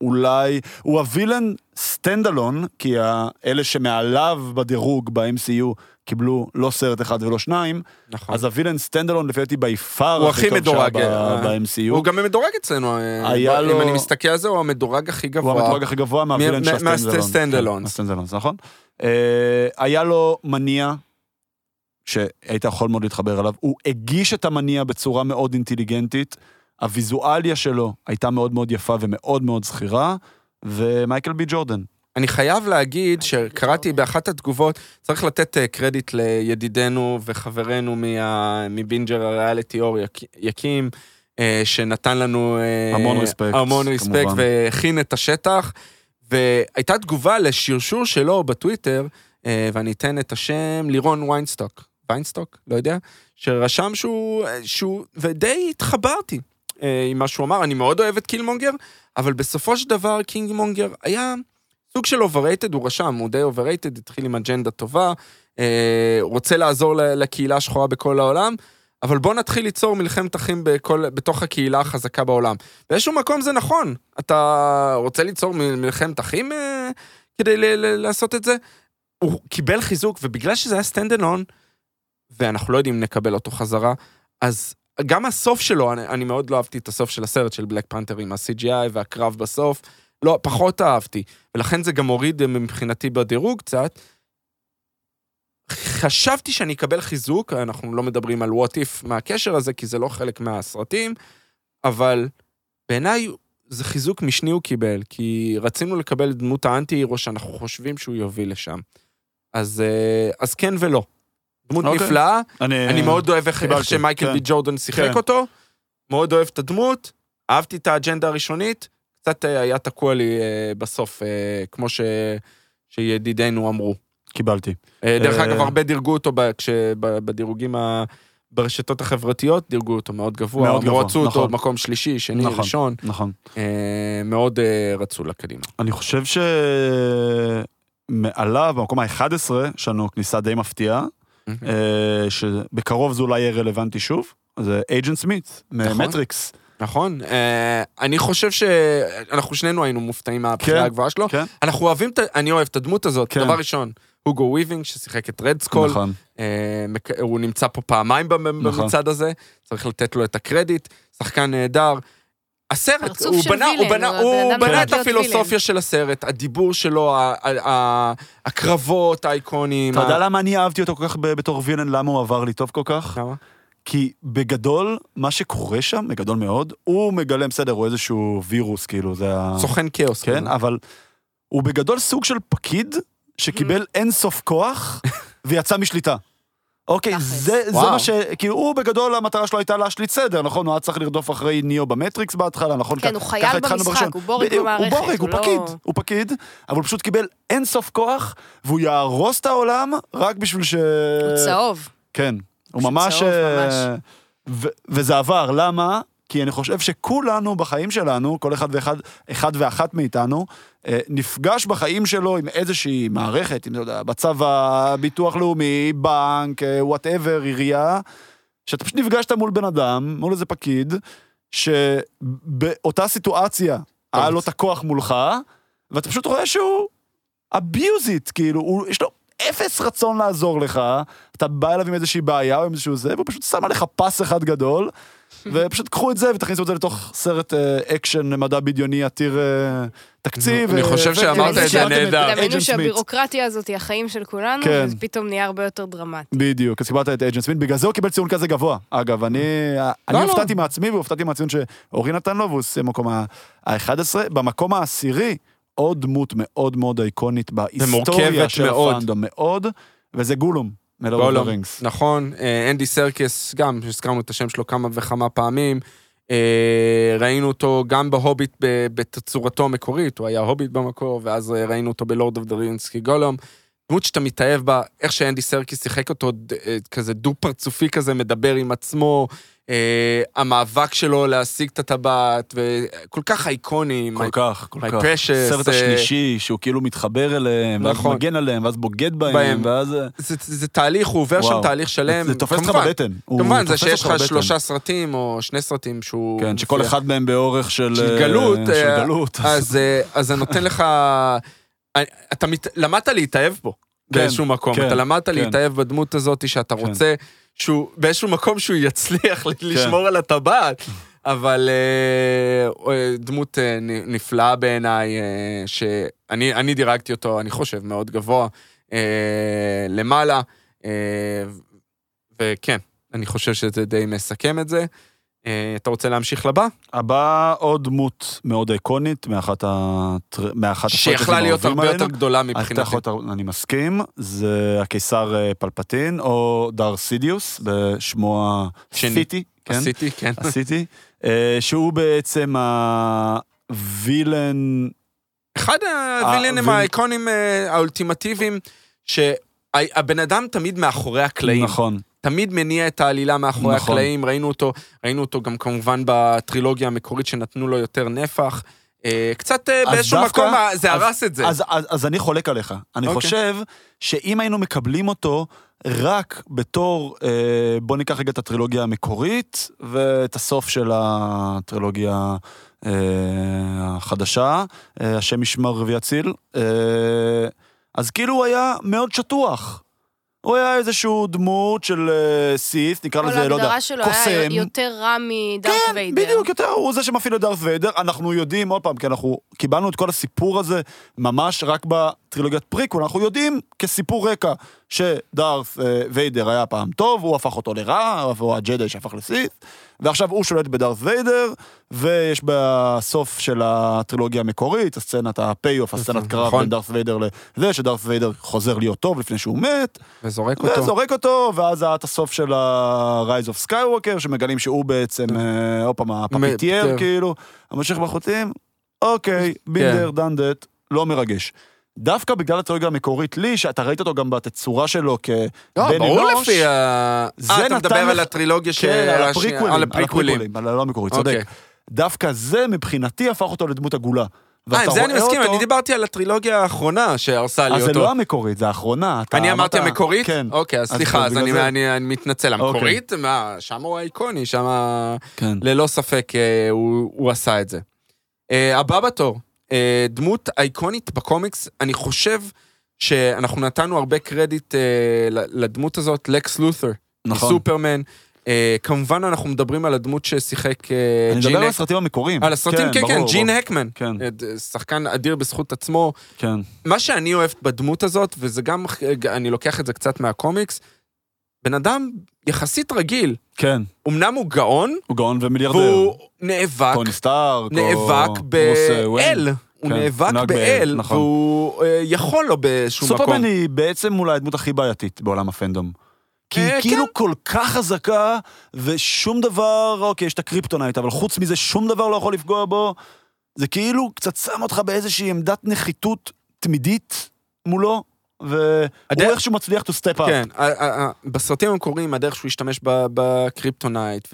אולי, הוא הווילן standalone, כי אלה שמעליו בדירוג ב-MCU קיבלו לא סרט אחד ולא שניים, נכון. אז הווילן standalone לפי דעתי by far הוא הכי מדורג, ב- אה, ב-MCU. הוא גם מדורג אצלנו, אה, היה אם לו- אני מסתכל על זה, הוא המדורג הכי הוא גבוה. המדורג הכי גבוה מהווילן של הסטנדלון. הסטנדלונס, נכון. אה, היה לו מניע, שהיית יכול מאוד להתחבר אליו, הוא הגיש את המניע בצורה מאוד אינטליגנטית, הוויזואליה שלו הייתה מאוד מאוד יפה ומאוד מאוד זכירה, ומייקל בי ג'ורדן. אני חייב להגיד שקראתי באחת התגובות, צריך לתת אה, קרדיט לידידנו וחברנו מה- מבינג'ר הריאליטי אור יק- יקים, אה, שנתן לנו... אה, המון רספקט, המון רספקט. והכין את השטח. והייתה תגובה לשרשור שלו בטוויטר, ואני אתן את השם לירון ויינסטוק, ויינסטוק? לא יודע, שרשם שהוא, שהוא ודי התחברתי אה, עם מה שהוא אמר, אני מאוד אוהב את קילמונגר, אבל בסופו של דבר קילמונגר היה סוג של overrated, הוא רשם, הוא די overrated, התחיל עם אג'נדה טובה, אה, רוצה לעזור לקהילה השחורה בכל העולם, אבל בוא נתחיל ליצור מלחמת אחים בכל, בתוך הקהילה החזקה בעולם. באיזשהו מקום זה נכון, אתה רוצה ליצור מלחמת אחים אה, כדי ל- ל- לעשות את זה? הוא קיבל חיזוק, ובגלל שזה היה סטנדלון, ואנחנו לא יודעים אם נקבל אותו חזרה, אז גם הסוף שלו, אני, אני מאוד לא אהבתי את הסוף של הסרט של בלק פנתר עם ה-CGI והקרב בסוף, לא, פחות אהבתי, ולכן זה גם הוריד אה, מבחינתי בדירוג קצת. חשבתי שאני אקבל חיזוק, אנחנו לא מדברים על what if מהקשר הזה, כי זה לא חלק מהסרטים, אבל בעיניי זה חיזוק משני הוא קיבל, כי רצינו לקבל את דמות האנטי-הירו שאנחנו חושבים שהוא יוביל לשם. אז, אה, אז כן ולא. דמות אוקיי. נפלאה, אני מאוד אוהב איך, איך שמייקל כן. בי ג'ורדן שיחק כן. אותו, מאוד אוהב את הדמות, אהבתי את האג'נדה הראשונית, קצת אה, היה תקוע לי אה, בסוף, אה, כמו ש... שידידינו אמרו. קיבלתי. אה, דרך אה, אגב, הרבה דירגו אותו ב- כש- ב- בדירוגים ה... ברשתות החברתיות, דירגו אותו מאוד גבוה, מאוד גבוה, רצו אותו נכון. מקום שלישי, שני, נכון. ראשון, נכון. אה, מאוד אה, רצו לקדימה. אני חושב שמעליו, במקום ה-11, יש לנו כניסה די מפתיעה, שבקרוב זה אולי יהיה רלוונטי שוב, זה אייג'נט סמית, נכון. ממטריקס. נכון? אה, אני חושב שאנחנו שנינו היינו מופתעים מהבחירה כן, הגבוהה שלו. כן, אנחנו אוהבים, אני אוהב את הדמות הזאת. כן. דבר ראשון, הוגו וויבינג, ששיחק את רד סקול, נכון. אה, הוא נמצא פה פעמיים במ- נכון. הזה, צריך לתת לו את הקרדיט, שחקן נהדר. הסרט, הוא של בנה, הוא וילן, בנה, הוא הוא הבן אדם בנה את הפילוסופיה וילן. של הסרט, הדיבור שלו, ה- ה- ה- הקרבות האיקוניים. אתה יודע ה- למה אני אהבתי אותו כל כך ב- בתור וילן, למה הוא עבר לי טוב כל כך? למה? כי בגדול, מה שקורה שם, בגדול מאוד, הוא מגלם, בסדר, הוא איזשהו וירוס, כאילו, זה ה... סוכן כאוס. כן, כאילו. אבל הוא בגדול סוג של פקיד שקיבל <laughs> אין סוף כוח ויצא משליטה. אוקיי. זה, זה. מה ש... כאילו, הוא בגדול, המטרה שלו הייתה להשליט סדר, נכון? הוא היה צריך לרדוף אחרי ניאו במטריקס בהתחלה, נכון? כן, כ- הוא חייל במשחק. הוא בורג במערכת, הוא בורג, הוא לא- פקיד, הוא פקיד, אבל הוא פשוט קיבל אין סוף כוח, והוא יהרוס את העולם רק בשביל ש... הוא צהוב. כן, הוא ממש... צהוב, אה, ממש. ו- וזה עבר, למה? כי אני חושב שכולנו בחיים שלנו, כל אחד ואחד אחד ואחת מאיתנו, אה, נפגש בחיים שלו עם איזושהי מערכת, אם אתה יודע, בצבא, ביטוח לאומי, בנק, וואטאבר, עירייה, שאתה פשוט נפגשת מול בן אדם, מול איזה פקיד, שבאותה סיטואציה היה לו את הכוח מולך, ואתה פשוט רואה שהוא abuse it, כאילו, הוא, יש לו אפס רצון לעזור לך, אתה בא אליו עם איזושהי בעיה או עם איזשהו זה, והוא פשוט שם עליך פס אחד גדול, ופשוט קחו את זה ותכניסו את זה לתוך סרט אה, אקשן מדע בדיוני עתיר אה, תקציב. אני אה, חושב שאמרת את זה נהדר. דמיינו Smith. שהבירוקרטיה הזאת היא החיים של כולנו, כן. וזה פתאום נהיה הרבה יותר דרמטי. בדיוק, אז קיבלת את אייג'נט סמית, בגלל זה הוא קיבל ציון כזה גבוה. אגב, אני, אני לא. הופתעתי מעצמי והופתעתי מהציון שאורי נתן לו, והוא סיים במקום ה-11. במקום העשירי, עוד דמות מאוד מאוד איקונית בהיסטוריה של מאוד. ה fandom, מאוד, וזה גולום, מ Lord of the Rings. נכון, אה, אנדי סרקיס, גם, שהזכרנו את השם שלו כמה וכמה פעמים. אה, ראינו אותו גם בהוביט בתצורתו המקורית, הוא היה הוביט במקור, ואז אה, ראינו אותו ב Lord of the Rings כגולום. דמות שאתה מתאהב בה, איך שאנדי סרקיס שיחק אותו, כזה דו-פרצופי כזה, מדבר עם עצמו, המאבק שלו להשיג את הטבעת, וכל כך אייקוני. כל my- כך, כל My כך. Precious, הסרט אה, השלישי, שהוא כאילו מתחבר אליהם, ואז נכון. מגן עליהם, ואז בוגד בהם, בהם. ואז... אה, זה, זה תהליך, הוא עובר וואו. שם תהליך שלם. זה תופס אותך כמובן, בבטן. כמובן, זה תופס שיש לך. שלושה סרטים או שני סרטים שהוא... כן, שכל. אחד מהם באורך של... של אה, גלות, של אה, גלות. אז, אה, זה נותן לך... אה, אתה מת, למדת להתאהב בו כן, באיזשהו מקום. כן, אתה למדת כן. להתאהב בדמות הזאת שאתה כן. רוצה, שהוא באיזשהו מקום שהוא יצליח לשמור על הטבעת. אבל אה, אה, דמות אה, נפלאה בעיניי, שאני אני דירגתי אותו, אני חושב, מאוד גבוה, למעלה, וכן, אני חושב שזה די מסכם את זה. אה, אתה רוצה להמשיך לבא? הבא עוד דמות מאוד איקונית, מאחת הטר- מאחת שיכלה להיות הרבה יותר. גדולה מבחינתי. אני מסכים, זה הקיסר אה, פלפטין, או דר סידיוס, בשמו. הסיטי, כן? עשיתי, כן. הסיטי, אה, שהוא בעצם הווילן, אחד הווילנים ויל- האיקונים האולטימטיביים, שהבן אדם תמיד מאחורי הקלעים. נכון, תמיד מניע את העלילה מאחורי נכון. הקלעים, ראינו אותו, ראינו אותו גם כמובן בטרילוגיה המקורית שנתנו לו יותר נפח. אה, קצת אה, אז באיזשהו דווקא- מקום זה אז- הרס את זה. אז, אז, אז אני חולק עליך. אני אוקיי. חושב שאם היינו מקבלים אותו רק בתור, אה, בוא ניקח רגע את הטרילוגיה המקורית ואת הסוף של הטרילוגיה אה, החדשה, אה, השם ישמר ויציל, אה, אז כאילו הוא היה מאוד שטוח. הוא היה איזשהו דמות של אה, סיס, נקרא כל לזה, לא יודע, ההגדרה שלו היה קוסם. יותר רע מדארק כן, ויידר. בדיוק, יותר, הוא זה שמפעיל את דארת ויידר. אנחנו יודעים, עוד פעם, כי אנחנו קיבלנו את כל הסיפור הזה ממש רק בטרילוגיית פריקול, אנחנו יודעים כסיפור רקע שדארת אה, ויידר היה פעם טוב, הוא הפך אותו לרע, והוא הג'די שהפך לסית', ועכשיו הוא שולט בדארת ויידר, ויש בסוף של הטרילוגיה המקורית, הסצנת ה payoff, הסצנת קרב נכון. בין דארת ויידר לזה, שדארת ויידר חוזר להיות טוב לפני שהוא מת, וזורק אותו. וזורק אותו, ואז את הסוף של ה-Rise of Skywalker, שמגלים שהוא בעצם, אה, עוד פעם, ה puppeteer, puppeteer. כאילו, המשיך בחוטים, אוקיי, בינדר, דנדט, לא מרגש. דווקא בגלל הטריגה המקורית לי, שאתה ראית אותו גם בתצורה שלו כבן לא, אנוש, ברור לפי ה... אה, אתה מדבר על הטרילוגיה ש... כן, על הפריקוולים, על הלא המקורית, אוקיי. צודק. דווקא זה מבחינתי הפך אותו לדמות עגולה. אה, עם זה אני מסכים, אותו- אני דיברתי על הטרילוגיה האחרונה שהרסה לי אז זה אותו. לא המקורית, זה האחרונה. אני אמרתי אמרת- המקורית? כן. אוקיי, אז סליחה, אז אני- זה- אני אני מתנצל. אוקיי. המקורית, מה, שם הוא האיקוני, שם כן. ללא ספק אה, הוא הוא עשה את זה. אה, הבא בתור, אה, דמות אייקונית בקומיקס, אני חושב שאנחנו נתנו הרבה קרדיט אה, לדמות הזאת, לקס לותר, נכון. מסופרמן. אה, כמובן אנחנו מדברים על הדמות ששיחק אה, אני ג'ין מדבר על הסרטים המקוריים. על הסרטים, כן, כן, ברור, ג'ין. הקמן. כן. אה, שחקן אדיר בזכות עצמו. כן. מה שאני אוהב בדמות הזאת, וזה גם, אני לוקח את זה קצת מהקומיקס, בן אדם יחסית רגיל. כן. אמנם הוא גאון, הוא גאון ומיליארדר. והוא נאבק, טוני סטארק. או נאבק אה, וויין. באל. הוא כן, נאבק באל, נכון. והוא אה, יכול לו באיזשהו מקום. סופרמן היא בעצם אולי הדמות הכי בעייתית בעולם ה fandom. כי אה, היא כאילו כן. כל כך חזקה, ושום דבר, אוקיי, יש את הקריפטונייט, אבל חוץ מזה שום דבר לא יכול לפגוע בו. זה כאילו קצת שם אותך באיזושהי עמדת נחיתות תמידית מולו, והוא הדרך- איכשהו מצליח to step up. כן, בסרטים המקוריים, הדרך שהוא השתמש בקריפטונייט,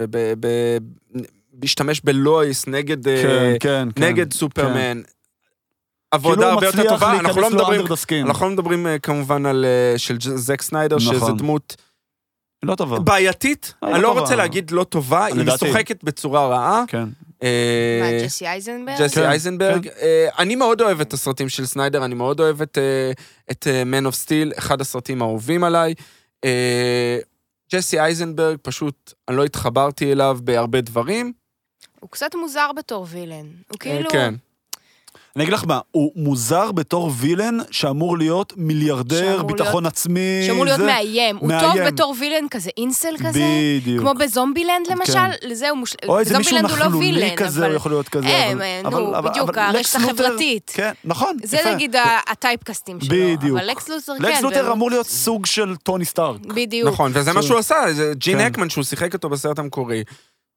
והשתמש בלואיס נגד אה, כן, כן, כן. נגד סופרמן. עבודה כאילו הוא הרבה יותר טובה, אנחנו לא מדברים. אנחנו לא מדברים אה, כמובן על אה, של זק סניידר, נכון. שזה דמות לא טובה. בעייתית, אני לא לא. רוצה להגיד לא טובה, היא. משוחקת בצורה רעה. כן. אה, מה, ג'סי אייזנברג? ג'סי כן, אייזנברג. אה, אני מאוד אוהב את הסרטים של סניידר, אני מאוד אוהב את, אה, את Man of Steel, אחד הסרטים האהובים עליי. ג'סי אייזנברג, פשוט, אני לא התחברתי אליו בהרבה דברים. הוא קצת מוזר בתור וילן. הוא כאילו... כן. אני אגיד לך מה, הוא מוזר בתור וילן שאמור להיות מיליארדר, שאמור ביטחון להיות- עצמי. שאמור להיות זה- מאיים. הוא טוב מאיים. בתור וילן כזה, אינסל כזה. בדיוק. כמו בזומבילנד למשל, כן. לזה הוא מושלם. או איזה מישהו הוא לא כזה, אבל... הוא יכול להיות כזה. אה, אבל- נו, אבל- אבל- בדיוק, אבל הרשת החברתית. כן, נכון, זה יפה. נגיד ה- הטייפקסטים שלו. בדיוק. אבל לקס לותר כן. לקס לותר אמור להיות סוג של טוני סטארק. בדיוק. נכון, וזה מה כן. שהוא עשה, זה ג'ין כן. הקמן שהוא שיחק אותו בסרט המקורי.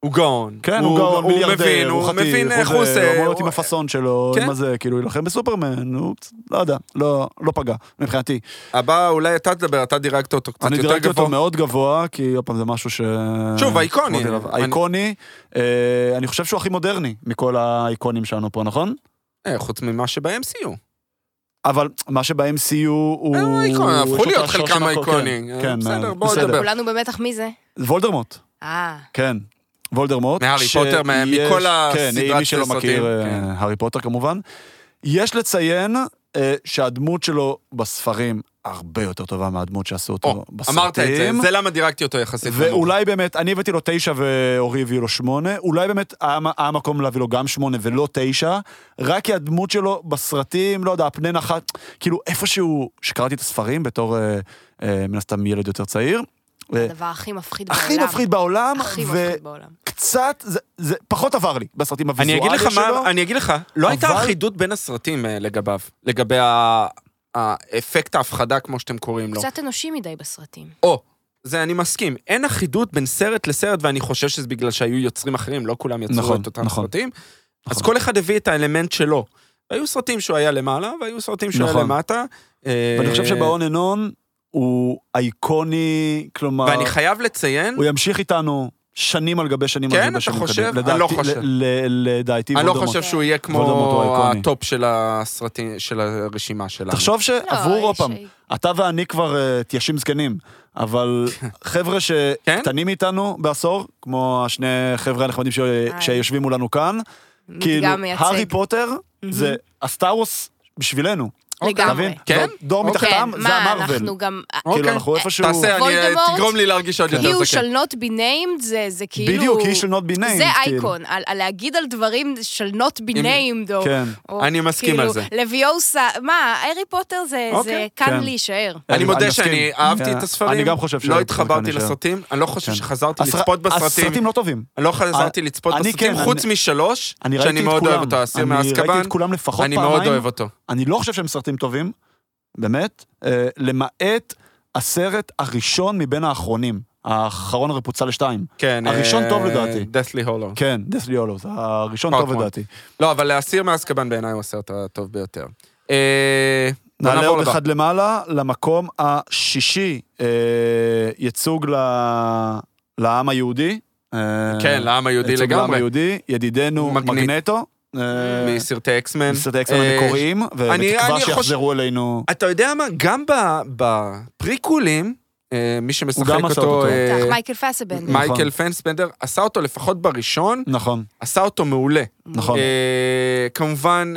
הוא גאון. כן, הוא גאון, הוא מיליארדר, מבין, הוא חתיך, מבין איך הוא עושה. הוא אמור להיות הוא- עם הפאסון שלו, כן. עם הזה, כאילו, להילחם בסופרמן, הוא, לא יודע, לא לא פגע, מבחינתי. הבא, אולי אתה תדבר, אתה דירגת אותו קצת אני יותר דירגתי גבוה. אותו מאוד גבוה, כי עוד פעם זה משהו ש... שוב. אני- איקוני, אה, אני חושב שהוא הכי מודרני מכל האיקונים שלנו פה, נכון? אה, חוץ ממה שב-MCU. אבל מה שב-MCU הוא... אה, איקון, יש הפכו להיות חלקם איקונים. כן, כן, בסדר, אה, בוא בסדר. נדבר. כולנו במתח מי זה? וולדרמוט, אה, כן. וולדרמוט. מהארי שיש- פוטר, מה- מכל כן, הסדרת מי שלא מכיר, אה, כן. הארי פוטר כמובן. יש לציין אה, שהדמות שלו בספרים הרבה יותר טובה מהדמות שעשו אותו או, בסרטים. אמרת את זה, זה למה דירגתי אותו יחסית. ואולי באמת, אני הבאתי לו תשע ואורי הביא לו שמונה, אולי באמת היה היה מקום להביא לו גם שמונה ולא תשע, רק כי הדמות שלו בסרטים, לא יודע, הפני נחת, כאילו איפשהו, שקראתי את הספרים בתור אה, אה, מן הסתם ילד יותר צעיר, הדבר הכי מפחיד בעולם. הכי מפחיד בעולם, הכי מפחיד בעולם. וקצת, זה, זה פחות עבר לי בסרטים אני אגיד הוויזואליים לך שלו. מה, אני אגיד לך, לא הייתה אבל- אחידות בין הסרטים אה, לגביו, לגבי ה- האפקט ההפחדה, כמו שאתם קוראים לו. קצת אנושי מדי בסרטים. או, זה אני מסכים, אין אחידות בין סרט לסרט, ואני חושב שזה בגלל שהיו יוצרים אחרים, לא כולם יצרו נכון, את אותם נכון. סרטים. אז נכון. כל אחד הביא את האלמנט שלו. היו סרטים שהוא היה למעלה, והיו סרטים שהוא היה נכון. למטה. אה, ואני חושב שבהון אנון הוא אייקוני, כלומר, ואני חייב לציין, הוא ימשיך איתנו שנים על גבי שנים כן, על גבי אתה שנים. חושב? קדימה. אני לא לדעתי- חושב. ל- ל- לדעתי אני לא. חושב שהוא יהיה הוא כמו. הטופ של הסרטים, של הרשימה שלנו. תחשוב שעבור, לא, עוד יש- פעם, אתה ואני כבר אה, תיישים זקנים, אבל <laughs> חבר'ה כן? שקטנים מאיתנו בעשור, כמו השני חבר'ה הנחמדים ש- שיושבים מולנו כאן, כאילו. הארי פוטר. זה ה Star Wars בשבילנו. אתה לגמרי. כן? דור- אוקיי. מתחתם, כן, זה מה, המארוול. אנחנו גם... כאילו, אוקיי. אנחנו איפשהו... תעשה, אני? תגרום לי להרגיש עוד יותר he who זקן. shall not be named זה, זה כאילו... בדיוק, he shall not be named. זה כאילו. אייקון, על, על להגיד על דברים shall not be named, או... כן. אני מסכים כאילו, על זה. לביוסה, מה, הארי פוטר זה, זה אוקיי. כאן כן. להישאר. אני מודה. שאני אהבתי כן. את הספרים, אני גם חושב לא שהארי התחברתי. לסרטים, אני לא חושב כן. שחזרתי לצפות בסרטים, הסרטים לא טובים. אני לא חזרתי לצפות אני בסרטים, כן, חוץ אני- משלוש, אני שאני מאוד. אוהב אותו, האסיר אני ראיתי את כולם לפחות אני פעמיים. מאוד אוהב אותו. אני לא חושב שהם סרטים טובים, באמת, אה, למעט הסרט הראשון מבין האחרונים. האחרון הרי פוצל לשתיים. כן, הראשון אה, טוב לדעתי. Deathly Hollow. כן, דסלי הולו, זה הראשון טוב. לדעתי. לא, אבל האסיר מאזקבאן בעיניי הוא הסרט הטוב ביותר. אה, נעלה עוד. אחד למעלה, למקום השישי, אה, ייצוג ל- לעם היהודי. אה, כן, לעם היהודי ייצוג לעם לגמרי. היהודי, ידידנו. מגנטו. אה, מסרטי אקסמן. מסרטי אקסמן אה, המקוריים, אני- ובתקווה שיחזרו אלינו. אתה יודע מה, גם ב- בפריקולים, אה, מי שמשחק גם עשה אותו, אותו. בטח, מייקל פסבנדר. נכון. מייקל פנסבנדר, עשה אותו לפחות בראשון, נכון, עשה אותו מעולה. נכון. כמובן,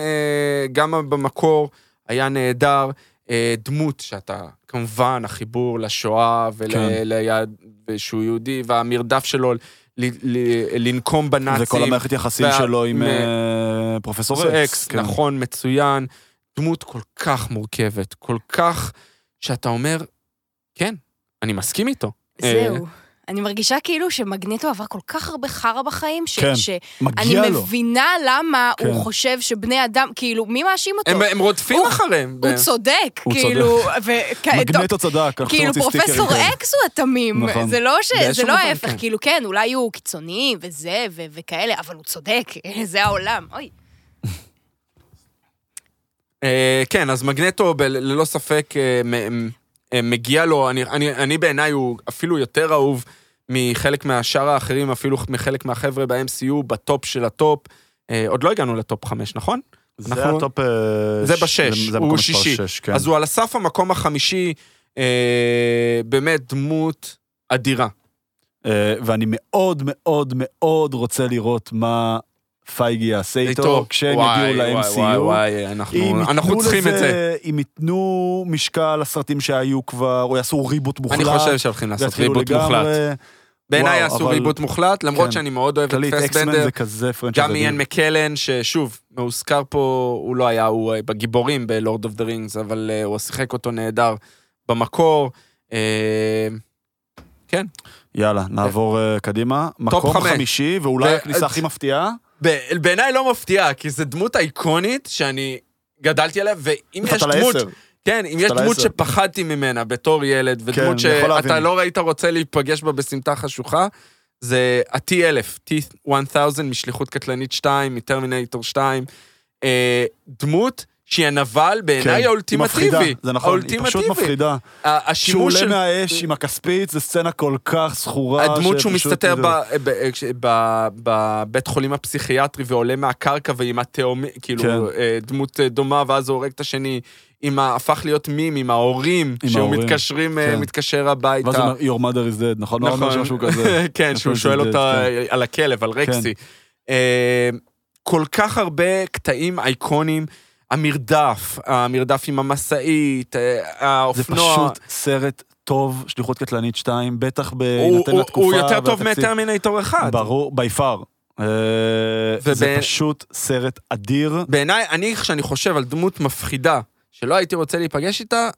גם במקור היה נהדר. דמות שאתה, כמובן, החיבור לשואה כן. וליד, ושהוא יהודי, והמרדף שלו לנקום בנאצים. וכל המערכת יחסים וה- שלו עם מ- אה, פרופסור אקס. אקס, כן. נכון, מצוין. דמות כל כך מורכבת, כל כך, שאתה אומר, כן, אני מסכים איתו. זהו. אני מרגישה כאילו שמגנטו עבר כל כך הרבה חרא בחיים, ש- כן, שאני מגיע לו. מבינה למה כן. הוא חושב שבני אדם, כאילו, מי מאשים אותו? הם, הם רודפים הוא- אחריהם. הוא צודק, הוא כאילו, וכ- <laughs> מגנטו צדק, אנחנו כאילו פרופסור כאלה. אקס הוא התמים, נכון. זה לא ש... זה לא ההפך, כן. כאילו כן, אולי הוא קיצוני וזה ו- וכאלה, אבל הוא צודק, <laughs> זה העולם, אוי. אה, כן, אז מגנטו ללא ספק אה, מגיע לו, אני, אני, אני בעיניי הוא אפילו יותר אהוב מחלק מהשאר האחרים, אפילו מחלק מהחבר'ה ב-MCU, בטופ של הטופ. אה, עוד לא הגענו לטופ חמש, נכון? זה אנחנו- הטופ... אה, זה בשש, זה הוא מקום מספר שישי. שש, כן. אז הוא על הסף המקום החמישי, אה, באמת דמות אדירה. אה, ואני מאוד מאוד מאוד רוצה לראות מה פייגי יעשה איתו כשהם יגיעו וואי, וואי, ל-MCU. וואי, אנחנו, אנחנו צריכים את זה. אם ייתנו משקל לסרטים שהיו כבר, או יעשו reboot מוחלט. אני חושב שהולכים לעשות reboot. מוחלט. בעיניי יעשו reboot מוחלט, למרות כן. שאני מאוד אוהב את פסבנדר. גם איאן מקלן, ששוב, מאוזכר פה, הוא לא היה, הוא אה, בגיבורים ב Lord of the Rings, אבל אה, הוא שיחק אותו נהדר במקור. אה, כן. יאללה, נעבור אה, קדימה. מקום חמש. חמישי, ואולי הכניסה הכי מפתיעה. בעיניי לא מפתיע, כי זו דמות אייקונית שאני גדלתי עליה, ואם יש דמות... כן, אם יש דמות. שפחדתי ממנה בתור ילד, ודמות כן, יכול שאתה. לא היית רוצה להיפגש בה בסמטה חשוכה, זה ה-T1000, T1000 משליחות קטלנית 2, מטרמינטור 2. אה, דמות שהיא הנבל בעיניי כן, היא האולטימטיבי. מפחידה, זה נכון, היא פשוט. מפחידה. השימוש עולה של... מהאש עם הכספית, זו סצנה כל כך זכורה. הדמות שהוא מסתתר בבית חולים הפסיכיאטרי ועולה מהקרקע ועם התאומי, כאילו, כן. אה, דמות אה, דומה, ואז הוא הורג את השני, עם ה... הפך להיות מים עם ההורים, עם שהוא ההורים, מתקשרים, אה, כן. מתקשר הביתה. ואז הוא אומר, your mother is dead, נכון? הוא אומר משהו כזה. <laughs> כן, שהוא שואל אותה dead, על הכלב, על רקסי. אה, כל כך הרבה קטעים אייקונים, המרדף, המרדף עם המשאית, אה, זה האופנוע. פשוט סרט טוב, שליחות קטלנית 2, בטח בהינתן לתקופה. הוא יותר טוב. מטרמינטור 1. ברור, בי פאר. זה פשוט סרט אדיר. בעיניי, אני, כשאני חושב על דמות מפחידה, שלא הייתי רוצה להיפגש איתה,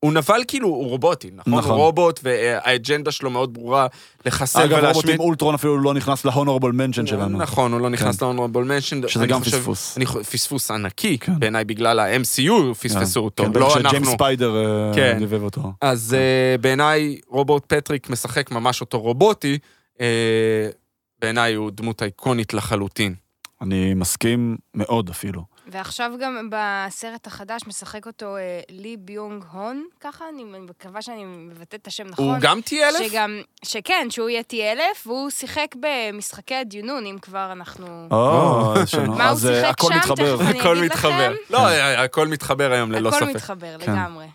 הוא נבל כאילו, הוא רובוטי, נכון? נכון. הוא רובוט, והאג'נדה שלו מאוד ברורה, לחסל אגב, ולהשמיד. רובוטים אולטרון אפילו לא נכנס להונורבול מנשן שלנו. נכון, הוא לא נכנס כן. ל honorable mention. שזה גם פספוס. אני חושב, פספוס ענקי, כן. בעיניי בגלל ה-MCU פספסו אותו, כן, לא אנחנו. שג'יימס ספיידר אה, כן. דיבב אותו. אז אה, בעיניי רובוט פטריק משחק ממש אותו רובוטי, אה, בעיניי הוא דמות אייקונית לחלוטין. אני מסכים מאוד אפילו. ועכשיו גם בסרט החדש משחק אותו אה, לי ביונג הון, ככה, אני מקווה שאני מבטא את השם נכון. הוא גם T1000? שגם, שכן, שהוא יהיה T1000, והוא שיחק במשחקי הדיונון, אם כבר אנחנו... או, שלנו. מה הוא אה, שיחק הכל שם? מתחבר. תכף אני הכל אגיד מתחבר. לכם. לא, הכל מתחבר היום ללא הכל ספק. מתחבר כן. לגמרי.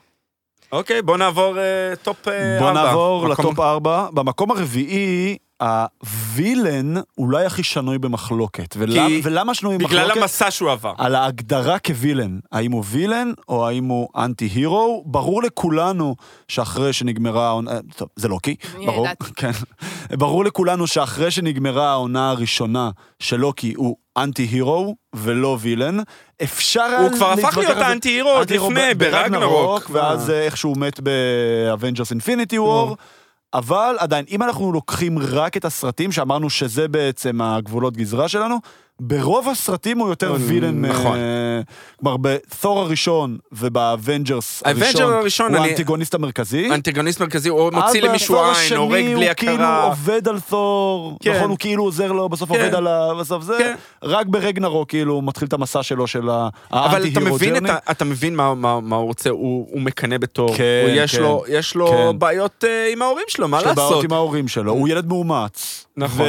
אוקיי, בוא נעבור אה, טופ אה, בוא ארבע. נעבור לטופ 4. במקום הרביעי, ה villain אולי הכי שנוי במחלוקת. ולמה- כי- ולמה שנוי במחלוקת? בגלל המסע שהוא עבר. על ההגדרה כ villain, האם הוא villain או האם הוא anti-hero, ברור לכולנו שאחרי שנגמרה העונה, טוב, זה לוקי, אני ברור. <laughs> כן, ברור לכולנו שאחרי שנגמרה העונה הראשונה של לוקי הוא anti-hero ולא villain, אפשר היה הוא כבר הפך להיות על זה- ה anti-hero עוד לפני, ברגנרוק. ואז אה, איך שהוא מת ב Avengers Infinity War. אבל עדיין, אם אנחנו לוקחים רק את הסרטים, שאמרנו שזה בעצם הגבולות גזרה שלנו, ברוב הסרטים הוא יותר villain... נכון. אה, כלומר, בתור הראשון וב Avengers הראשון, הראשון, הוא האנטיגוניסט המרכזי. אנטיגוניסט מרכזי, הוא מוציא למישהו בתור עין, הורג השני בלי הוא כאילו הכרה. עובד על תור, כן. נכון? הוא כאילו עוזר לו, בסוף כן. עובד על ה... בסוף זה. כן. רק ברגנרו, כאילו, הוא מתחיל את המסע שלו של אבל אתה מבין, את ג'רני. ה- אתה מבין מה- מה מה הוא רוצה, הוא הוא מקנא בתור. כן, הוא- יש כן. לו- יש לו כן. בעיות אה, עם ההורים שלו, מה יש לו בעיות לעשות? עם ההורים שלו, הוא ילד מאומץ. נכון.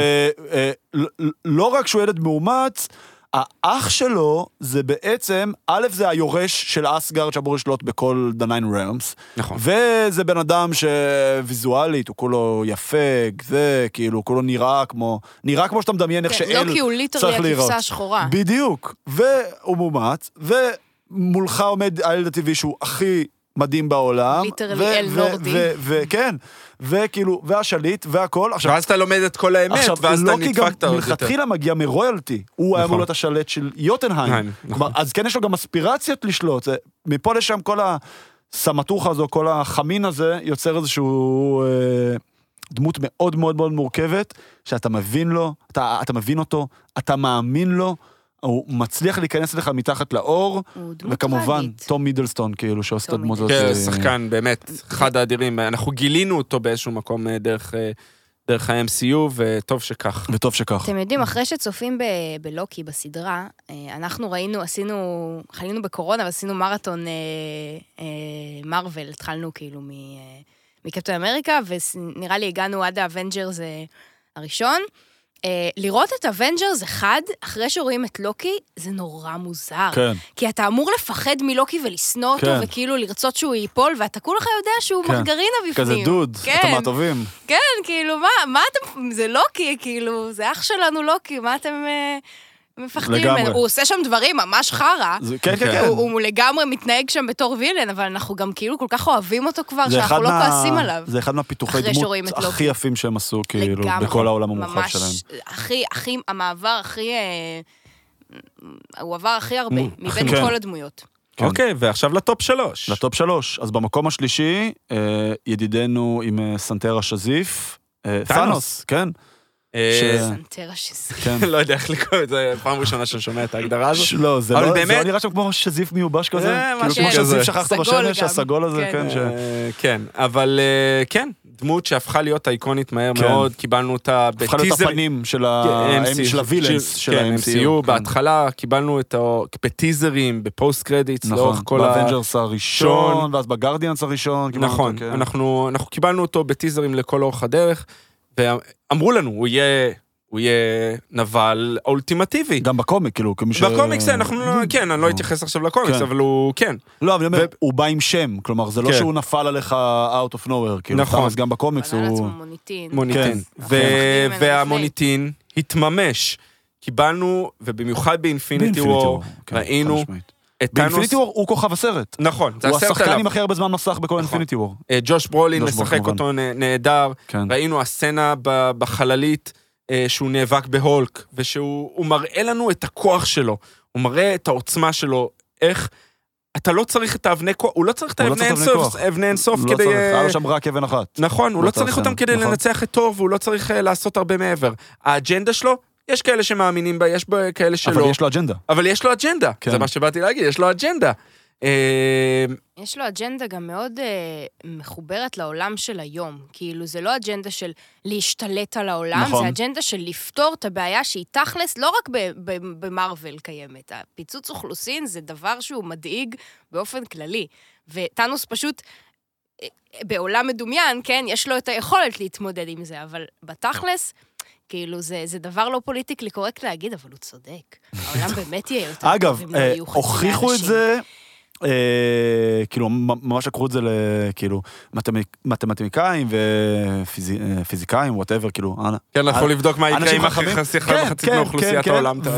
ולא רק שהוא ילד מאומץ, האח שלו זה בעצם, א', זה היורש של אסגרד שאמור לשלוט בכל The Nine Realms, נכון. וזה בן אדם שוויזואלית, הוא כולו יפה, זה, כאילו, הוא כולו נראה כמו, נראה כמו שאתה מדמיין איך כן, שאל לוקי הוא literally צריך להיראות. הכבשה השחורה. בדיוק, והוא מאומץ, ומולך עומד הילד הטבעי שהוא הכי מדהים בעולם. literally אל נורדי. וכן, וכאילו, והשליט והכל. עכשיו, ואז אתה לומד את כל האמת, עכשיו, ואז אתה לוקי גם נדפקת עוד יותר. מלכתחילה מגיע מ royalty, הוא היה נכון. אמור להיות השליט של יוטנהיים. נכון, נכון. כלומר, אז כן יש לו גם אספירציות לשלוט, זה- מפה לשם כל הסמטוחה הזו, כל החמין הזה, יוצר איזשהו אה, דמות מאוד מאוד מאוד מורכבת, שאתה מבין לו, אתה, אתה מבין אותו, אתה מאמין לו, הוא מצליח להיכנס לך מתחת לאור, וכמובן. תום מידלסטון, כאילו, שעושה את הדמות הזאת. כן, אה, שחקן באמת, אחד האדירים. אנחנו גילינו אותו באיזשהו מקום אה, דרך... אה, דרך ה-MCU, וטוב שכך. וטוב שכך. אתם יודעים, אחרי שצופים ב- בלוקי, בסדרה, אה, אנחנו ראינו, עשינו, חלינו בקורונה, ועשינו מרתון אה, אה, מארוול, התחלנו כאילו מ- אה, מקפטן אמריקה, ונראה לי הגענו עד ה Avengers אה, הראשון. אה, לראות את Avengers אחד, אחרי שרואים את לוקי, זה נורא מוזר. כן. כי אתה אמור לפחד מלוקי ולשנוא אותו, כן. וכאילו לרצות שהוא ייפול, ואתה כולך יודע שהוא כן. מרגרינה בפנים. כזה דוד, כן. אתה מהטובים. כן, כאילו, מה, מה אתם, זה לוקי, כאילו, זה אח שלנו לוקי, מה אתם אה, מפחדים לגמרי. ממנו? הוא עושה שם דברים ממש חרא. זה- כן, כן, כן. כן. הוא, הוא לגמרי מתנהג שם בתור villain, אבל אנחנו גם כאילו כל כך אוהבים אותו כבר, שאנחנו לא מה- כועסים עליו. זה אחד מהפיתוחי דמות הכי. יפים שהם עשו, כאילו, לגמרי. בכל העולם המורחב ממש, שלהם. הכי, הכי, המעבר הכי... אה, הוא עבר הכי הרבה, מו- מבין כן. כל הדמויות. כן. אוקיי, ועכשיו לטופ שלוש. לטופ שלוש. אז במקום השלישי, אה, ידידנו עם אה, סנטרה שזיף, אה. תאנוס, כן. אה, סנטר השזיף... כן. <laughs> לא יודע איך לקרוא את זה, פעם ראשונה שאני שומע את ההגדרה הזאת. לא, זה לא, זה לא נראה שם כמו שזיף מיובש כזה? אה, כאילו כמו. שזיף שכחת בשמש. הסגול הזה, כן. כן. אה, כן, אבל אה, כן, דמות שהפכה להיות אייקונית מהר כן. מאוד, קיבלנו אותה הפכה להיות בטיזר... הפנים של כן, ה villains של כן, ה-MCU. MCU, בהתחלה קיבלנו אותו בטיזרים, ב post credits, לאורך נכון, כל ה... באבנג'רס הראשון, ואז בגרדיאנס הראשון. נכון, כן. אנחנו קיבלנו אותו בטיזרים לכל אורך הדרך, ואמרו לנו, הוא יהיה, הוא יהיה נבל אולטימטיבי. גם בקומיק, כאילו, כמי ש... בקומיקס, אנחנו לא, כן, אני לא. אתייחס עכשיו לקומיקס, כן. אבל הוא, כן. לא, אבל אני אומר, הוא בא עם שם, כלומר, זה לא כן. שהוא נפל עליך out of nowhere, כאילו, נכון. נכון. גם בקומיקס בנה הוא... לעצמו מוניטין. מוניטין. כן. והמוניטין התממש. קיבלנו, ובמיוחד באינפיניטי וור, כן, ראינו באינפיניטי וור הוא כוכב הסרט. נכון, זה הוא הסרט השחקן עליו. עם הכי הרבה זמן מסך בכל נכון. אינפיניטי וור. אה, ג'וש ברולין משחק כמובן. אותו נהדר. כן. ראינו הסצנה בחללית אה, שהוא נאבק בהולק, ושהוא הוא מראה לנו את הכוח שלו, הוא מראה את העוצמה שלו, איך... אתה לא צריך את האבני כוח, הוא לא צריך את הוא לא האבני אינסוף, אבני אינסוף לא כדי... צריך, אה, היה לו שם רק אבן אחת. נכון, הוא לא לא צריך אותם כדי נכון. לנצח את תור, והוא לא צריך לעשות הרבה מעבר. האג'נדה שלו, יש כאלה שמאמינים בה, יש בה כאלה שלא. אבל יש לו אג'נדה. אבל יש לו אג'נדה, כן. זה מה שבאתי להגיד, יש לו אג'נדה. אה, יש לו אג'נדה גם מאוד אה, מחוברת לעולם של היום. כאילו, זה לא אג'נדה של להשתלט על העולם, נכון. זה אג'נדה של לפתור את הבעיה שהיא תכלס לא רק במרוויל קיימת. הפיצוץ אוכלוסין זה דבר שהוא מדאיג באופן כללי. וטאנוס פשוט, אה, בעולם מדומיין, כן, יש לו את היכולת להתמודד עם זה, אבל בתכלס... כאילו, זה, זה דבר לא politically correct להגיד, אבל הוא צודק. <laughs> העולם באמת יהיה יותר אגב, טוב אם לא אה, יהיו חצי הוכיחו את. זה, אה, כאילו, ממש לקחו את זה לכאילו, מתמט- מתמטיקאים ופיזיקאים, וואטאבר, כאילו, אנא. כן, אנחנו לבדוק מה יקרה עם חכמים. חצי כן, מחצית כן, מאוכלוסיית כן, העולם. כן,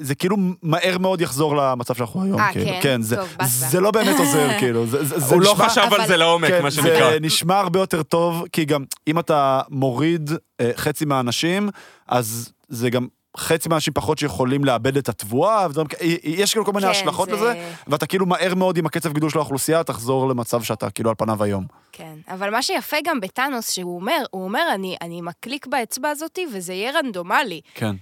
וזה כאילו מהר מאוד יחזור למצב שאנחנו היום, אה, כאילו. כן? זה- טוב, באסה. זה לא באמת עוזר, <laughs> כאילו. זה- זה- זה הוא לא נשמע- חשב על זה לעומק, כן, מה שנקרא. זה נשמע הרבה יותר טוב, כי גם אם אתה מוריד אה, חצי מהאנשים, אז זה גם חצי מהאנשים פחות שיכולים לאבד את התבואה, ודברים. יש כאילו כל מיני כן, השלכות זה- לזה, ואתה כאילו מהר מאוד עם הקצב גידול של האוכלוסייה, תחזור למצב שאתה כאילו על פניו היום. כן, אבל מה שיפה גם בטאנוס, שהוא אומר, הוא אומר, אני, אני מקליק באצבע הזאתי וזה יהיה רנדומלי. כן.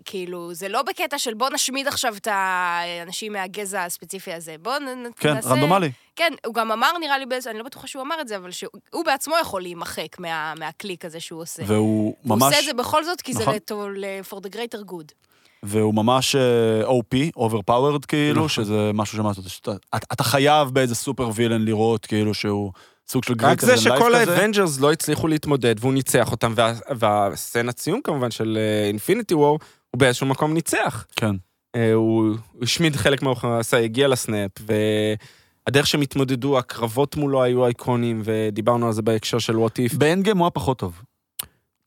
וכאילו, זה לא בקטע של בוא נשמיד עכשיו את האנשים מהגזע הספציפי הזה. בוא נ, כן, נעשה... רנדומלי. כן, הוא גם אמר, נראה לי, באיזה, אני לא בטוחה שהוא אמר את זה, אבל שהוא בעצמו יכול להימחק מה, מהקליק הזה שהוא עושה. והוא הוא ממש, עושה את זה בכל זאת, כי נכון. זה לטוב, ל- for the greater good. והוא ממש אה, OP, overpowered כאילו, נכון. שזה משהו שאתה אתה- אתה חייב באיזה super villain לראות כאילו שהוא סוג של רק greater זה שכל. האבנג'רס לא הצליחו להתמודד והוא ניצח אותם, וה- והסצנת סיום כמובן של אינפיניטי וור, הוא באיזשהו מקום ניצח. כן. אה, הוא השמיד חלק מהאוכלוסיה, הגיע ל snap, והדרך שהם התמודדו, הקרבות מולו היו אייקונים, ודיברנו על זה בהקשר של וואט איף. באנד גיים הוא היה פחות טוב.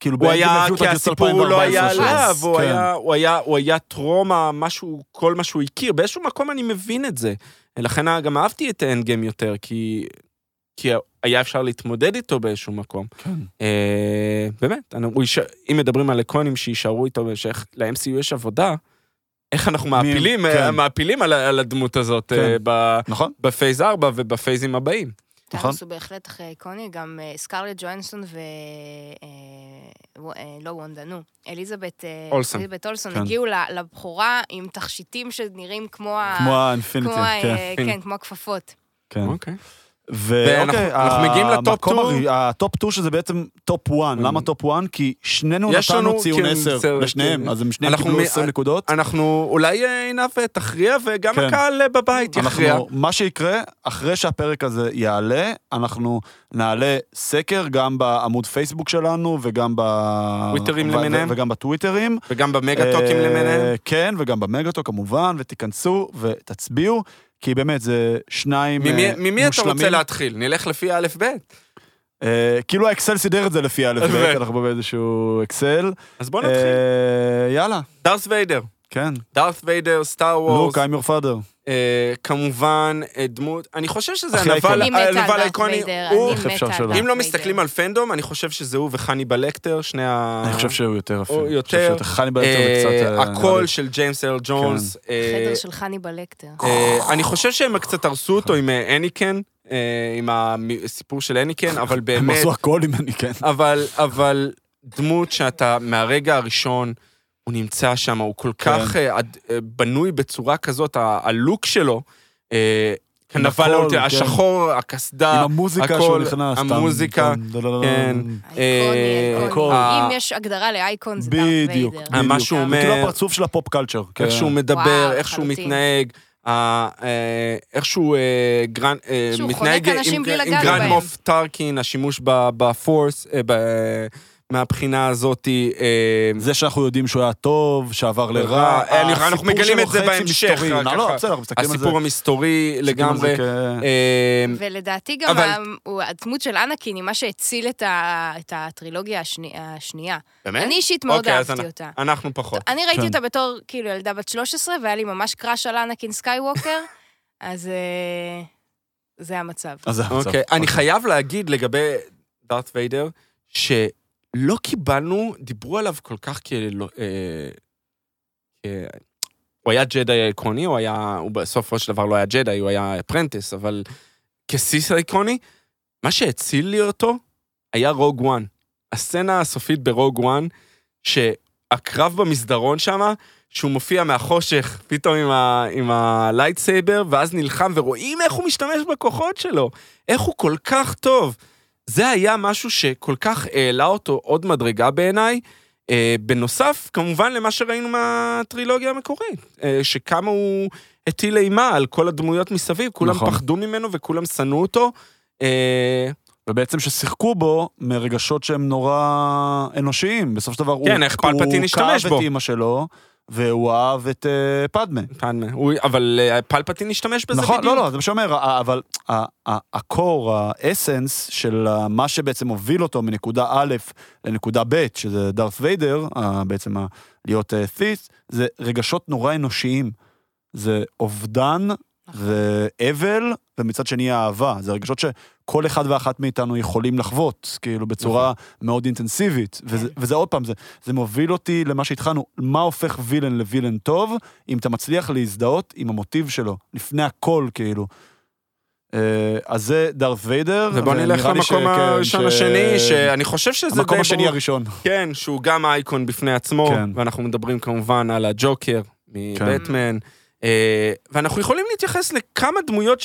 כאילו הוא היה, כי הסיפור לא 2014 היה. עליו, הוא כן. היה- הוא היה- הוא היה טרומה, משהו, כל מה שהוא הכיר. באיזשהו מקום אני מבין את זה. לכן גם אהבתי את האנד גיים יותר, כי כי היה אפשר להתמודד איתו באיזשהו מקום. כן. אה, באמת, אני- יישאר- אם מדברים על אקונים שיישארו איתו, שאיך ל-MCU יש עבודה, איך אנחנו מעפילים, אה, כן. מעפילים על על הדמות הזאת כן. אה, ב- נכון? ב phase 4 וב phase ים הבאים. נכון. טאנוס הוא בהחלט הכי איקוני, גם סקרלט ג'ואנסון ו... לא וונדה, נו. אליזבת אולסון. אליזבת אולסון כן. הגיעו ל- לבכורה עם תכשיטים שנראים כמו ה... כמו האינפיניטי, כן. כן, כמו הכפפות. כן. אוקיי. ואנחנו אנחנו מגיעים לטופ two. הטופ 2 שזה בעצם טופ 1. למה טופ 1? כי שנינו נתנו ציון כן, 10 בסדר, לשניהם, כן. אז הם שניהם קיבלו מ- 20 נקודות. אנחנו, אולי אה, עינב תכריע, וגם כן. הקהל אה, בבית יכריע. מה שיקרה, אחרי שהפרק הזה יעלה, אנחנו נעלה סקר גם בעמוד פייסבוק שלנו וגם ב... טוויטרים ו- למיניהם? וגם בטוויטרים. וגם במגה-טוקים אה, למיניהם. כן, וגם במגאטוק כמובן, ותיכנסו ותצביעו, כי באמת זה שניים ממי- אה, ממי אתה מושלמים. רוצה להתחיל? נלך לפי א'-ב'. אה, כאילו האקסל סידר את זה לפי א' ב', <laughs> אנחנו באיזשהו אקסל. אז בוא נתחיל. אה, יאללה, דארת' ויידר. כן. דארת' ויידר, סטאר וורס. לוק, I'm your father. אה, כמובן, אה, דמות, אני חושב שזה הנבל האיקוני. ויידר, הוא- אם לא. מסתכלים על fandom, אני חושב שזה הוא וחניבל לקטר, שני ה... אני חושב שהוא יותר אפילו. הוא יותר. יותר אה, וקצת... אה, נראה הקול. של ג'יימס ארל ג'ונס. אה, חדר של חניבל לקטר. אה, אני חושב שהם קצת הרסו אותו עם אה, אניקן, אה, עם הסיפור של אניקן, אבל הם באמת, עשו הכל עם אני, כן. אבל, אבל דמות שאתה מהרגע הראשון, הוא נמצא שם, הוא כל כך אה, אה, בנוי בצורה כזאת, ה- הלוק שלו, אה, נבל הכל, אותי, כן. השחור, הקסדה, עם המוזיקה הכל, שהוא נכנס. טם, המוזיקה, טם, דלללם. כן. אה, איקוני. אה, אם יש הגדרה לאייקון זה דארט בדיוק, ויידר. בדיוק. מה שהוא זה אומר- כאילו הפרצוף של הפופ קלצ'ר. כן. איך שהוא מדבר, וואו, איך שהוא לחלוטין. מתנהג, ה- אה, איך שהוא אה, גרנ- אה, שהוא מתנהג אנשים עם בלי עם לגעת גרנד בהם. מוף טרקין, השימוש ב- ב force, אה, ב- מהבחינה הזאת, אה, זה שאנחנו יודעים שהוא היה טוב, שעבר לרע. רע. אה, אני- אנחנו מגלים את זה בהמשך, לא, לא, ככה. בסדר, אנחנו מסתכלים על זה. הסיפור המסתורי לגמרי. אה, ולדעתי גם הדמות של אנקין היא מה שהציל את הטרילוגיה השני- השנייה. באמת? אני אישית מאוד אוקיי, אהבתי אותה. אנחנו פחות. אני ראיתי כן. אותה בתור כאילו ילדה בת 13, והיה לי ממש crush על אנקין סקייווקר, <laughs> אז זה המצב. אז זה המצב. אוקיי, אני חייב להגיד לגבי דארט ויידר, שלא קיבלנו, דיברו עליו כל כך. אה, כ- הוא היה ג'די איקוני, הוא היה, הוא בסופו של דבר לא היה ג'די, הוא היה apprentice, אבל כסית' איקוני, מה שהציל לי אותו היה רוג וואן. הסצנה הסופית ברוג וואן, שהקרב במסדרון שם, שהוא מופיע מהחושך, פתאום עם, ה, עם ה lightsaber, ואז נלחם, ורואים איך הוא משתמש בכוחות שלו, איך הוא כל כך טוב. זה היה משהו שכל כך העלה אותו עוד מדרגה בעיניי. אה, בנוסף, כמובן, למה שראינו מהטרילוגיה המקורית, אה, שכמה הוא הטיל אימה על כל הדמויות מסביב, כולם נכון. פחדו ממנו וכולם שנאו אותו. אה, ובעצם ששיחקו בו מרגשות שהם נורא אנושיים. בסופו של דבר, הוא- כן, הוא בו. כאב את אימא שלו, והוא אהב את אה, פדמה. פדמה, הוא- אבל אה, פלפטין השתמש בזה נכון, בדיוק. לא, לא, זה מה שאומר, אבל הקור, האסנס של מה שבעצם הוביל אותו מנקודה א' לנקודה ב', שזה דארת ויידר, בעצם להיות ת'יס, זה רגשות נורא אנושיים. זה אובדן ואבל, ומצד שני אהבה. זה רגשות שכל אחד ואחת מאיתנו יכולים לחוות, כאילו בצורה מאוד אינטנסיבית. וזה, וזה עוד פעם, זה, זה מוביל אותי למה שהתחלנו, מה הופך וילן לווילן טוב, אם אתה מצליח להזדהות עם המוטיב שלו, לפני הכל, כאילו. אה, אז זה דארת ויידר. ובוא נלך למקום שכן, הראשון השני, שאני חושב שזה די המקום השני ברור. הראשון. כן, שהוא גם אייקון בפני עצמו, כן. ואנחנו מדברים כמובן על הג'וקר מבטמן, אה, ואנחנו יכולים להתייחס לכמה דמויות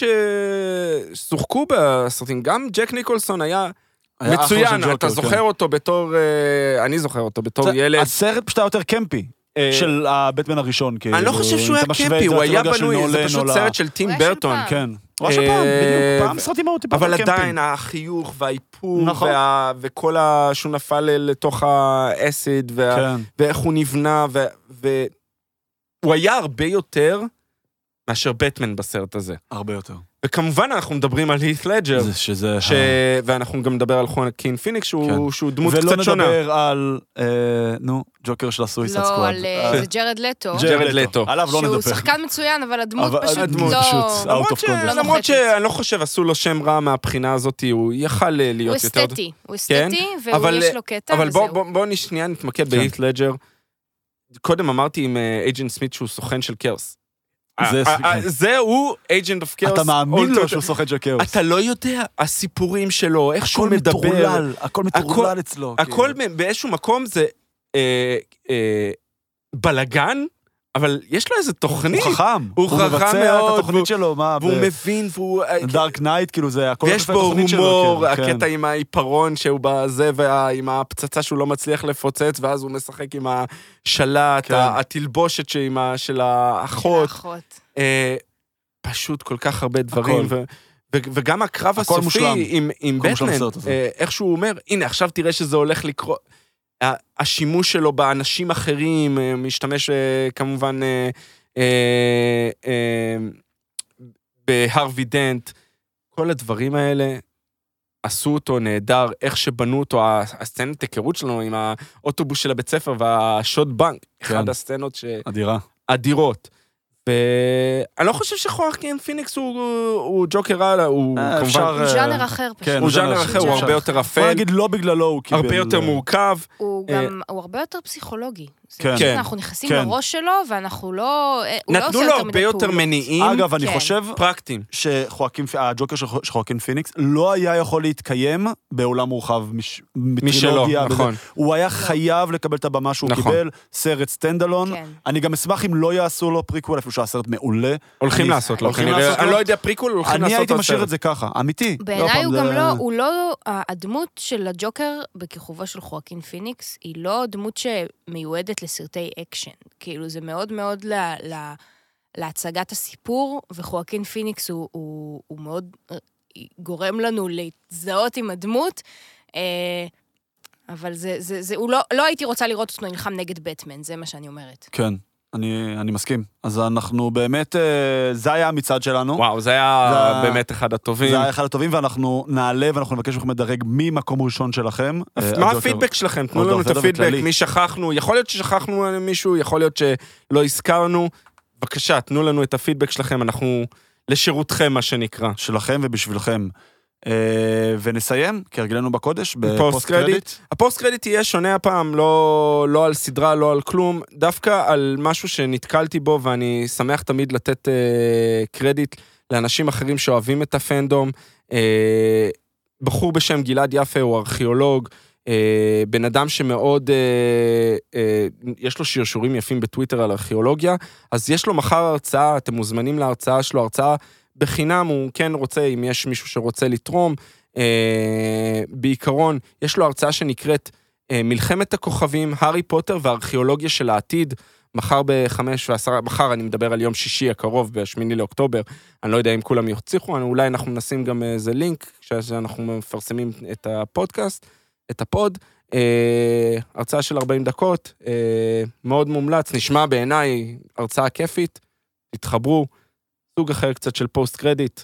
ששוחקו בסרטים, גם ג'ק ניקולסון היה היה מצוין, ג'וקר, אתה כן. זוכר אותו בתור, אה, אני זוכר אותו בתור זה- ילד. הסרט פשוט היה יותר קמפי, אה, של הבטמן הראשון, כאילו. אני לא חושב שהוא היה קמפי, הוא היה בנוי, זה פשוט סרט של טים ברטון. כן. הוא היה של אה, פעם, בדיוק. פעם סרטים היו טיפה אבל. עדיין, החיוך והאיפור, נכון. וכל ה... שהוא נפל לתוך האסיד. כן. ואיך הוא נבנה, ו... והוא היה הרבה יותר מאשר בטמן בסרט הזה. הרבה יותר. וכמובן אנחנו מדברים על הית' לג'ר, זה- שזה... ש... ואנחנו גם נדבר על חואקין פיניקס, שהוא, כן. שהוא דמות ולא קצת שונה. נדבר על, אה, נו, ג'וקר של הסוויסד לא, סקוואד. על אה, אה, זה ג'רד לטו, ג'רד לטו. עליו לא נדבר. שהוא שחקן מצוין, אבל הדמות אבל פשוט הדמות לא... פשוט, out למרות, of ש... context. לא למרות. שאני לא חושב, עשו לו שם רע מהבחינה הזאת, הוא יכל אה, הוא להיות יותר... אסתטי, הוא אסתטי, אבל- ויש לו קטע, אבל וזהו. בוא, בוא שנייה נתמקד כן. בהיט לג'ר. קודם אמרתי עם אייג'נט סמית שהוא סוכן של כאוס. זה- אה, אה, זה הוא agent of chaos. אתה מאמין לו שהוא סוכן של כאוס. אתה לא יודע, הסיפורים שלו, איך שהוא הכל מדבר, מטורלל, הכל מטורלל אצלו. הכל כאילו. באיזשהו מקום זה אה, אה, בלגן, אבל יש לו איזה תוכנית, הוא חכם. הוא חכם מבצע מאוד, את והוא- התוכנית שלו, מה? והוא מבין, והוא... אה, דארק נייט, כאילו זה הכל ויש לפי בו הומור, כן, כן. הקטע עם העיפרון שהוא בזה, ועם הפצצה שהוא לא מצליח לפוצץ, ואז הוא משחק עם השלט, כן. התלבושת שעם ה- של האחות. האחות. אה, פשוט כל כך הרבה דברים. הכל. ו- ו- וגם הקרב הסופי מושלם. עם, עם בטמן. אה, איך שהוא אומר, הנה עכשיו תראה שזה הולך לקרות. השימוש שלו באנשים אחרים, אה, משתמש אה, כמובן אה, בהרווי דנט, כל הדברים האלה עשו אותו נהדר, איך שבנו אותו, הסצנת היכרות שלנו עם האוטובוס של הבית ספר והשוד בנק, כן. אחד הסצנות ש... אדירה. אדירות. ואני לא חושב שחואקין פיניקס הוא, הוא ג'וקר הלאה, הוא אה, כמובן... אפשר, הוא אה, ז'אנר אחר פשוט. כן, הוא ז'אנר אחר, הוא הרבה. יותר בוא אפל, נגיד לא בגללו הוא קיבל... הרבה יותר אה, מורכב. הוא גם, הוא הרבה יותר פסיכולוגי. כן. כן. אנחנו נכנסים כן. לראש שלו, ואנחנו לא... אה, לא נתנו עושה לו הרבה יותר. מניעים אגב, אני כן. חושב פרקטיים. שחואקין, הג'וקר של חואקין פיניקס לא היה יכול להתקיים בעולם מורחב מש- משלו. נכון. הוא היה חייב לקבל את הבמה שהוא נכון. קיבל, סרט standalone. כן. אני גם אשמח אם לא יעשו לו פריקוול, אפילו שהוא היה סרט מעולה. הולכים אני- לעשות לו, כנראה. אני? לא יודע פריקול, הולכים לעשות אני לו הייתי משאיר סרט. את זה ככה, אמיתי. בעיניי פעם, הוא גם לא, הוא לא, הדמות של הג'וקר בכיכובו של חואקין פיניקס, היא לא דמות שמיועדת לסרטי אקשן. כאילו, זה מאוד מאוד ל, ל, להצגת הסיפור, וחואקין פיניקס הוא, הוא, הוא מאוד אה, גורם לנו להזדהות עם הדמות. אה, אבל זה, זה, זה, הוא לא, לא הייתי רוצה לראות אותו נלחם נגד בטמן, זה מה שאני אומרת. כן, אני, אני מסכים. אז אנחנו באמת, אה, זה היה המצעד שלנו. וואו, זה היה זה- באמת אחד הטובים. זה היה אחד הטובים, ואנחנו נעלה ואנחנו נבקש מכם לדרג ממקום ראשון שלכם. אה, מה הפידבק שלכם? תנו עוד לנו לא, את לא הפידבק. מי שכחנו, יכול להיות ששכחנו מישהו, יכול להיות שלא הזכרנו. בבקשה, תנו לנו את הפידבק שלכם, אנחנו לשירותכם, מה שנקרא. שלכם ובשבילכם. אה, ונסיים, כהרגלנו בקודש, post ב post credit. credit. ה post credit יהיה שונה הפעם, לא, לא על סדרה, לא על כלום, דווקא על משהו שנתקלתי בו, ואני שמח תמיד לתת אה, קרדיט לאנשים אחרים שאוהבים את הפנדום. אה, בחור בשם גלעד יפה הוא ארכיאולוג, אה, בן אדם שמאוד, אה, אה, יש לו שרשורים יפים בטוויטר על ארכיאולוגיה, אז יש לו מחר הרצאה, אתם מוזמנים להרצאה שלו, הרצאה בחינם, הוא כן רוצה, אם יש מישהו שרוצה לתרום. אה, בעיקרון, יש לו הרצאה שנקראת אה, מלחמת הכוכבים, הארי פוטר והארכיאולוגיה של העתיד. מחר בחמש ועשרה, מחר אני מדבר על יום שישי הקרוב, בשמיני לאוקטובר. אני לא יודע אם כולם יצליחו, אולי אנחנו נשים גם איזה לינק, שאנחנו מפרסמים את הפודקאסט, את הפוד. אה, הרצאה של 40 דקות, אה, מאוד מומלץ, נשמע בעיניי הרצאה כיפית, תתחברו, סוג אחר קצת של post credit.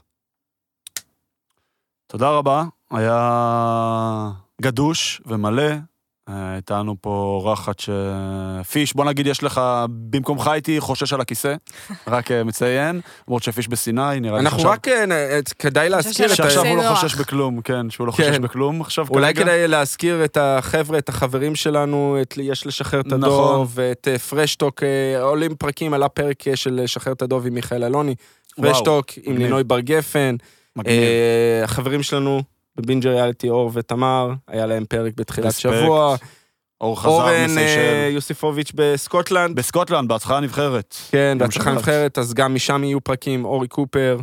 תודה רבה, היה גדוש ומלא. אה, הייתה לנו פה אורחת ש... פיש, בוא נגיד, יש לך, במקומך הייתי חושש על הכיסא, <laughs> רק אה, מציין, למרות שפיש בסיני, נראה לי אנחנו שעכשיו- רק, אה, אה, כדאי להזכיר את ה... שעכשיו הוא לא נוח. חושש בכלום, כן, שהוא לא כן. חושש בכלום עכשיו אולי כרגע. כדאי להזכיר את החבר'ה, את החברים שלנו, את יש לשחרר את נכון. הדוב, ואת אה, פרשטוק, אה, עולים פרקים, עלה פרק אה, של לשחרר את הדוב עם מיכאל אלוני, פרשטוק עם. לינוי בר גפן. אה, החברים שלנו בבינג' ריאליטי, אור ותמר, היה להם פרק בתחילת רספקט. שבוע, אור חזר אורן אה. יוסיפוביץ' בסקוטלנד, בסקוטלנד, בהצלחה הנבחרת. כן, בהצלחה ירושלים. נבחרת, אז גם משם יהיו פרקים, אורי קופר,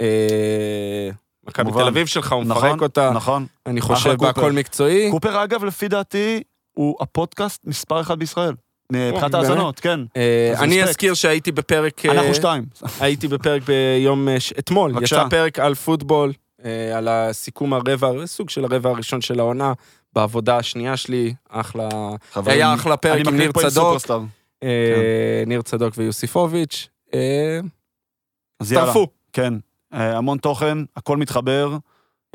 אה, מכבי. תל אביב שלך, הוא נכון, מפרק אותה, נכון. אני חושב. בהכל מקצועי. קופר, אגב, לפי דעתי, הוא הפודקאסט מספר אחד בישראל. מבחינת באמת? האזנות, כן. אה, אני. אזכיר שהייתי בפרק... אה, אנחנו שתיים. הייתי בפרק ביום... אה, אתמול. יצא פרק על פוטבול, אה, על הסיכום הרבע, סוג של הרבע הראשון של העונה, בעבודה השנייה שלי, אחלה... היה אחלה פרק אני עם ניר צדוק. אה, ניר צדוק ויוסיפוביץ'. אה, אז יאללה. הצטרפו. כן. אה, המון תוכן, הכל מתחבר.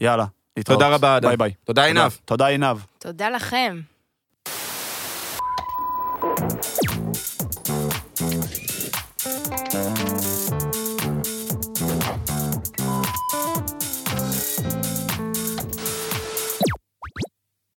יאללה. תודה רבה, אדם. ביי ביי. תודה, עינב. תודה עינב. תודה לכם. Cool.